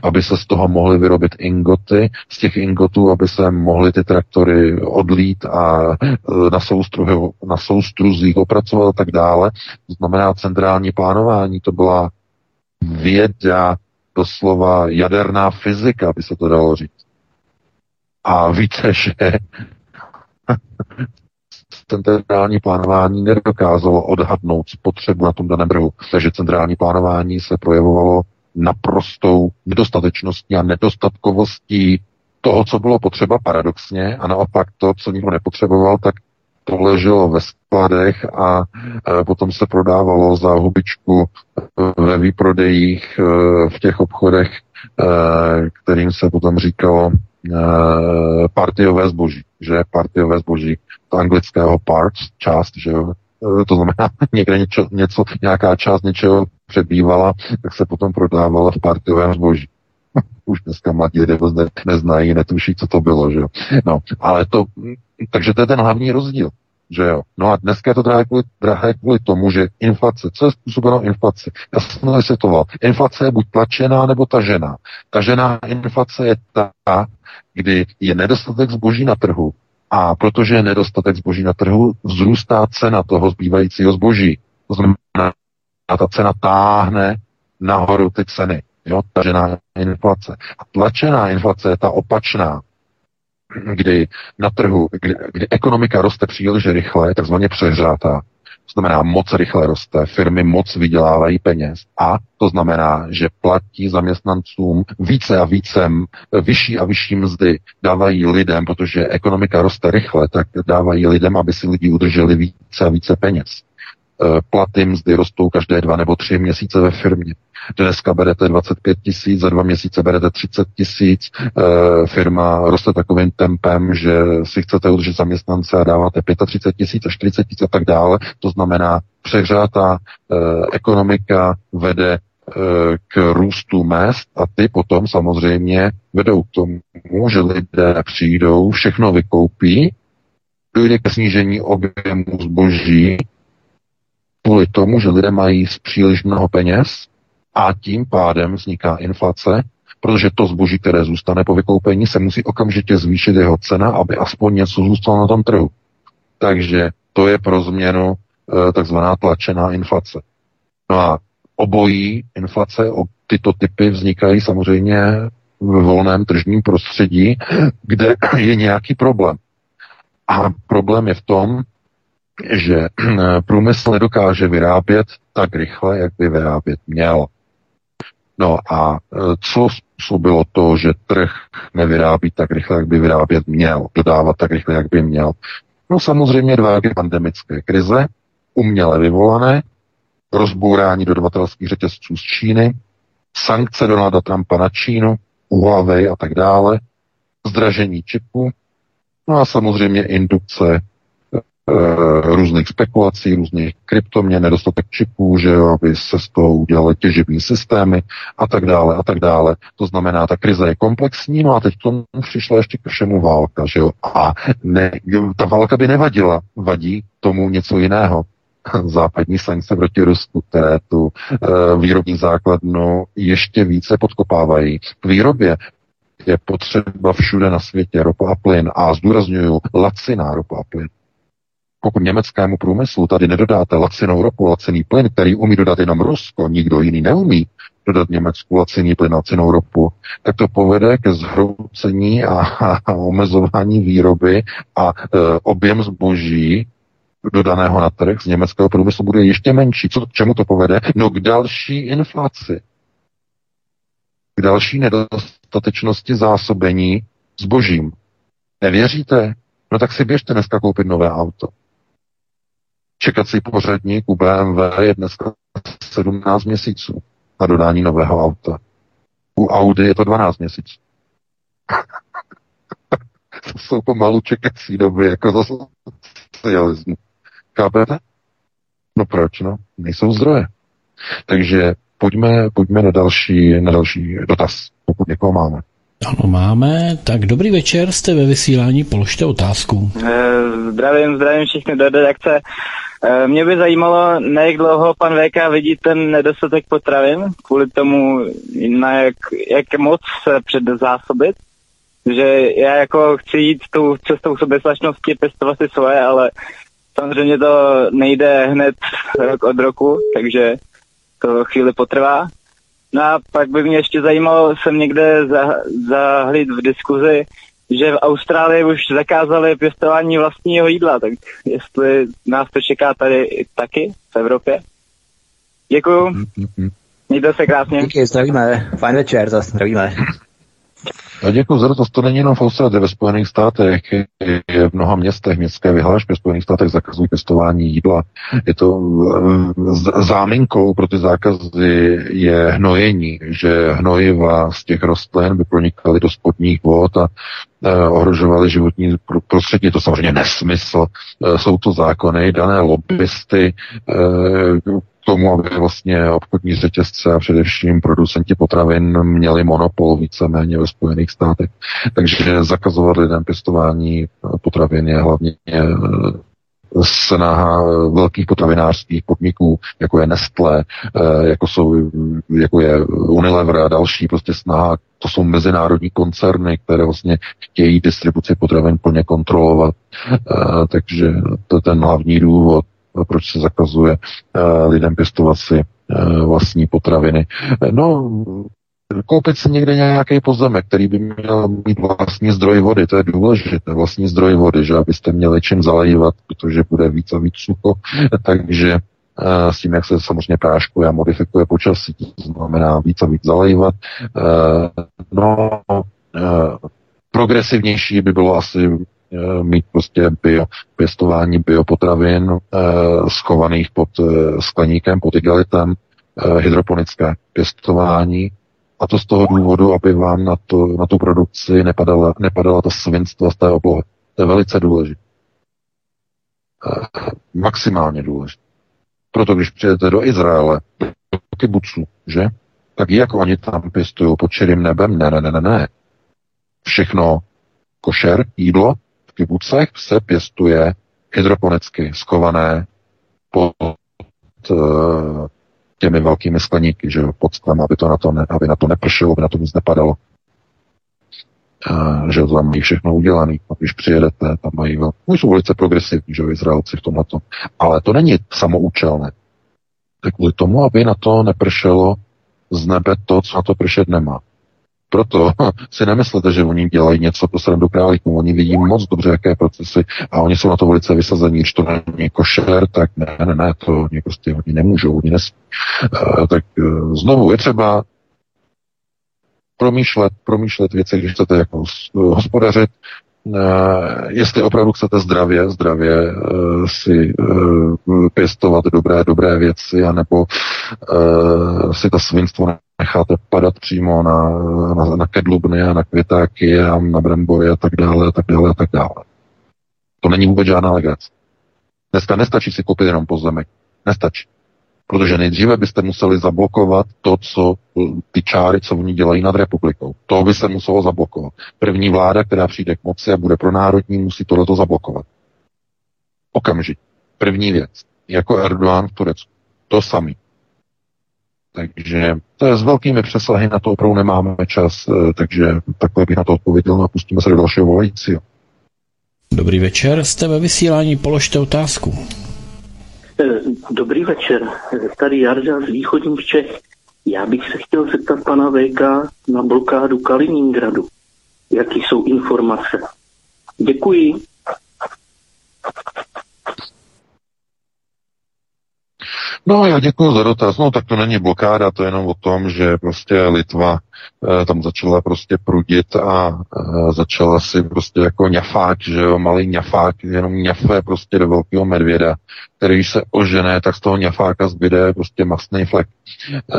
aby se z toho mohly vyrobit ingoty, z těch ingotů, aby se mohly ty traktory odlít a e, na, soustruhu, na soustruzích opracovat a tak dále. To znamená centrální plánování, to byla věda, doslova jaderná fyzika, by se to dalo říct. A víte, že centrální plánování nedokázalo odhadnout spotřebu na tom daném trhu. Takže centrální plánování se projevovalo naprostou nedostatečností a nedostatkovostí toho, co bylo potřeba paradoxně a naopak to, co nikdo nepotřeboval, tak to leželo ve skladech a e, potom se prodávalo za hubičku e, ve výprodejích e, v těch obchodech, kterým se potom říkalo partiové zboží, že partiové zboží, to anglického parts, část, že jo, eh, to znamená, někde něco, něco, nějaká část něčeho přebývala, tak se potom prodávala v partiovém zboží. Už dneska mladí lidé vůbec ne, neznají, netuší, co to bylo, že jo. No, ale to, takže to je ten hlavní rozdíl. Že jo? No a dneska je to drahé kvůli, drahé kvůli tomu, že inflace, co je způsobeno inflaci? Já jsem to vysvětloval. Inflace je buď tlačená nebo tažená. Tažená inflace je ta, kdy je nedostatek zboží na trhu a protože je nedostatek zboží na trhu, vzrůstá cena toho zbývajícího zboží. To znamená, ta cena táhne nahoru ty ceny. Jo, tažená inflace. A tlačená inflace je ta opačná, kdy na trhu, kdy, kdy ekonomika roste příliš rychle, takzvaně přehřátá. To znamená, moc rychle roste, firmy moc vydělávají peněz a to znamená, že platí zaměstnancům více a více, vyšší a vyšší mzdy dávají lidem, protože ekonomika roste rychle, tak dávají lidem, aby si lidi udrželi více a více peněz. Eh, platy mzdy rostou každé dva nebo tři měsíce ve firmě. Dneska berete 25 tisíc, za dva měsíce berete 30 tisíc, e, firma roste takovým tempem, že si chcete udržet zaměstnance a dáváte 35 tisíc a 40 tisíc a tak dále. To znamená, přehřátá e, ekonomika vede k růstu mest a ty potom samozřejmě vedou k tomu, že lidé přijdou, všechno vykoupí, dojde ke snížení objemu zboží, kvůli tomu, že lidé mají příliš mnoho peněz a tím pádem vzniká inflace, protože to zboží, které zůstane po vykoupení, se musí okamžitě zvýšit jeho cena, aby aspoň něco zůstalo na tom trhu. Takže to je pro změnu e, takzvaná tlačená inflace. No a obojí inflace, o tyto typy vznikají samozřejmě v volném tržním prostředí, kde je nějaký problém. A problém je v tom, že průmysl nedokáže vyrábět tak rychle, jak by vyrábět měl. No a e, co způsobilo to, že trh nevyrábí tak rychle, jak by vyrábět měl, dodávat tak rychle, jak by měl? No samozřejmě dva pandemické krize, uměle vyvolané, rozbourání dodavatelských řetězců z Číny, sankce Donalda Trumpa na Čínu, Huawei a tak dále, zdražení čipů, no a samozřejmě indukce Eh, různých spekulací, různých kryptoměn, nedostatek čipů, že jo, aby se z toho udělali těžební systémy a tak dále a tak dále. To znamená, ta krize je komplexní, no a teď tomu přišla ještě ke všemu válka, že jo. A ne, ta válka by nevadila, vadí tomu něco jiného. Západní sankce proti Rusku, které tu e, výrobní základnu ještě více podkopávají. K výrobě je potřeba všude na světě ropa a plyn a zdůraznuju laciná ropa a plyn pokud německému průmyslu tady nedodáte lacinou ropu, laciný plyn, který umí dodat jenom Rusko, nikdo jiný neumí dodat Německu laciný plyn, lacinou ropu, tak to povede ke zhroucení a, a, a omezování výroby a e, objem zboží dodaného na trh z německého průmyslu bude ještě menší. Co, k čemu to povede? No k další inflaci. K další nedostatečnosti zásobení zbožím. Nevěříte? No tak si běžte dneska koupit nové auto. Čekací pořadník u BMW je dneska 17 měsíců na dodání nového auta. U Audi je to 12 měsíců. to jsou pomalu čekací doby, jako za socialismu. Chápete? No proč, no? Nejsou zdroje. Takže pojďme, pojďme na další, na další dotaz, pokud někoho máme. Ano, máme. Tak dobrý večer, jste ve vysílání, položte otázku. Eh, zdravím, zdravím všechny do redakce. Eh, mě by zajímalo, na jak dlouho pan VK vidí ten nedostatek potravin, kvůli tomu, na jak, jak moc se předzásobit. Že já jako chci jít tou cestou soběslačnosti, pěstovat si svoje, ale samozřejmě to nejde hned rok od roku, takže to chvíli potrvá. No a pak by mě ještě zajímalo, jsem někde zahlít v diskuzi, že v Austrálii už zakázali pěstování vlastního jídla, tak jestli nás to čeká tady taky v Evropě. Děkuju. Mm-hmm. Mějte se krásně. Díky, zdravíme. Fajn večer, zase zdravíme. Já děkuji za to. To není jenom v Austrálii, ve Spojených státech, je v mnoha městech, městské vyhlášky v Spojených státech zakazují pěstování jídla. Je to eh, záminkou pro ty zákazy je hnojení, že hnojiva z těch rostlin by pronikaly do spodních vod a eh, ohrožovaly životní prostředí. To samozřejmě nesmysl. Eh, jsou to zákony dané lobbysty, tomu, aby vlastně obchodní řetězce a především producenti potravin měli monopol víceméně ve Spojených státech. Takže zakazovat lidem pěstování potravin je hlavně eh, snaha velkých potravinářských podniků, jako je Nestlé, jako, jsou, jako je Unilever a další, prostě snaha, to jsou mezinárodní koncerny, které vlastně chtějí distribuci potravin plně kontrolovat. Takže to je ten hlavní důvod, proč se zakazuje lidem pěstovat si vlastní potraviny. No, koupit si někde nějaký pozemek, který by měl mít vlastní zdroj vody, to je důležité, vlastní zdroj vody, že abyste měli čím zalejvat, protože bude víc a víc sucho, takže eh, s tím, jak se samozřejmě práškuje a modifikuje počasí, to znamená víc a víc zalejvat. Eh, no, eh, progresivnější by bylo asi mít prostě bio, pěstování biopotravin schovaných pod skleníkem, pod igelitem, hydroponické pěstování, a to z toho důvodu, aby vám na, to, na tu produkci nepadala, nepadala ta svinstva z té oblohy. To je velice důležité. Eh, maximálně důležité. Proto když přijedete do Izraele, do kibucu, že? Tak jak oni tam pěstují pod čirým nebem? Ne, ne, ne, ne, ne. Všechno košer, jídlo kibucech se pěstuje hydroponicky skované pod uh, těmi velkými skleníky, že jo, pod sklem, aby, to na to ne, aby na to nepršelo, aby na to nic nepadalo. A, že tam mají všechno udělané. A když přijedete, tam mají velké, jsou velice progresivní, že Izraelci v tomhle. Ale to není samoučelné. Tak kvůli tomu, aby na to nepršelo z nebe to, co na to pršet nemá. Proto si nemyslete, že oni dělají něco pro srandu králíků. Oni vidí moc dobře, jaké procesy a oni jsou na to velice vysazení. Když to není košer, tak ne, ne, ne, to oni prostě oni nemůžou, oni nesmí. Uh, tak uh, znovu je třeba promýšlet, promýšlet věci, když chcete jako hospodařit, Eh, jestli opravdu chcete zdravě, zdravě si pěstovat dobré, dobré věci, anebo si to svinstvo necháte padat přímo na, na, na kedlubny a na květáky a na brambory a tak dále, a tak dále, a tak dále. To není vůbec žádná legrace. Dneska nestačí si koupit jenom pozemek. Nestačí. Protože nejdříve byste museli zablokovat to, co ty čáry, co oni dělají nad republikou. To by se muselo zablokovat. První vláda, která přijde k moci a bude pro národní, musí tohleto zablokovat. Okamžitě. První věc. Jako Erdogan v Turecku. To samý. Takže to je s velkými přesahy, na to opravdu nemáme čas, eh, takže takhle bych na to odpověděl a pustíme se do dalšího volajícího. Dobrý večer, jste ve vysílání, položte otázku. Eh, dobrý večer, tady Jarda z východních Čech. Já bych se chtěl zeptat pana VK na blokádu Kaliningradu. Jaký jsou informace? Děkuji. No, já děkuji za dotaz. No, tak to není blokáda, to je jenom o tom, že prostě Litva e, tam začala prostě prudit a e, začala si prostě jako ňafák, že jo, malý ňafák, jenom ňafe prostě do velkého medvěda, který se ožené, tak z toho ňafáka zbyde prostě masný flek. E,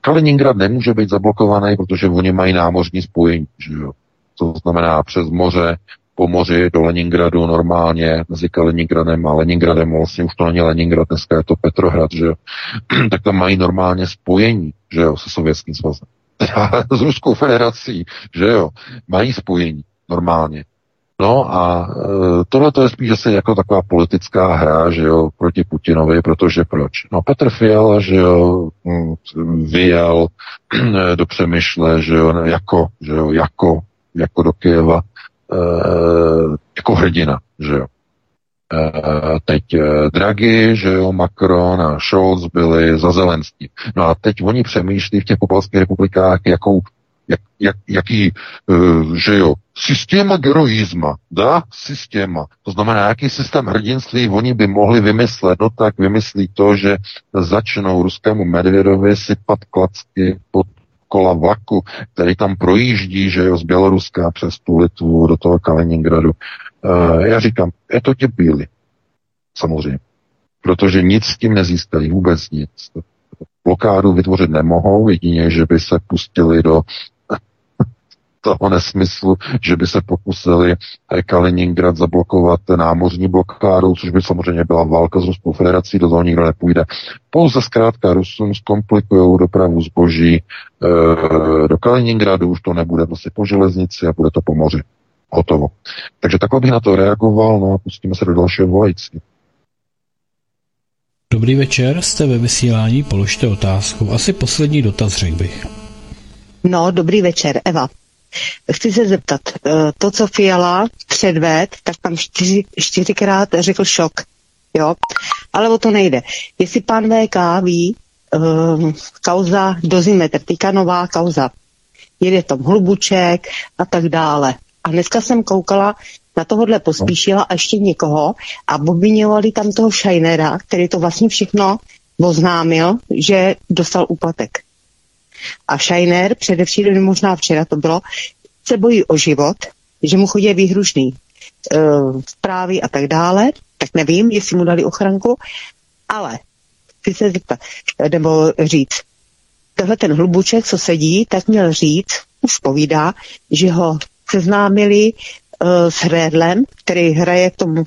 Kaliningrad nemůže být zablokovaný, protože oni mají námořní spojení, že jo. To znamená přes moře, po moři do Leningradu normálně mezi Kaliningradem a Leningradem, vlastně už to není Leningrad, dneska je to Petrohrad, že jo, tak tam mají normálně spojení, že jo, se Sovětským svazem. S Ruskou federací, že jo, mají spojení normálně. No a e, tohle to je spíš zase jako taková politická hra, že jo, proti Putinovi, protože proč? No Petr Fiala, že jo, hm, vyjel do Přemýšle, že jo, jako, že jo, jako, jako do Kyjeva jako hrdina, že jo. Uh, teď uh, Draghi, že jo, Macron a Scholz byli za Zelenský. No a teď oni přemýšlí v těch popalských republikách, jakou, jak, jak, jaký, že jo, systéma heroizma, dá, systéma. To znamená, jaký systém hrdinství oni by mohli vymyslet, no tak vymyslí to, že začnou ruskému Medvědovi sypat klacky pod kola vlaku, který tam projíždí, že jo, z Běloruska přes tu Litvu do toho Kaliningradu. Uh, já říkám, je to bíli. Samozřejmě. Protože nic s tím nezískali, vůbec nic. Blokádu vytvořit nemohou, jedině, že by se pustili do toho nesmyslu, že by se pokusili Kaliningrad zablokovat námořní blokádou, což by samozřejmě byla válka s Ruskou federací, do toho nikdo nepůjde. Pouze zkrátka Rusům zkomplikují dopravu zboží e, do Kaliningradu, už to nebude vlastně po železnici a bude to po moři. Hotovo. Takže takhle bych na to reagoval, no a pustíme se do dalšího volající. Dobrý večer, jste ve vysílání, položte otázku. Asi poslední dotaz, řekl bych. No, dobrý večer, Eva. Chci se zeptat, eh, to, co Fiala předved, tak tam čtyři, čtyřikrát řekl šok, jo, ale o to nejde. Jestli pan VK ví, uh, kauza dozimetr, teďka nová kauza, jede tam hlubuček a tak dále. A dneska jsem koukala na tohohle pospíšila a ještě někoho a obvinovali tam toho Šajnera, který to vlastně všechno oznámil, že dostal úplatek. A Šajner, především možná včera to bylo, se bojí o život, že mu chodí výhrušný uh, zprávy a tak dále, tak nevím, jestli mu dali ochranku, ale chci se zeptat, nebo říct, tohle ten hlubuček, co sedí, tak měl říct, už povídá, že ho seznámili uh, s Redlem, který hraje v tom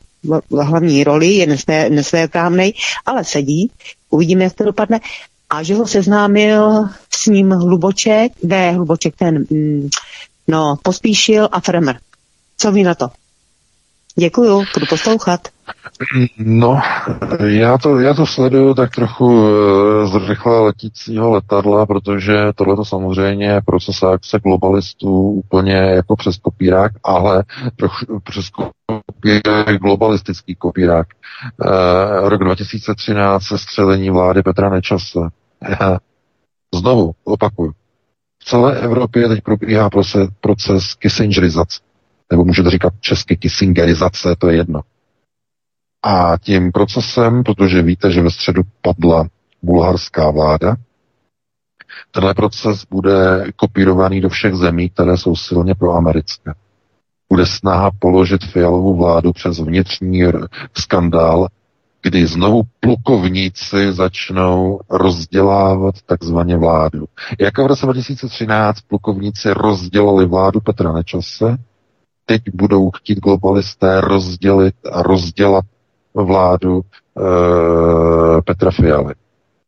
hlavní roli, je nesvé, nesvéprávnej, ale sedí, uvidíme, jak to dopadne, a že ho seznámil s ním Hluboček, ne Hluboček, ten, mm, no, Pospíšil a Fremer. Co ví na to? Děkuju, budu poslouchat. No, já to, já to sleduju tak trochu eh, z rychle letícího letadla, protože tohle to samozřejmě je proces akce globalistů úplně jako přes kopírák, ale trochu přes kopírák, globalistický kopírák. Eh, rok 2013 se střelení vlády Petra Nečase. Znovu, opakuju. V celé Evropě teď probíhá proces, proces Kissingerizace. Nebo můžete říkat česky Kissingerizace, to je jedno a tím procesem, protože víte, že ve středu padla bulharská vláda, tenhle proces bude kopírovaný do všech zemí, které jsou silně proamerické. Bude snaha položit fialovou vládu přes vnitřní skandál, kdy znovu plukovníci začnou rozdělávat takzvaně vládu. Jako v roce 2013 plukovníci rozdělali vládu Petra Nečase, teď budou chtít globalisté rozdělit a rozdělat vládu e, Petra Fialy.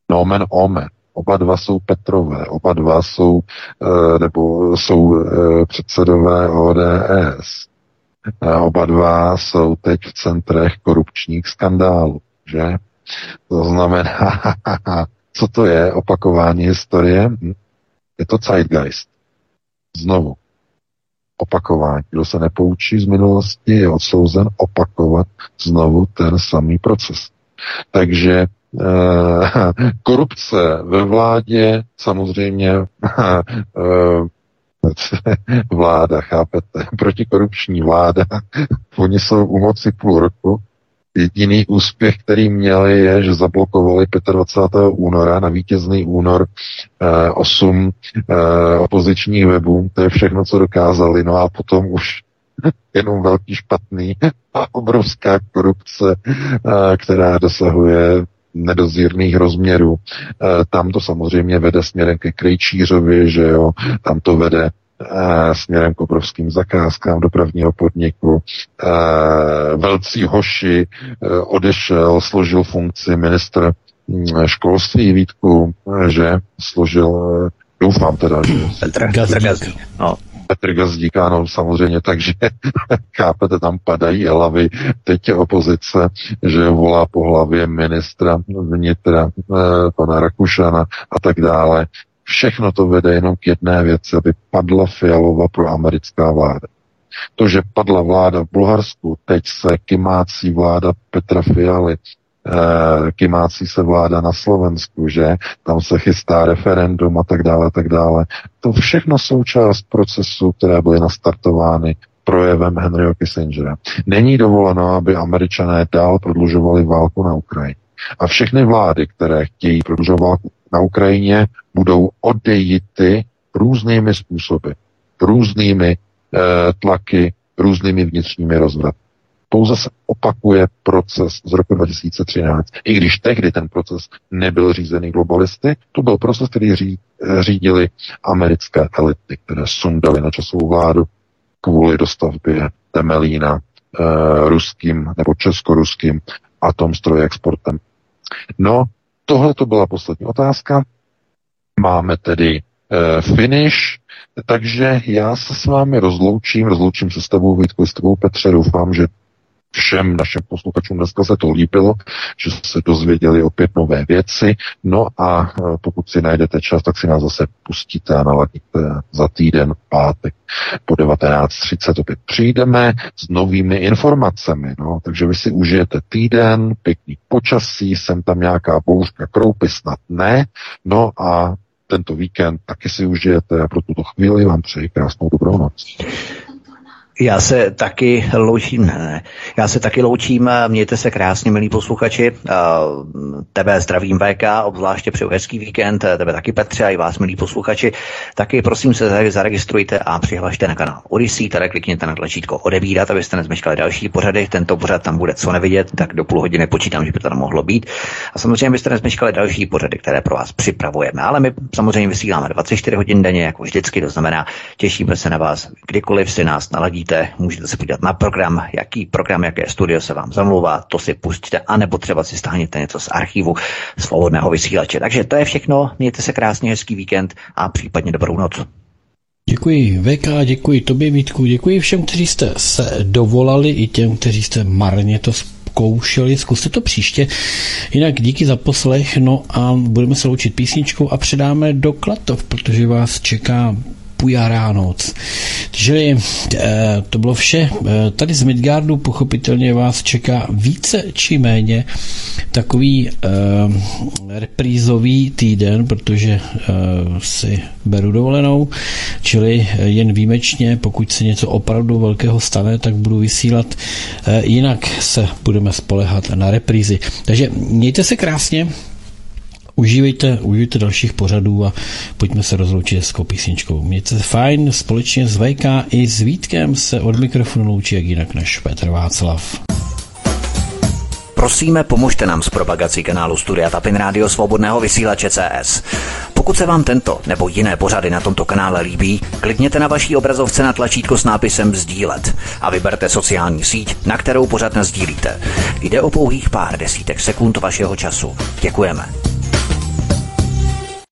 Nomen omen. Oba dva jsou Petrové, oba dva jsou, e, nebo jsou e, předsedové ODS. A oba dva jsou teď v centrech korupčních skandálů, že? To znamená, co to je opakování historie? Hm? Je to zeitgeist. Znovu opakování. Kdo se nepoučí z minulosti, je odsouzen opakovat znovu ten samý proces. Takže e, korupce ve vládě samozřejmě e, vláda, chápete, protikorupční vláda, oni jsou u moci půl roku, Jediný úspěch, který měli, je, že zablokovali 25. února na vítězný únor eh, 8 eh, opozičních webů. To je všechno, co dokázali. No a potom už jenom velký špatný a obrovská korupce, eh, která dosahuje nedozírných rozměrů. Eh, tam to samozřejmě vede směrem ke Krejčířovi, že jo, tam to vede směrem k obrovským zakázkám dopravního podniku. Velcí hoši e, odešel, složil funkci ministr školství Vítku, že složil, e, doufám teda, že... Petr, Petr Gazdík. No. Petr Gazdík, ano, samozřejmě, takže chápete, tam padají hlavy teď je opozice, že volá po hlavě ministra vnitra, e, pana Rakušana a tak dále. Všechno to vede jenom k jedné věci, aby padla Fialova pro americká vláda. To, že padla vláda v Bulharsku, teď se kymácí vláda Petra Fialy, eh, kymácí se vláda na Slovensku, že tam se chystá referendum a tak dále, tak dále. To všechno součást procesu, které byly nastartovány projevem Henryho Kissingera. Není dovoleno, aby američané dál prodlužovali válku na Ukrajině. A všechny vlády, které chtějí prodlužovat válku na Ukrajině, budou odejity různými způsoby, různými e, tlaky, různými vnitřními rozvraty. Pouze se opakuje proces z roku 2013. I když tehdy ten proces nebyl řízený globalisty, to byl proces, který ří, eh, řídili americké elity, které sundaly na časovou vládu kvůli dostavbě Temelína e, ruským nebo česko-ruským atomstroje exportem. No, tohle to byla poslední otázka. Máme tedy finish, takže já se s vámi rozloučím, rozloučím se s tebou, Vítku, s tebou, Petře, doufám, že všem našim posluchačům dneska se to líbilo, že se dozvěděli opět nové věci. No a e, pokud si najdete čas, tak si nás zase pustíte a naladíte za týden, pátek po 19.30 opět přijdeme s novými informacemi. No. Takže vy si užijete týden, pěkný počasí, jsem tam nějaká bouřka, kroupy snad ne. No a tento víkend taky si užijete a pro tuto chvíli vám přeji krásnou dobrou noc. Já se taky loučím, ne, já se taky loučím, mějte se krásně, milí posluchači, tebe zdravím VK, obzvláště přeju hezký víkend, tebe taky Petře a i vás, milí posluchači, taky prosím se zaregistrujte a přihlašte na kanál Odyssey, tady klikněte na tlačítko odebírat, abyste nezmeškali další pořady, tento pořad tam bude co nevidět, tak do půl hodiny počítám, že by to tam mohlo být. A samozřejmě byste nezmeškali další pořady, které pro vás připravujeme, ale my samozřejmě vysíláme 24 hodin denně, jako vždycky, to znamená, těšíme se na vás, kdykoliv si nás naladíte nevíte, můžete se podívat na program, jaký program, jaké studio se vám zamlouvá, to si pustíte, anebo třeba si stáhněte něco z archivu svobodného vysílače. Takže to je všechno, mějte se krásně, hezký víkend a případně dobrou noc. Děkuji VK, děkuji tobě Vítku, děkuji všem, kteří jste se dovolali, i těm, kteří jste marně to zkoušeli, zkuste to příště. Jinak díky za poslech, no a budeme se loučit písničkou a předáme do Klatov, protože vás čeká Pujará noc. Čili eh, to bylo vše. Eh, tady z Midgardu pochopitelně vás čeká více či méně takový eh, reprízový týden, protože si beru dovolenou, čili jen výjimečně, pokud se něco opravdu velkého stane, tak budu vysílat. Jinak se budeme spolehat na reprízy. Takže mějte se krásně, užívejte, užívejte dalších pořadů a pojďme se rozloučit s písničkou. Mějte se fajn, společně s VK i s Vítkem se od mikrofonu loučí jak jinak než Petr Václav. Prosíme, pomožte nám s propagací kanálu Studia Tapin Radio Svobodného vysílače CS. Pokud se vám tento nebo jiné pořady na tomto kanále líbí, klikněte na vaší obrazovce na tlačítko s nápisem Sdílet a vyberte sociální síť, na kterou pořad sdílíte. Jde o pouhých pár desítek sekund vašeho času. Děkujeme.